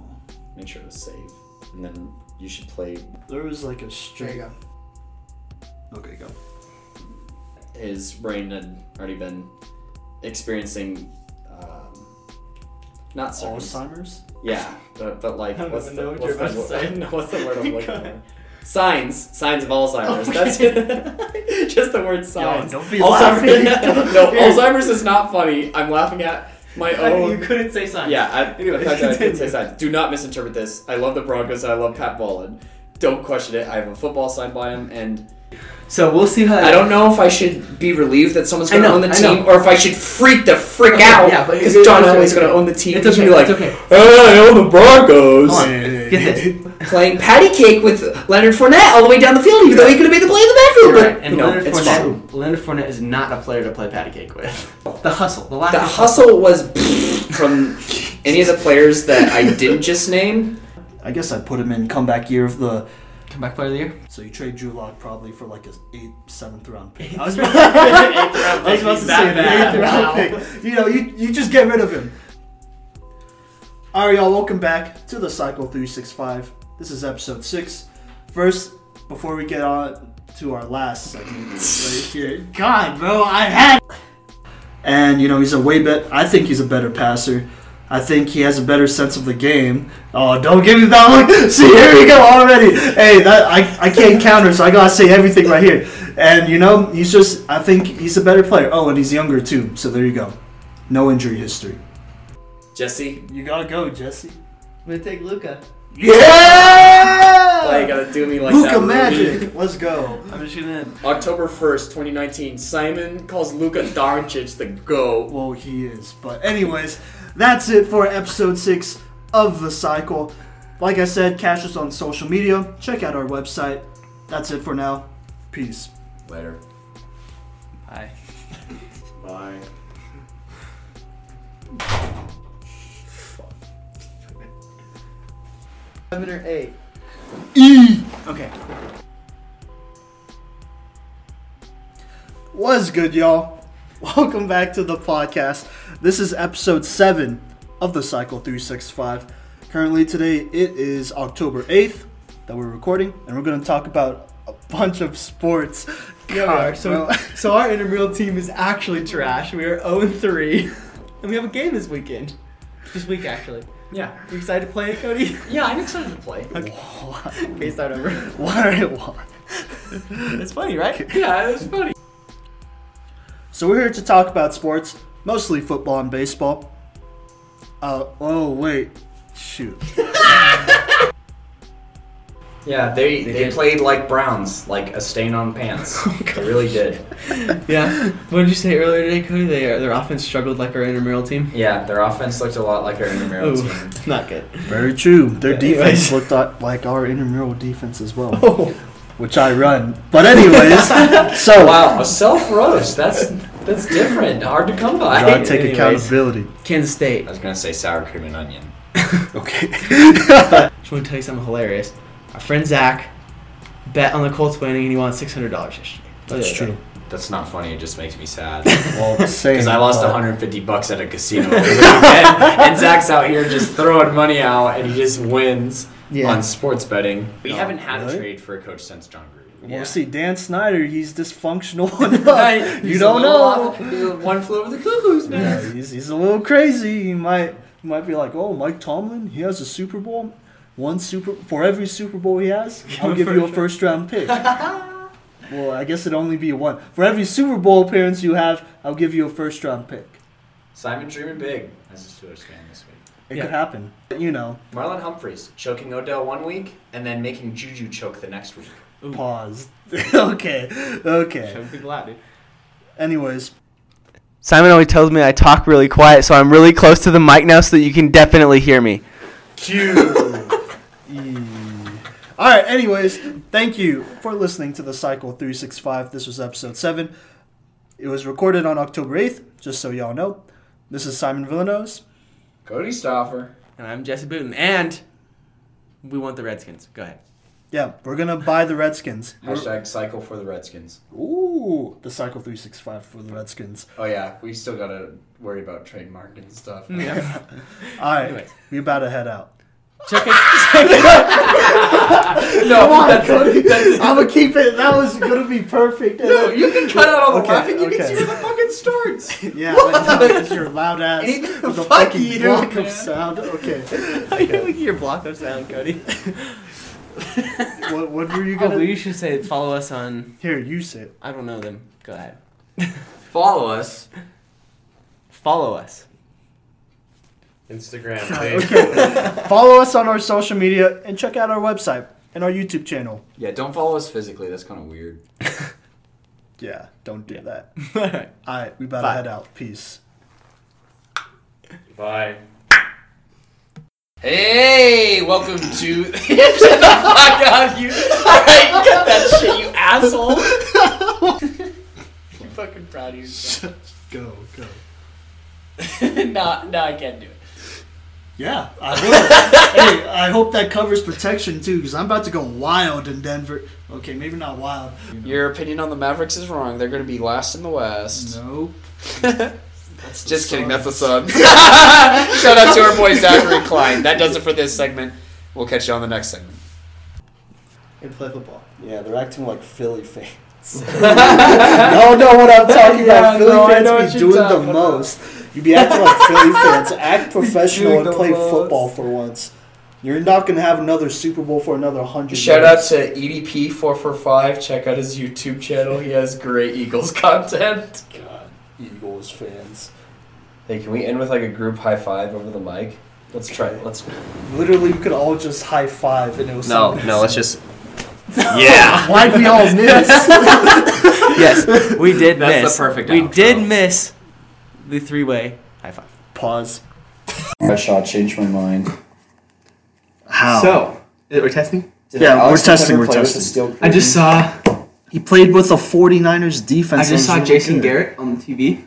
Make sure to save, and then you should play There was like a straight. Okay, go. his brain had already been experiencing um, not circus. Alzheimer's. Yeah, but, but like I don't what's the, know what what's, you're the, about to say. what's the word I'm looking for? Signs, signs of Alzheimer's. That's just the word signs. don't be Alzheimer's. laughing. no, Alzheimer's is not funny. I'm laughing at my own. you couldn't say signs. Yeah, I, Anyways, the fact that I couldn't say signs. Do not misinterpret this. I love the Broncos. I love Pat Bowlen. Don't question it. I have a football signed by him, and So we'll see how. I don't know if I should be relieved that someone's going to own the team, or if I should freak the frick Okay, out yeah, because it- John Elway's going to own the team. It's He's okay. gonna be like, it's okay. "Hey, I own the Broncos. Hold. Get this. Playing patty cake with Leonard Fournette all the way down the field, even though he could have made the play in the backfield. You're But. And you know, Leonard, it's Fournette. Leonard Fournette is not a player to play patty cake with. The hustle, the lack The of hustle was from any of the players that I didn't just name. I guess I'd put him in comeback year of the. Comeback player of the year. So you trade Drew Lock probably for like a eighth, seventh round pick. I I was was about, about I was about to say the bad. eighth round Wow. pick. You know, you, you just get rid of him. All right, y'all. Welcome back to the Cycle 365. This is episode six. First, before we get on to our last segment right here, God, bro, I had. And you know, he's a way bet. I think he's a better passer. I think he has a better sense of the game. Oh, don't give me that look. See, here we go already. Hey, that I, I can't counter, so I gotta say everything right here. And you know, he's just. I think he's a better player. Oh, and he's younger too. So there you go. No injury history. Jesse, You gotta go, Jesse. I'm gonna take Luka. Yeah! why you gotta do me like Luka that? Ruby? Magic. Let's go. I'm just shooting in. October 1st, 2019, Simon calls Luka Doncic the GOAT. Well, he is. But anyways, that's it for episode six of the cycle. Like I said, catch us on social media. Check out our website. That's it for now. Peace. Later. Bye. Bye. Seven or eight. E. Okay. What's good, y'all? Welcome back to the podcast. This is episode 7 of the Cycle 365. Currently, today it is October 8th that we're recording, and we're going to talk about a bunch of sports. Yeah, we are. So, bro. so our intramural team is actually trash. We are 0 3, and we have a game this weekend. This week, actually. Yeah. You excited to play it, Cody? Yeah, I'm excited to play. okay, start over. Why? Why? It's funny, right? Yeah, it was funny. So we're here to talk about sports, mostly football and baseball. Uh, oh wait, shoot. Yeah, they, They they, did. played like Browns, like a stain on pants. they really did. Yeah. What did you say earlier today, Cody? They, their offense struggled like our intramural team. Yeah, their offense looked a lot like our intramural Ooh, team. not good. Very true. Their Yeah, defense anyways. looked like- like our intramural defense as well, Oh. which I run. But anyways, so Wow, a self roast. That's that's different. Hard to come by. gotta take Anyways. accountability. Kansas State. I was gonna say sour cream and onion. Okay. just want to tell you something hilarious. Our friend Zach bet on the Colts winning, and he won six hundred dollars yesterday. That's true. That's not funny. It just makes me sad. Well, same. Because I lost but- 150 bucks at a casino over the weekend, and Zach's out here just throwing money out, and he just wins Yeah. on sports betting. We Oh, haven't had really? a trade for a coach since Jon Gruden. Well, see, Dan Snyder, he's dysfunctional Right, enough. he's You don't know. off- he's one flew over the cuckoo's Yeah, nest. he's, he's a little crazy. He might he might be like, oh, Mike Tomlin, he has a Super Bowl. One Super for every Super Bowl he has, I'll give you a first round pick. well, I guess it'd only be one. For every Super Bowl appearance you have, I'll give you a first round pick. Simon dreaming big as a Steelers fan this week. It Yeah. could happen. You know, Marlon Humphreys choking Odell one week and then making Juju choke the next week. Pause. okay, okay. Showing people out, dude. Anyways, Simon always tells me I talk really quiet, so I'm really close to the mic now so that you can definitely hear me. All right. Anyways, thank you for listening to the Cycle 365. This was episode seven. It was recorded on October 8th, just so y'all know. This is Simon Villanose. Cody Stoffer. And I'm Jesse Booten, and we want the Redskins. Go ahead. Yeah, we're gonna buy the Redskins. Hashtag cycle for the Redskins. Ooh, the Cycle 365 for the Redskins. Oh yeah, we still gotta worry about trademark and stuff. Yeah. All right, Anyways. we about to head out. Check it. no, Come on, that's, Cody. that's- I'm gonna keep it. That was gonna be perfect. no, you can cut out all the Okay, laughing. You okay. can see where the fucking starts. Yeah, but no, it's your loud ass Ain't with a fuck fucking you, block man. of sound. Okay. How you make your block of sound, Cody? What, what were you Oh, gonna? but you should say follow us on. Here, you say it. I don't know them. Go ahead. Follow us. Follow us. Instagram Okay. Follow us on our social media and check out our website and our YouTube channel. Yeah, don't follow us physically. That's kind of weird. Yeah, don't do that. All right. All right, we better Bye. head out. Peace. Bye. Hey, welcome to. The fuck up, you. Alright, cut that shit, you asshole. you fucking proud of yourself. Go, go. no, no, I can't do it. Yeah, I will. hey, I hope that covers protection too, because I'm about to go wild in Denver. Okay, maybe not wild. Your opinion on the Mavericks is wrong. They're going to be last in the West. Nope. Just kidding, that's the Suns. Shout out to our boy Zachary Klein. That does it for this segment. We'll catch you on the next segment. They play football. Yeah, they're acting like Philly fans. no, no, what I'm talking Yeah, about. Philly no, I fans know be what you're doing the about. most. You'd be acting like Philly fans. Act professional and play most. football for once. You're not gonna have another Super Bowl for another hundred. Shout out to E EDP445. Check out his YouTube channel. He has great Eagles content. God, Eagles fans. Hey, can we end with like a group high five over the mic? Let's try. It. Let's. Literally, we could all just high five and it was. No, no. Let's just. Yeah. Why'd we all miss? yes, we did That's the miss. perfect We outro. did miss the three-way high five. Pause. I shot changed my mind. How? So, we're testing. Did Yeah, Alex we're testing, we're testing. I just saw. He played with the 49ers defense. I just saw was Jason good. Garrett on the TV,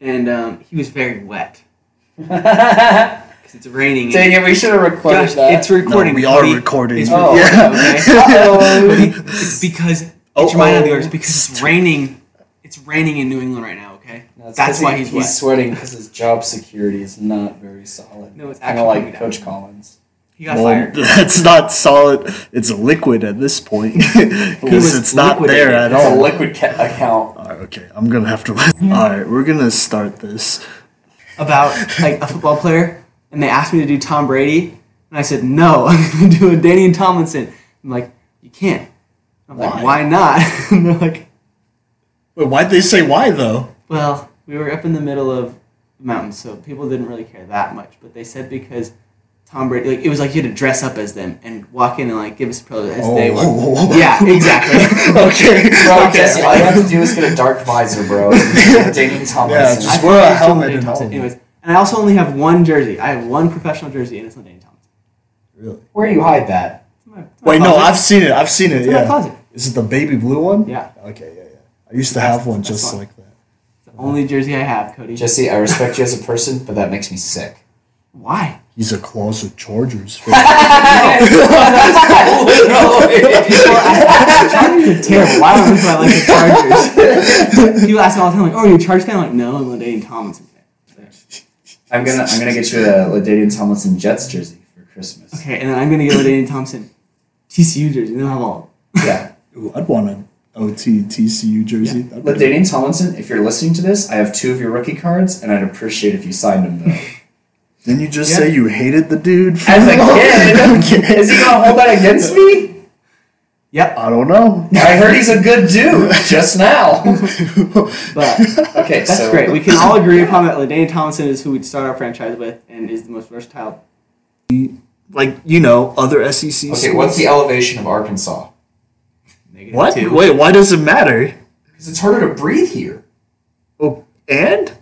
and um, he was very wet because it's raining. Dang it, we should have recorded Josh, that. it's recording. No, we are Cody. recording. It's Oh. recording, Yeah. okay? Cody, it's because get your mind out the Uh-oh. oars because it's raining. It's raining in New England right now. Okay, That's, that's 'cause why he- he's he's wet. sweating because his job security is not very solid. No, it's kind actually of like coming down. Coach Collins. He got Well, fired. that's not solid. It's a liquid at this point because it's not there liquidated. at It's a liquid ca- account. All right, okay, I'm gonna have to. All right, we're gonna start this. about like a football player, and they asked me to do Tom Brady, and I said no, I'm going to do a Danny and Tomlinson. I'm like, you can't. I'm Why? like, why not? and they're like, Wait, why'd they say why though? well, we were up in the middle of the mountains, so people didn't really care that much. But they said because Tom Brady, like it was like you had to dress up as them and walk in and like give us a pro as they oh, were. Oh. Yeah, exactly. okay. Bro, okay. Jesse, all you have to do is get a dark visor, bro. Dating Tomlinson. Yeah, just wear a thought helmet Danny and Tomlinson. all. Anyways, and I also only have one jersey. I have one professional jersey, and it's not Danny Tomlinson. Really? Where do you hide that? My- my Wait, no. I've seen it. I've seen it. It's in my Yeah. closet. Is it the baby blue one? Yeah. Okay, yeah, yeah. I used to have one just fine. like that. It's the only jersey I have, Cody. Jesse, I respect you as a person, but that makes me sick. Why? He's a closet Chargers fan. Chargers are terrible. Why don't I like the Chargers? People ask me all the time, like, "Oh, are you a Chargers fan?" I'm like, no, I'm a Dane Tomlinson fan. I'm gonna I'm gonna get you a LaDainian Tomlinson Jets jersey for Christmas. Okay, and then I'm gonna get a Dane Thompson TCU jersey. They'll have all. Yeah. Ooh, I'd want an OT TCU jersey. That'd be- LaDainian Tomlinson, if you're listening to this, I have two of your rookie cards, and I'd appreciate if you signed them though. Didn't you just Yeah. say you hated the dude? As a kid, Okay. is he gonna hold that against me? Yep. I don't know. I heard he's a good dude just now. But Okay, that's so great. We can all agree upon that LaDainian Tomlinson is who we'd start our franchise with and is the most versatile. like you know, other SEC. Okay, what's the elevation of Arkansas? Negative what? two. Wait, why does it matter? Because it's harder to breathe here. Oh, And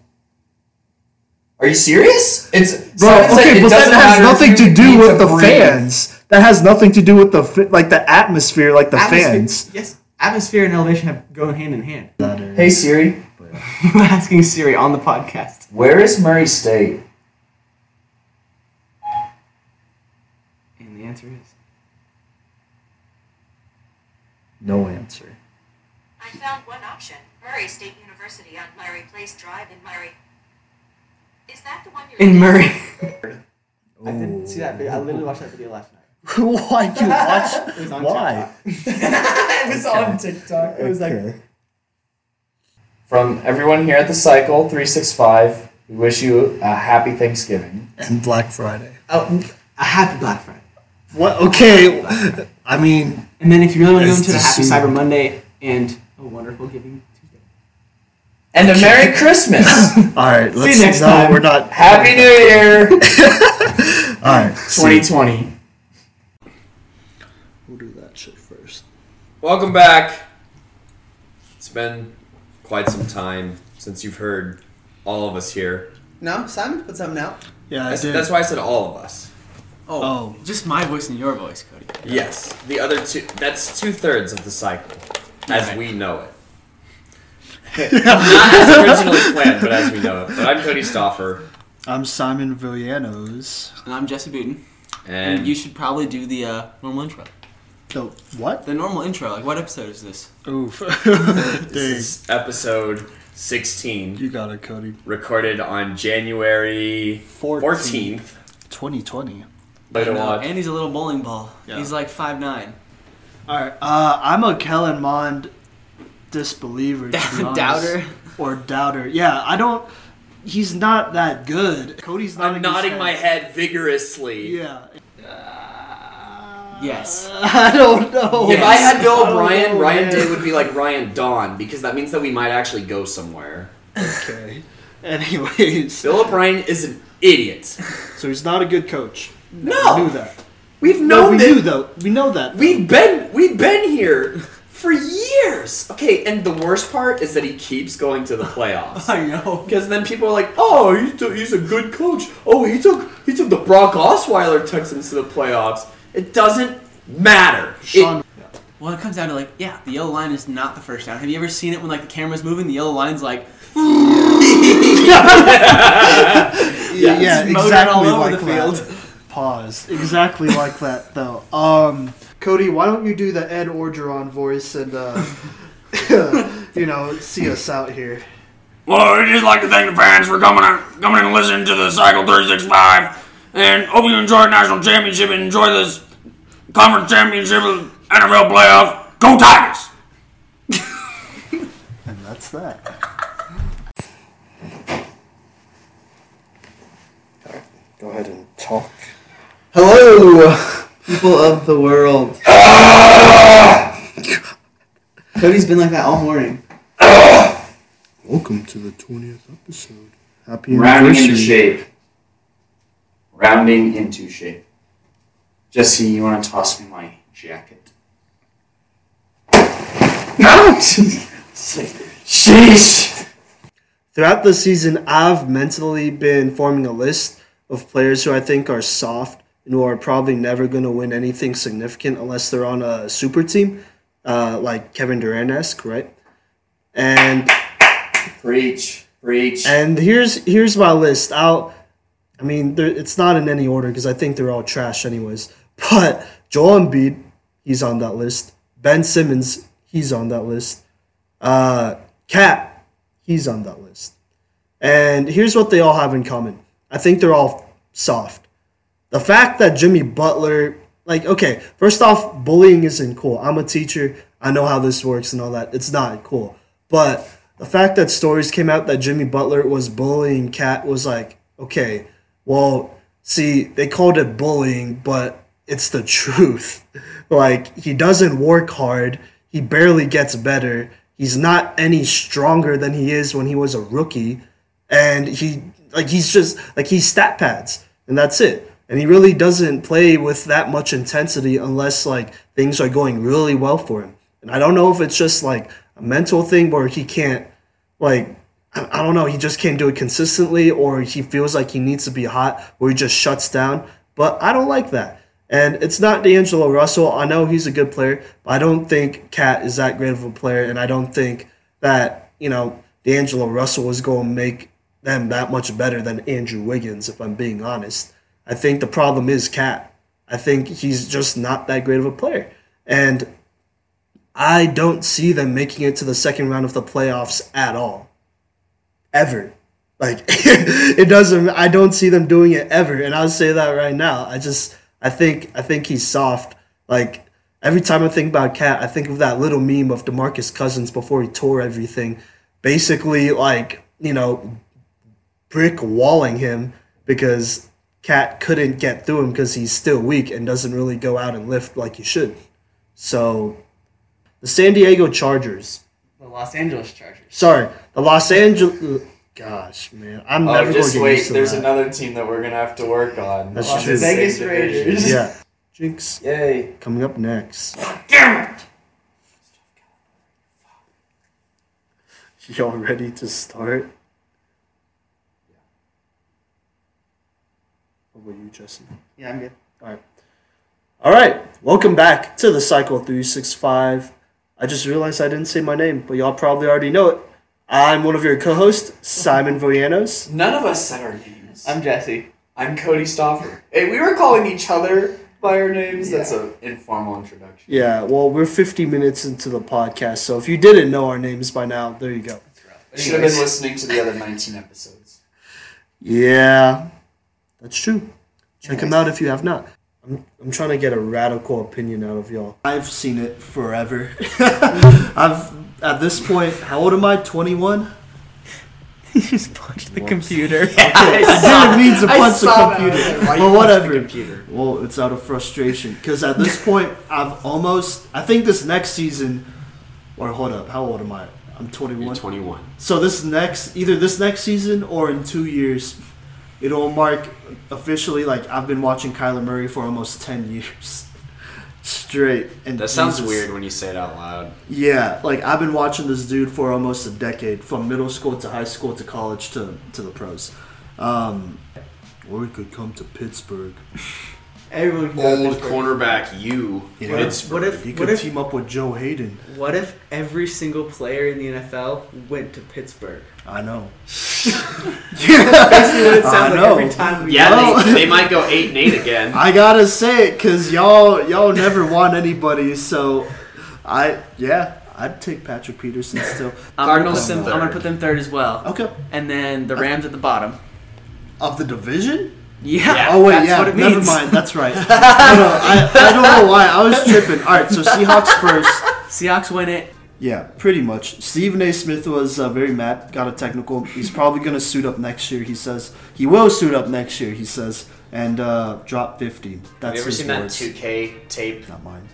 Are you serious? It's bro, Simon said okay, it but that has nothing to do need with the breathe. fans. That has nothing to do with the like the atmosphere, like the Atmosphere- fans. Yes, atmosphere and elevation have go hand in hand. Hey Siri, I'm asking Siri on the podcast. where is Murray State? And the answer is No answer. I found one option. Murray State University on Murray Place Drive in Murray. Is that the one you're in Murray. I didn't see that video. I literally watched that video last night. Why'd you watch? It was on Why? it was on TikTok. It was like From everyone here at the Cycle 365, we wish you a happy Thanksgiving. And Black Friday. oh, a happy Black Friday. What? Okay. I mean, And then if you really want to go into the the Happy Cyber Monday and a wonderful Giving Tuesday. And a Merry Christmas! all right. Let's next no, time. We're not. Happy New Year! All right. see. 2020. We'll do that shit first. Welcome back. It's been quite some time since you've heard all of us here. No, Simon put something out. Yeah, I That's, did. that's why I said all of us. Oh, Oh. just my voice and your voice, Cody. Yes, the other two. That's two thirds of the cycle, as Right. we know it. Not as originally planned, but as we know it. But I'm Cody Stoffer, I'm Simon Villanos. And I'm Jesse Booten. and, And you should probably do the uh, normal intro. The what? The normal intro. Like, what episode is this? Oof. this Dang. is episode 16, You got it, Cody. recorded on January 14th, 14th. 2020. Later And, uh, watch. and he's a little bowling ball. Yeah. He's like five nine. All right. Uh, I'm a Kellen Mond disbeliever, to be. Doubter. or doubter. Yeah, I don't. He's not that good. Cody's not. I'm nodding my head vigorously. Yeah. Yes. I don't know. If I had Bill I O'Brien, know, Ryan. Day would be like Ryan Dawn because that means that we might actually go somewhere. Okay. Anyways, Bill O'Brien is an idiot. so he's not a good coach. No. we knew that. We've No, known we that- knew though. We know that. though. We've been we've been here for years. Okay, and the worst part is that he keeps going to the playoffs. I know. Because then people are like, "Oh, he took, he's a good coach. Oh, he took he took the Brock Osweiler Texans to the playoffs." It doesn't matter. It- Sean, Well, it comes down to like, yeah, the yellow line is not the first down. Have you ever seen it when like the camera's moving? The yellow line's like, yeah, yeah, it's mowed exactly all over like the that. Pause. Exactly like that, though. Um, Cody, why don't you do the Ed Orgeron voice and, uh, you know, see us out here? Well, I'd just like to thank the fans for coming coming and listening to the Cycle 365. And hope you enjoy the national championship and enjoy this conference championship and NFL playoff. Go Tigers! And that's that. Go ahead and talk. Hello, people of the world. Cody's been like that all morning. Welcome to the 20th episode. Happy Rounding into shape. Rounding into shape. Jesse, you want to toss me my jacket? No! Sheesh! Throughout the season, I've mentally been forming a list of players who I think are soft and who are probably never going to win anything significant unless they're on a super team, uh, like Kevin Durant esque, right? And Preach. Preach. and here's here's my list. I'll, I mean, there, it's not in any order because I think they're all trash anyways. But Joel Embiid, he's on that list. Ben Simmons, he's on that list. Uh, Cat, he's on that list. And here's what they all have in common. I think they're all soft. The fact that Jimmy Butler, like, okay, first off, bullying isn't cool. I'm a teacher. I know how this works and all that. It's not cool. But the fact that stories came out that Jimmy Butler was bullying Cat was like, okay, well, see, they called it bullying, but it's the truth. Like, he doesn't work hard. He barely gets better. He's not any stronger than he is when he was a rookie. And he, like, he's just, like, he's stat pads. And that's it. And he really doesn't play with that much intensity unless, like, things are going really well for him. And I don't know if it's just, like, a mental thing where he can't, like, I, don't know. He just can't do it consistently, or he feels like he needs to be hot, or he just shuts down. But I don't like that. And it's not D'Angelo Russell. I know he's a good player, but I don't think Cat is that great of a player, and I don't think that you know D'Angelo Russell is going to make them that much better than Andrew Wiggins. If I'm being honest, I think the problem is Cat. I think he's just not that great of a player, and I don't see them making it to the second round of the playoffs at all. Ever. Like it doesn't I don't see them doing it ever and I'll say that right now. I just I think I think he's soft. Like every time I think about Cat, I think of that little meme of DeMarcus Cousins before he tore everything. Basically like, you know, brick walling him because Cat couldn't get through him because he's still weak and doesn't really go out and lift like he should. So the San Diego Chargers. The Los Angeles Chargers. Sorry, the Los Angeles. Gosh, man, I'm oh, never just going to get wait. There's that. another team that we're gonna have to work on. That's on true. the same Vegas division. Raiders. Yeah, Jinx. Yay! Coming up next. Damn it! Y'all ready to start? About you, Jesse? Yeah, I'm good. All right. All right. Welcome back to the Cycle 365. I just realized I didn't say my name, but y'all probably already know it. I'm one of your co-hosts, Simon Voyanos. None of us said our names. I'm Jesse. I'm Cody Stoffer. Hey, we were calling each other by our names. That's an informal introduction. Yeah, well, we're 50 minutes into the podcast, so if you didn't know our names by now, there you go. You should have been listening to the other 19 episodes. Yeah, that's true. Check them out if you have not. I'm, I'm trying to get a radical opinion out of y'all. I've seen it forever. I've at this point. How old am I? 21. He just punched the computer. I didn't mean to I punch the saw that. computer. Why you But punched whatever. the computer? Well, it's out of frustration. Because at this point, I've almost. I think this next season. Or hold up. How old am I? I'm 21. You're 21. So this next, either this next season or in two years, it'll mark officially like I've been watching Kyler Murray for almost 10 years straight. And That sounds Jesus. weird when you say it out loud. Yeah, like I've been watching this dude for almost a decade, from middle school to high school to college to to the pros. Um, or he could come to Pittsburgh. Everyone can Old cornerback, you. Yeah. Pittsburgh. What if- He what could if- team up with Joe Haden. What if every single player in the NFL went to Pittsburgh? I know. Basically, what it I sounds like know. every time we Yeah, they, they might go 8 and 8 again. I gotta say it, cause y'all y'all never want anybody. So, I yeah, I'd take Patrick Peterson still. Uh, I'm Cardinals gonna, them, I'm gonna put them third as well. Okay, And then the uh, Rams at the bottom. of the division. Yeah. Oh wait, that's yeah, what it never mind. That's right. no, no, I, I don't know why I was tripping. All right, so Seahawks first. Seahawks win it. Yeah, pretty much. Stephen A. Smith was uh, very mad, got a technical. He's probably going to suit up next year, he says. He will suit up next year, he says, and uh, drop 50. That's Have you ever his seen words. that 2K tape Not mine.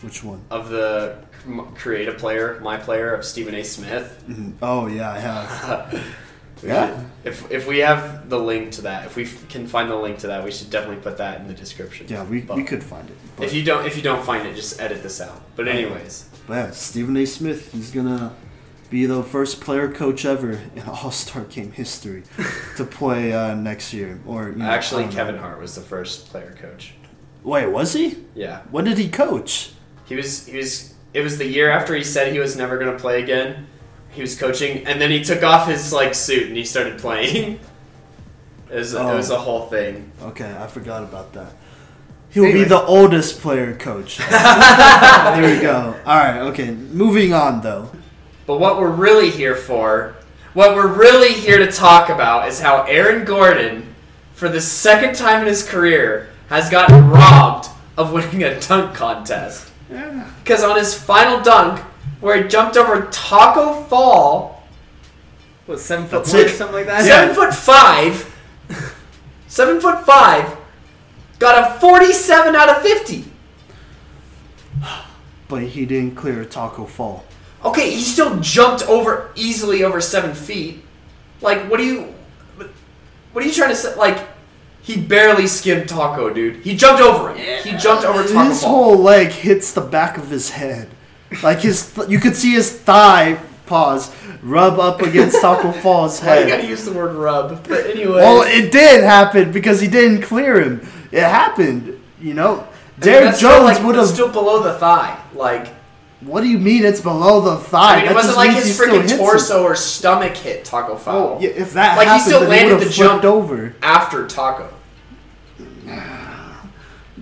Which one? of the m- creative player, my player, of Stephen A. Smith? Mhm. Oh, yeah, I have. We Yeah? should- If, if we have the link to that, if we f- can find the link to that, we should definitely put that in the description. Yeah, we, But we could find it. If you don't, if you don't find it, just edit this out. But anyways, but yeah, Stephen A. Smith, he's going to be the first player coach ever in All Star game history to play uh, next year. Or you know, actually, don't know. Kevin Hart was the first player coach. Wait, was he? Yeah, When did he coach? he was. He was. It was the year after he said he was never going to play again. He was coaching, and then he took off his like suit and he started playing. It was, Oh. it was a whole thing. Okay, I forgot about that. He'll be the oldest player coach. there we go. All right, okay. Moving on though. But what we're really here for, what we're really here to talk about is how Aaron Gordon, for the second time in his career, has gotten robbed of winning a dunk contest. Because on his final dunk, where he jumped over Taco Fall, What, seven foot That's one or it. something like that? seven foot five, seven foot five, got a 47 out of 50. But he didn't clear a Taco Fall. Okay, he still jumped over easily over seven feet. Like, what do you, what are you trying to say? Like, he barely skimmed Taco, dude. He jumped over him. He jumped over Taco His Fall. whole leg hits the back of his head. Like his, th- you could see his thigh pause, rub up against Taco Fall's Why you gotta use the word rub? But anyway. Well, it did happen because he didn't clear him. It happened, you know. Derrick Jones like, would have. still below the thigh. Like, What do you mean it's below the thigh? I mean, it That wasn't like his freaking hits him. torso or stomach hit Taco. Oh, yeah, if that like happened, he still he landed would've the jump over. after Taco.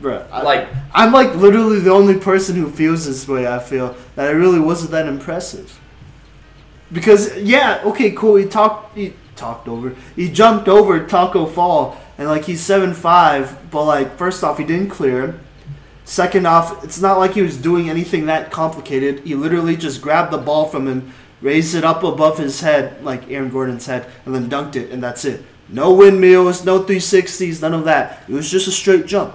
Bruh, I- Like- I'm like literally the only person who feels this way. I feel that it really wasn't that impressive. Because yeah, okay, cool. He talked, he talked over, he jumped over Taco Fall, and like he's seven five. But like, first off, he didn't clear him. Second off, it's not like he was doing anything that complicated. He literally just grabbed the ball from him, raised it up above his head, like Aaron Gordon's head, and then dunked it, and that's it. No windmills, no 360s, none of that. It was just a straight jump.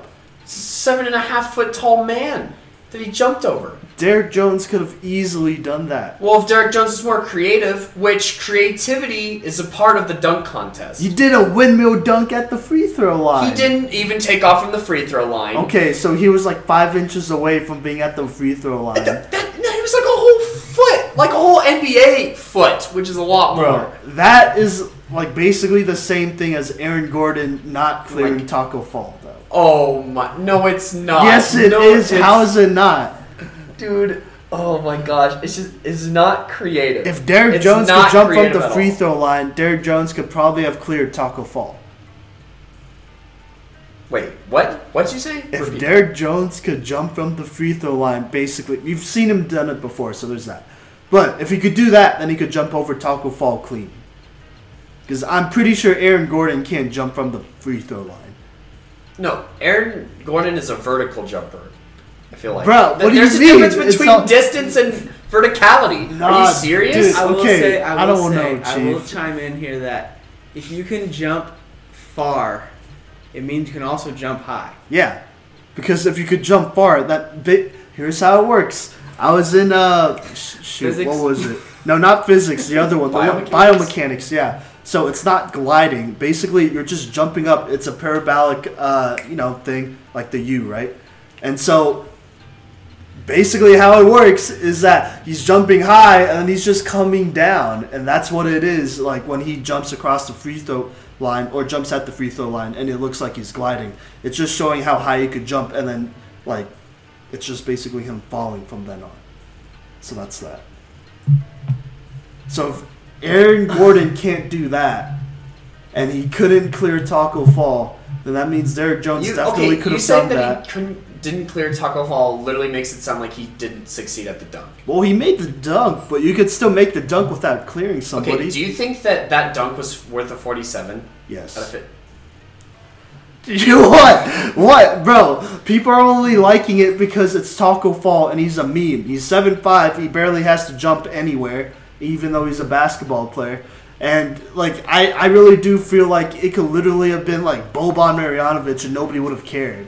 Seven and a half foot tall man that he jumped over. Derrick Jones could have easily done that. Well, if Derrick Jones is more creative, which creativity is a part of the dunk contest. He did a windmill dunk at the free throw line. He didn't even take off from the free throw line. Okay, so he was like five inches away from being at the free throw line. No, he was like a whole foot, like a whole NBA foot, which is a lot more. Bro, that is like basically the same thing as Aaron Gordon not clearing Taco Fall, though. Oh my! No, it's not. yes, it is. no, it's- How is it not? dude? Oh my gosh! It's just it's not creative. If Derrick It's Jones could jump from the free throw line, Derrick Jones could probably have cleared Taco Fall. Wait, what? What'd you say? If Repeat. Derrick Jones could jump from the free throw line, basically, you've seen him done it before, so there's that. But if he could do that, then he could jump over Taco Fall clean. Because I'm pretty sure Aaron Gordon can't jump from the free throw line. No, Aaron Gordon is a vertical jumper. I feel like. Bro, what do you There's mean? a difference It's between not- distance and verticality. Are Nah, you serious? dude. I will Okay, say, I, I will don't say, know, I will Chief. chime in here that if you can jump far, it means you can also jump high. Yeah, because if you could jump far, that bit. Here's how it works. I was in uh, sh- shoot, Physics? what was it? No, not physics. The other one, the one- Biomechanics? biomechanics. Yeah. So it's not gliding. Basically, you're just jumping up. It's a parabolic, uh, you know, thing like the U, right? And so, basically, how it works is that he's jumping high and he's just coming down, and that's what it is. Like when he jumps across the free throw line or jumps at the free throw line, and it looks like he's gliding. It's just showing how high he could jump, and then like, it's just basically him falling from then on. So that's that. So Aaron Gordon can't do that, and he couldn't clear Taco Fall, then that means Derrick Jones You, definitely okay, could have done that, that. didn't clear Taco Fall literally makes it sound like he didn't succeed at the dunk. Well, he made the dunk, but you could still make the dunk without clearing somebody. Okay, do you think that that dunk was worth a 47? Yes. Out of it? You what? What, bro? People are only liking it because it's Taco Fall and he's a meme. He's seven five. He barely has to jump anywhere, even though he's a basketball player. And like, I, I really do feel like it could literally have been like Boban Marjanovic and nobody would have cared.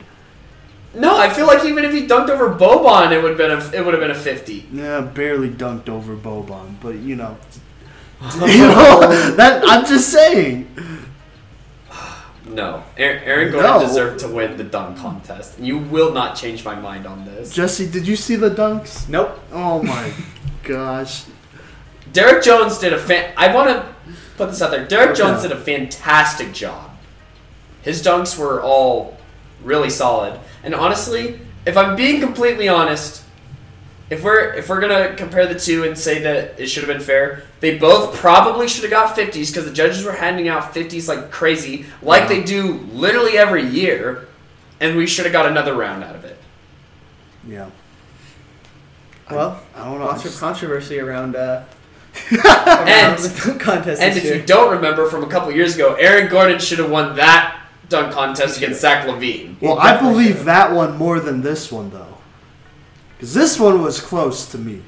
No, I feel like even if he dunked over Boban, it would have been a it would have been a 50. Yeah, barely dunked over Boban, but you know, you know that I'm just saying. No, Aaron, Aaron Gordon No. deserved to win the dunk contest. You will not change my mind on this. Jesse, did you see the dunks? Nope. Oh my gosh. Derrick Jones did a fan. I want to put this out there. Derrick Okay. Jones did a fantastic job. His dunks were all really solid. And honestly, if I'm being completely honest, if we're if we're gonna compare the two and say that it should have been fair, they both probably should have got 50s because the judges were handing out 50s like crazy, like Yeah. they do literally every year, and we should have got another round out of it. Yeah. Well, I don't know. lots of controversy around uh, And- the dunk contest And if year. you don't remember from a couple years ago, Aaron Gordon should have won that dunk contest against Zach LaVine. Well, I believe that one more than this one, though. Because this one was close to me.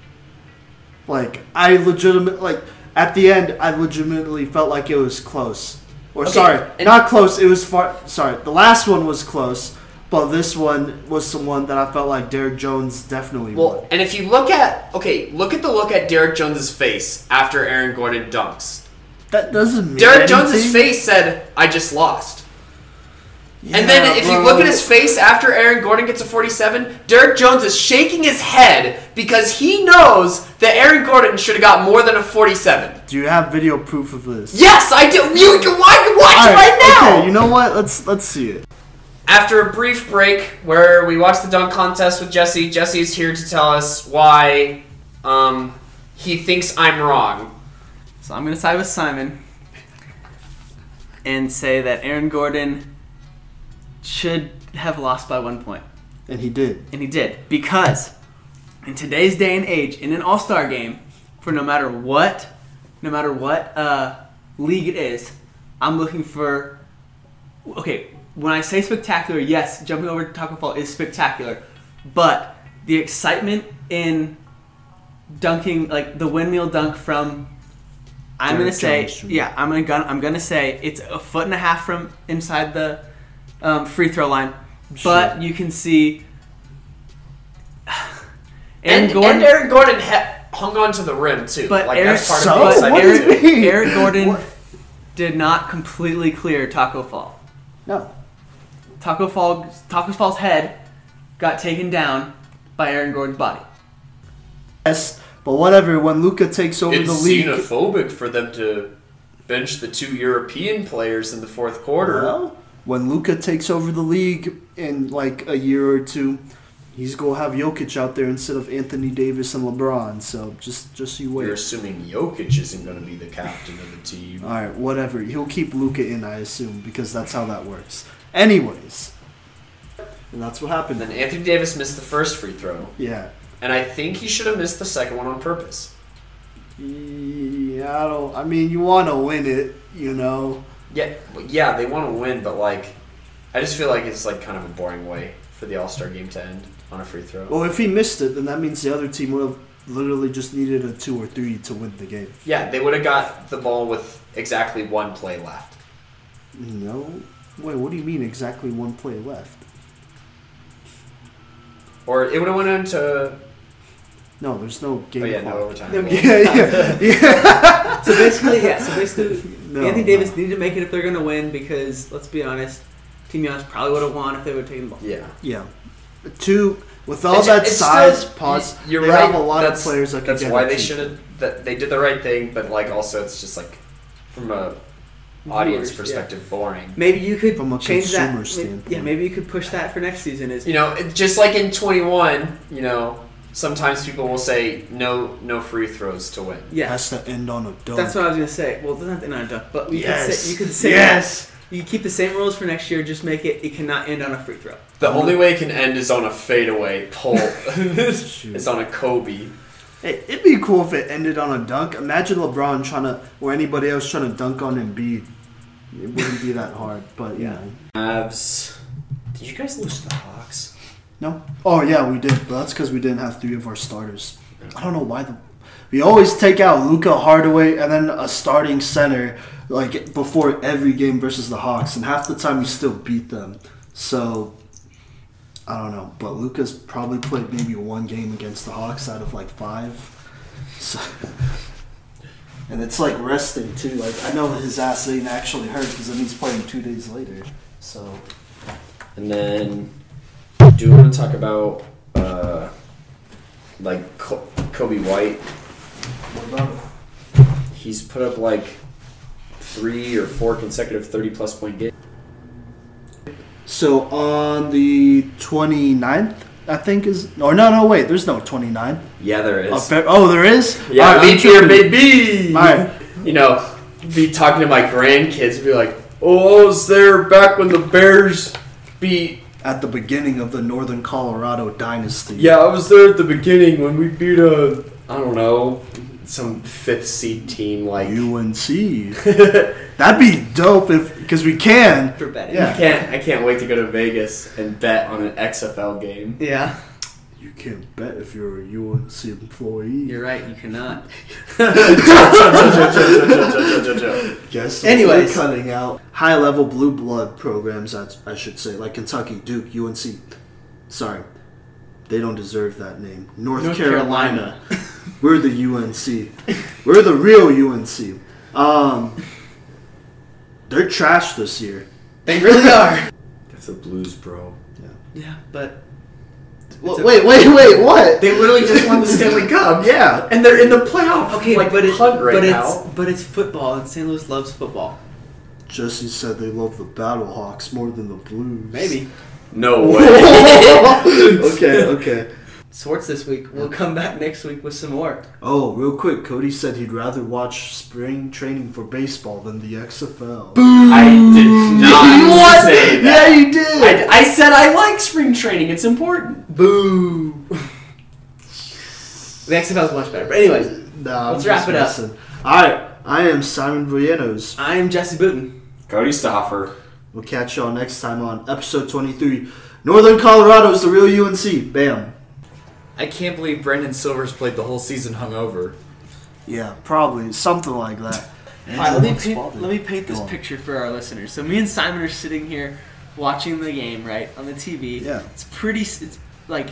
Like, I legitimate, like, at the end, I legitimately felt like it was close. Or, Okay, sorry, not close, it was far, sorry, the last one was close, but this one was the one that I felt like Derrick Jones definitely won. Well, and if you look at okay, look at the look at Derrick Jones's face after Aaron Gordon dunks. That doesn't mean Derrick Jones's face said, "I just lost." and then if you look at his face after Aaron Gordon gets a 47, Derrick Jones is shaking his head because he knows that Aaron Gordon should have got more than a 47. Do you have video proof of this? Yes, I do. You can watch, it right now. Okay, you know what? Let's let's see it. After a brief break where we watched the dunk contest with Jesse, Jesse is here to tell us why um, he thinks I'm wrong. So I'm going to side with Simon and say that Aaron Gordon should have lost by one point. And he did. And he did. Because in today's day and age, in an all star game, for no matter what, no matter what uh, league it is, I'm looking for. Okay, when I say spectacular, yes, jumping over Taco Fall is spectacular. But the excitement in dunking, like the windmill dunk from. I'm Derrick gonna say, Jones Jr. yeah, I'm gonna, I'm gonna say it's a foot and a half from inside the um, free throw line, but you can see. And, and Aaron Gordon ha- hung on to the rim too. But like Eric, that's part but of the excitement. Eric. Eric Gordon did not completely clear Taco Fall. No. Taco Fall, Taco Fall's head got taken down by Aaron Gordon's body. Yes, but whatever. When Luka takes over It's the league, It's xenophobic for them to bench the two European players in the fourth quarter. Well, when Luka takes over the league in like a year or two, he's gonna have Jokic out there instead of Anthony Davis and LeBron. So just just you wait. You're assuming Jokic isn't going to be the captain of the team. All right, whatever. He'll keep Luka in, I assume, because that's how that works. Anyways, and that's what happened. Then Anthony Davis missed the first free throw. Yeah. And I think he should have missed the second one on purpose. Yeah, I don't. I mean, you want to win it, you know. Yeah, yeah, they want to win, but like, I just feel like it's like kind of a boring way for the All Star game to end on a free throw. Well, if he missed it, then that means the other team would have literally just needed a two or three to win the game. Yeah, they would have got the ball with exactly one play left. No. Wait, what do you mean exactly one play left? Or it would have went into. No, there's no game. Oh, yeah, no clock. overtime. Yeah, yeah, yeah. So basically, yeah. So basically, No, Anthony no. Davis needed to make it if they're going to win because let's be honest, Team Giannis probably would have won if they would have taken the ball. Yeah. Yeah. Two with all It's- that it's size, still- pause. You're they right. have a lot that's, of players that could That's get why they should have. That they did the right thing, but like also it's just like from a audience Viewers, yeah. perspective, boring. Maybe you could From a change that. consumer may- standpoint. Yeah, maybe you could push that for next season. Is You know, just like in 21, you know, sometimes people will say no, no free throws to win. yeah. has to end on a dunk. That's what I was gonna say. Well, it doesn't have to end on a dunk, but you could Yes. say you could say Yes. You keep the same rules for next year. Just make it it cannot end on a free throw. The only way it can end is on a fadeaway pull. it's on a Kobe. Hey, it'd be cool if it ended on a dunk. Imagine LeBron trying to, or anybody else trying to dunk on Embiid. It wouldn't be that hard, but yeah. know. Mavs. Did you guys lose to the Hawks? No. Oh yeah, we did, but that's because we didn't have three of our starters. I don't know why the. We always take out Luka Hardaway and then a starting center like before every game versus the Hawks, and half the time we still beat them. So I don't know, but Luka's probably played maybe one game against the Hawks out of like five. So, and it's like resting too. Like I know his ass ain't actually hurt because then he's playing two days later. So And then, do you want to talk about uh, like Co- Coby White? what about it? He's put up like three or four consecutive 30 plus point games. So on the 29th, I think is or no no wait there's no 29 Yeah, there is. Oh, Fe- oh, there is. Yeah, Alright, I'm leap year, baby. All right. You know, be talking to my grandkids, and be like, "Oh, I was there back when the Bears beat." At the beginning of the Northern Colorado dynasty. Yeah, I was there at the beginning when we beat a, I don't know, some fifth seed team like UNC. That'd be dope if because we can. For betting. I Yeah. can't. I can't wait to go to Vegas and bet on an XFL game. Yeah, You can't bet if you're a UNC employee. you're right. You cannot. Guess Anyways. cutting out high level blue blood programs. That's, I should say, like Kentucky, Duke, UNC. Sorry, they don't deserve that name. North, North Carolina. we're the UNC. We're the real UNC. Um, they're trash this year. They really are. That's the Blues, bro. Yeah, Yeah, but Well, wait, wait, wait, what? They literally just won the Stanley Cup. Yeah. And they're in the playoff okay, like, but it, right but it's but it's football, and St. Louis loves football. Jesse said they love the Battlehawks more than the Blues. Maybe. No way. okay, okay. Sports this week. We'll come back next week with some more. Oh, real quick, Cody said he'd rather watch spring training for baseball than the XFL. I did not What? say that. Yeah, you did. I, I said I like spring training. It's important. Boo. The XFL is much better. But anyways, Nah, Let's wrap it up. messing. All right, I am Simon Villenos. I am Jesse Booten. Cody Stoffer. We'll catch y'all next time on episode 23. Northern Colorado is the real UNC. Bam. I can't believe Brendan Silver's played the whole season hungover. Yeah, probably something like that. All right, let me paint, let me paint this picture for our listeners. So me and Simon are sitting here watching the game, right, on the TV. Yeah. It's pretty. It's like.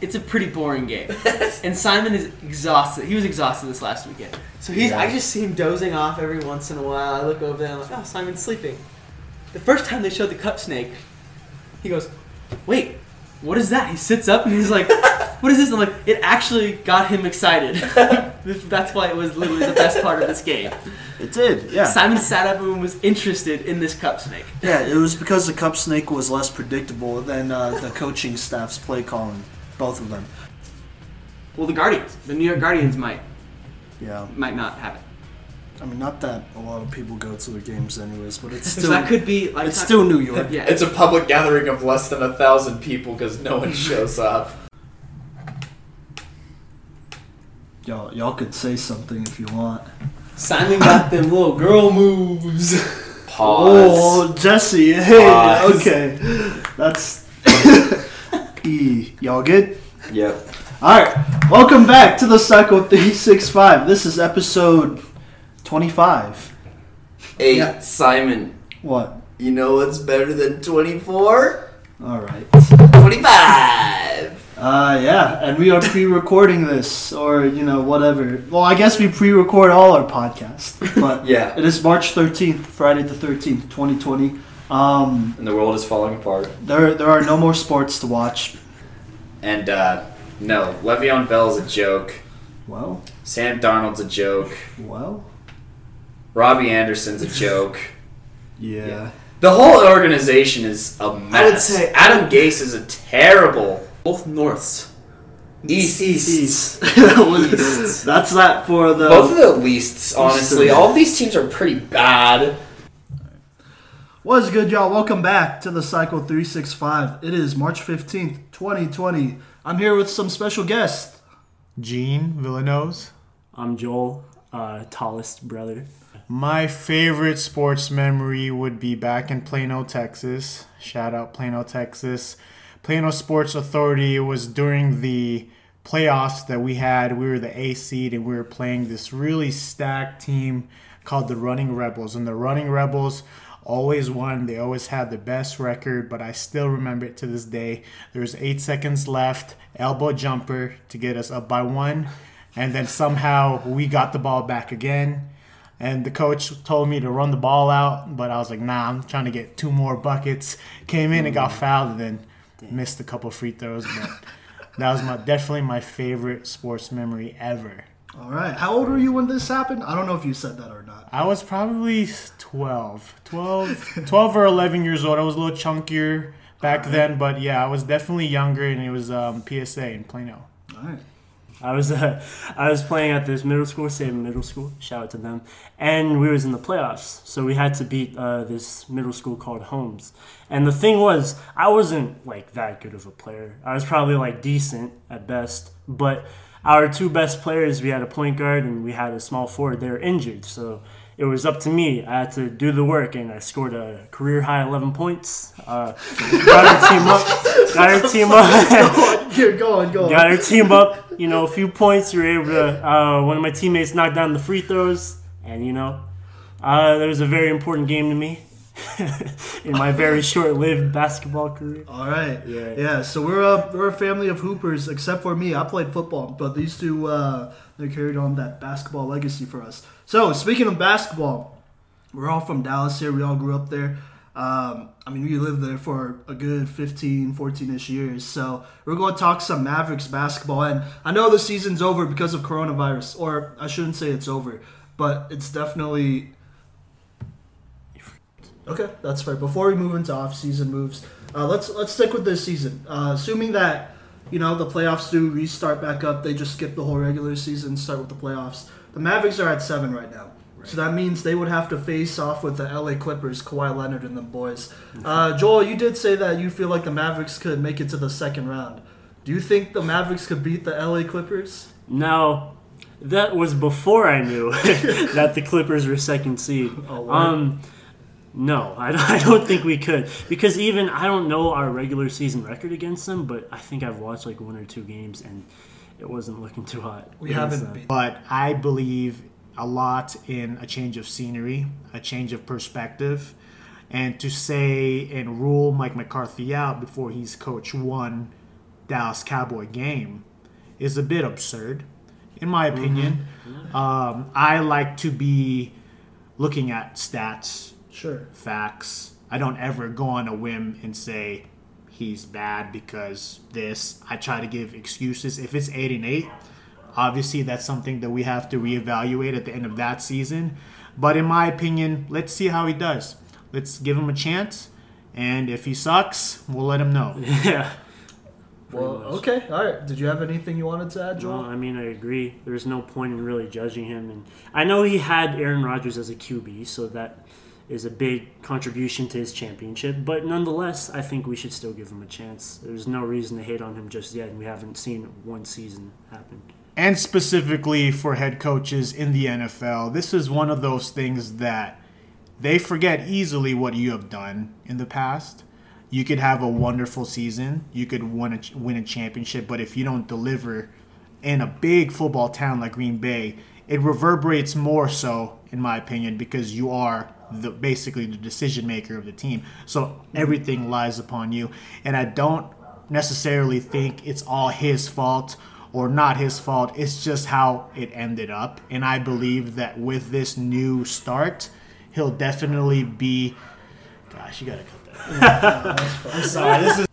It's a pretty boring game, and Simon is exhausted. He was exhausted this last weekend, so he's. I just see him dozing off every once in a while. I look over there, I'm like, oh, Simon's sleeping. The first time they showed the cup snake, he goes, "Wait, what is that?" He sits up and he's like, "What is this?" I'm like, "It actually got him excited." That's why it was literally the best part of this game. It did, yeah. Simon sat up and was interested in this cup snake. Yeah, it was because the Cup Snake was less predictable than uh, the coaching staff's play calling. Both of them. Well, the Guardians, the New York Guardians might Yeah. might not have it. I mean, not that a lot of people go to the games, anyways, but it's So still that could be like it's still New York. Yeah, It's a public gathering of less than a thousand people because no one shows up. Y'all, y'all could say something if you want. Simon got them little girl moves. Pause. Oh, Jesse, hey, Pause. okay, that's e. Y'all good? Yep. All right, welcome back to the Cycle Three Six Five. This is episode twenty-five. Hey, Simon, What? you know what's better than 24? All right. 25! Uh, yeah, and we are pre-recording this, or you know, whatever. Well, I guess we pre-record all our podcasts, but Yeah. it is March thirteenth, Friday the thirteenth, twenty twenty. Um, And the world is falling apart. there, there are no more sports to watch. And uh, no, Le'Veon Bell's a joke. Well, Sam Darnold's a joke. well, Robbie Anderson's a joke. yeah. The whole organization is a mess. I would say- Adam Gase is a terrible Both Norths. East. East. East. That's that for the. Both of the leasts, honestly. Eastern. All of these teams are pretty bad. What's good, y'all? Welcome back to the Cycle 365. It is March 15th, 2020. I'm here with some special guests. Gene Villanose. I'm Joel, uh, tallest brother. My favorite sports memory would be back in Plano, Texas. Shout out Plano, Texas. Plano Sports Authority was during the playoffs that we had. We were the A seed and we were playing this really stacked team called the Running Rebels. And the Running Rebels always won. They always had the best record, but I still remember it to this day. There was eight seconds left, elbow jumper to get us up by one. And then somehow we got the ball back again. And the coach told me to run the ball out, but I was like, nah, I'm trying to get two more buckets. Came in and got fouled and then missed a couple free throws. But that was my definitely my favorite sports memory ever. All right. How old were you when this happened? I don't know if you said that or not. I was probably 12, 12, 12 or 11 years old. I was a little chunkier back then, but yeah, I was definitely younger, and it was um, PSA in Plano. All right. I was uh, I was playing at this middle school, Salem Middle School. Shout out to them. And we was in the playoffs, so we had to beat uh, this middle school called Holmes. And the thing was, I wasn't like that good of a player. I was probably like decent at best, but our two best players, we had a point guard and we had a small forward. They were injured, so it was up to me. I had to do the work, and I scored a career high 11 points. Uh, got our team up. Got our team up. Here, go on, go on. Got our team up. You know, a few points. You were able to. Uh, one of my teammates knocked down the free throws, and you know, uh, that was a very important game to me in my very short-lived basketball career. All right. Yeah. Yeah. So we're a we're a family of hoopers, except for me. I played football, but these two uh, they carried on that basketball legacy for us. So speaking of basketball, we're all from Dallas here. We all grew up there. Um, I mean, we lived there for a good 15, 14 ish years. So we're going to talk some Mavericks basketball. And I know the season's over because of coronavirus, or I shouldn't say it's over, but it's definitely. Okay, that's fair. Before we move into off-season moves, uh, let's let's stick with this season. Uh, assuming that you know the playoffs do restart back up, they just skip the whole regular season, start with the playoffs. The Mavericks are at seven right now, so that means they would have to face off with the LA Clippers, Kawhi Leonard and them boys. Uh, Joel, you did say that you feel like the Mavericks could make it to the second round. Do you think the Mavericks could beat the LA Clippers? Now, that was before I knew that the Clippers were second seed. Oh, um, no, I, I don't think we could because even I don't know our regular season record against them, but I think I've watched like one or two games and it wasn't looking too hot. We against haven't them. beat- But I believe a lot in a change of scenery, a change of perspective, and to say and rule Mike McCarthy out before he's coached one Dallas Cowboy game is a bit absurd, in my opinion. Um, I like to be looking at stats, Sure. facts. I don't ever go on a whim and say he's bad because this. I try to give excuses. If it's eight and eight, obviously that's something that we have to reevaluate at the end of that season. But in my opinion, let's see how he does. Let's give him a chance, and if he sucks, we'll let him know. Yeah. Well, okay, all right. Did you have anything you wanted to add, No, Joel? I mean I agree. There's no point in really judging him, and I know he had Aaron Rodgers as a QB, so that is a big contribution to his championship. But nonetheless, I think we should still give him a chance. There's no reason to hate on him just yet, and we haven't seen one season happen. and specifically for head coaches in the NFL, this is one of those things that they forget easily what you have done in the past. You could have a wonderful season, you could win a, win a championship, but if you don't deliver in a big football town like Green Bay, it reverberates more so, in my opinion, because you are the basically the decision maker of the team. So everything lies upon you, and I don't necessarily think it's all his fault or not his fault. It's just how it ended up. And I believe that with this new start, he'll definitely be. Gosh, you gotta cut that. I'm sorry. This is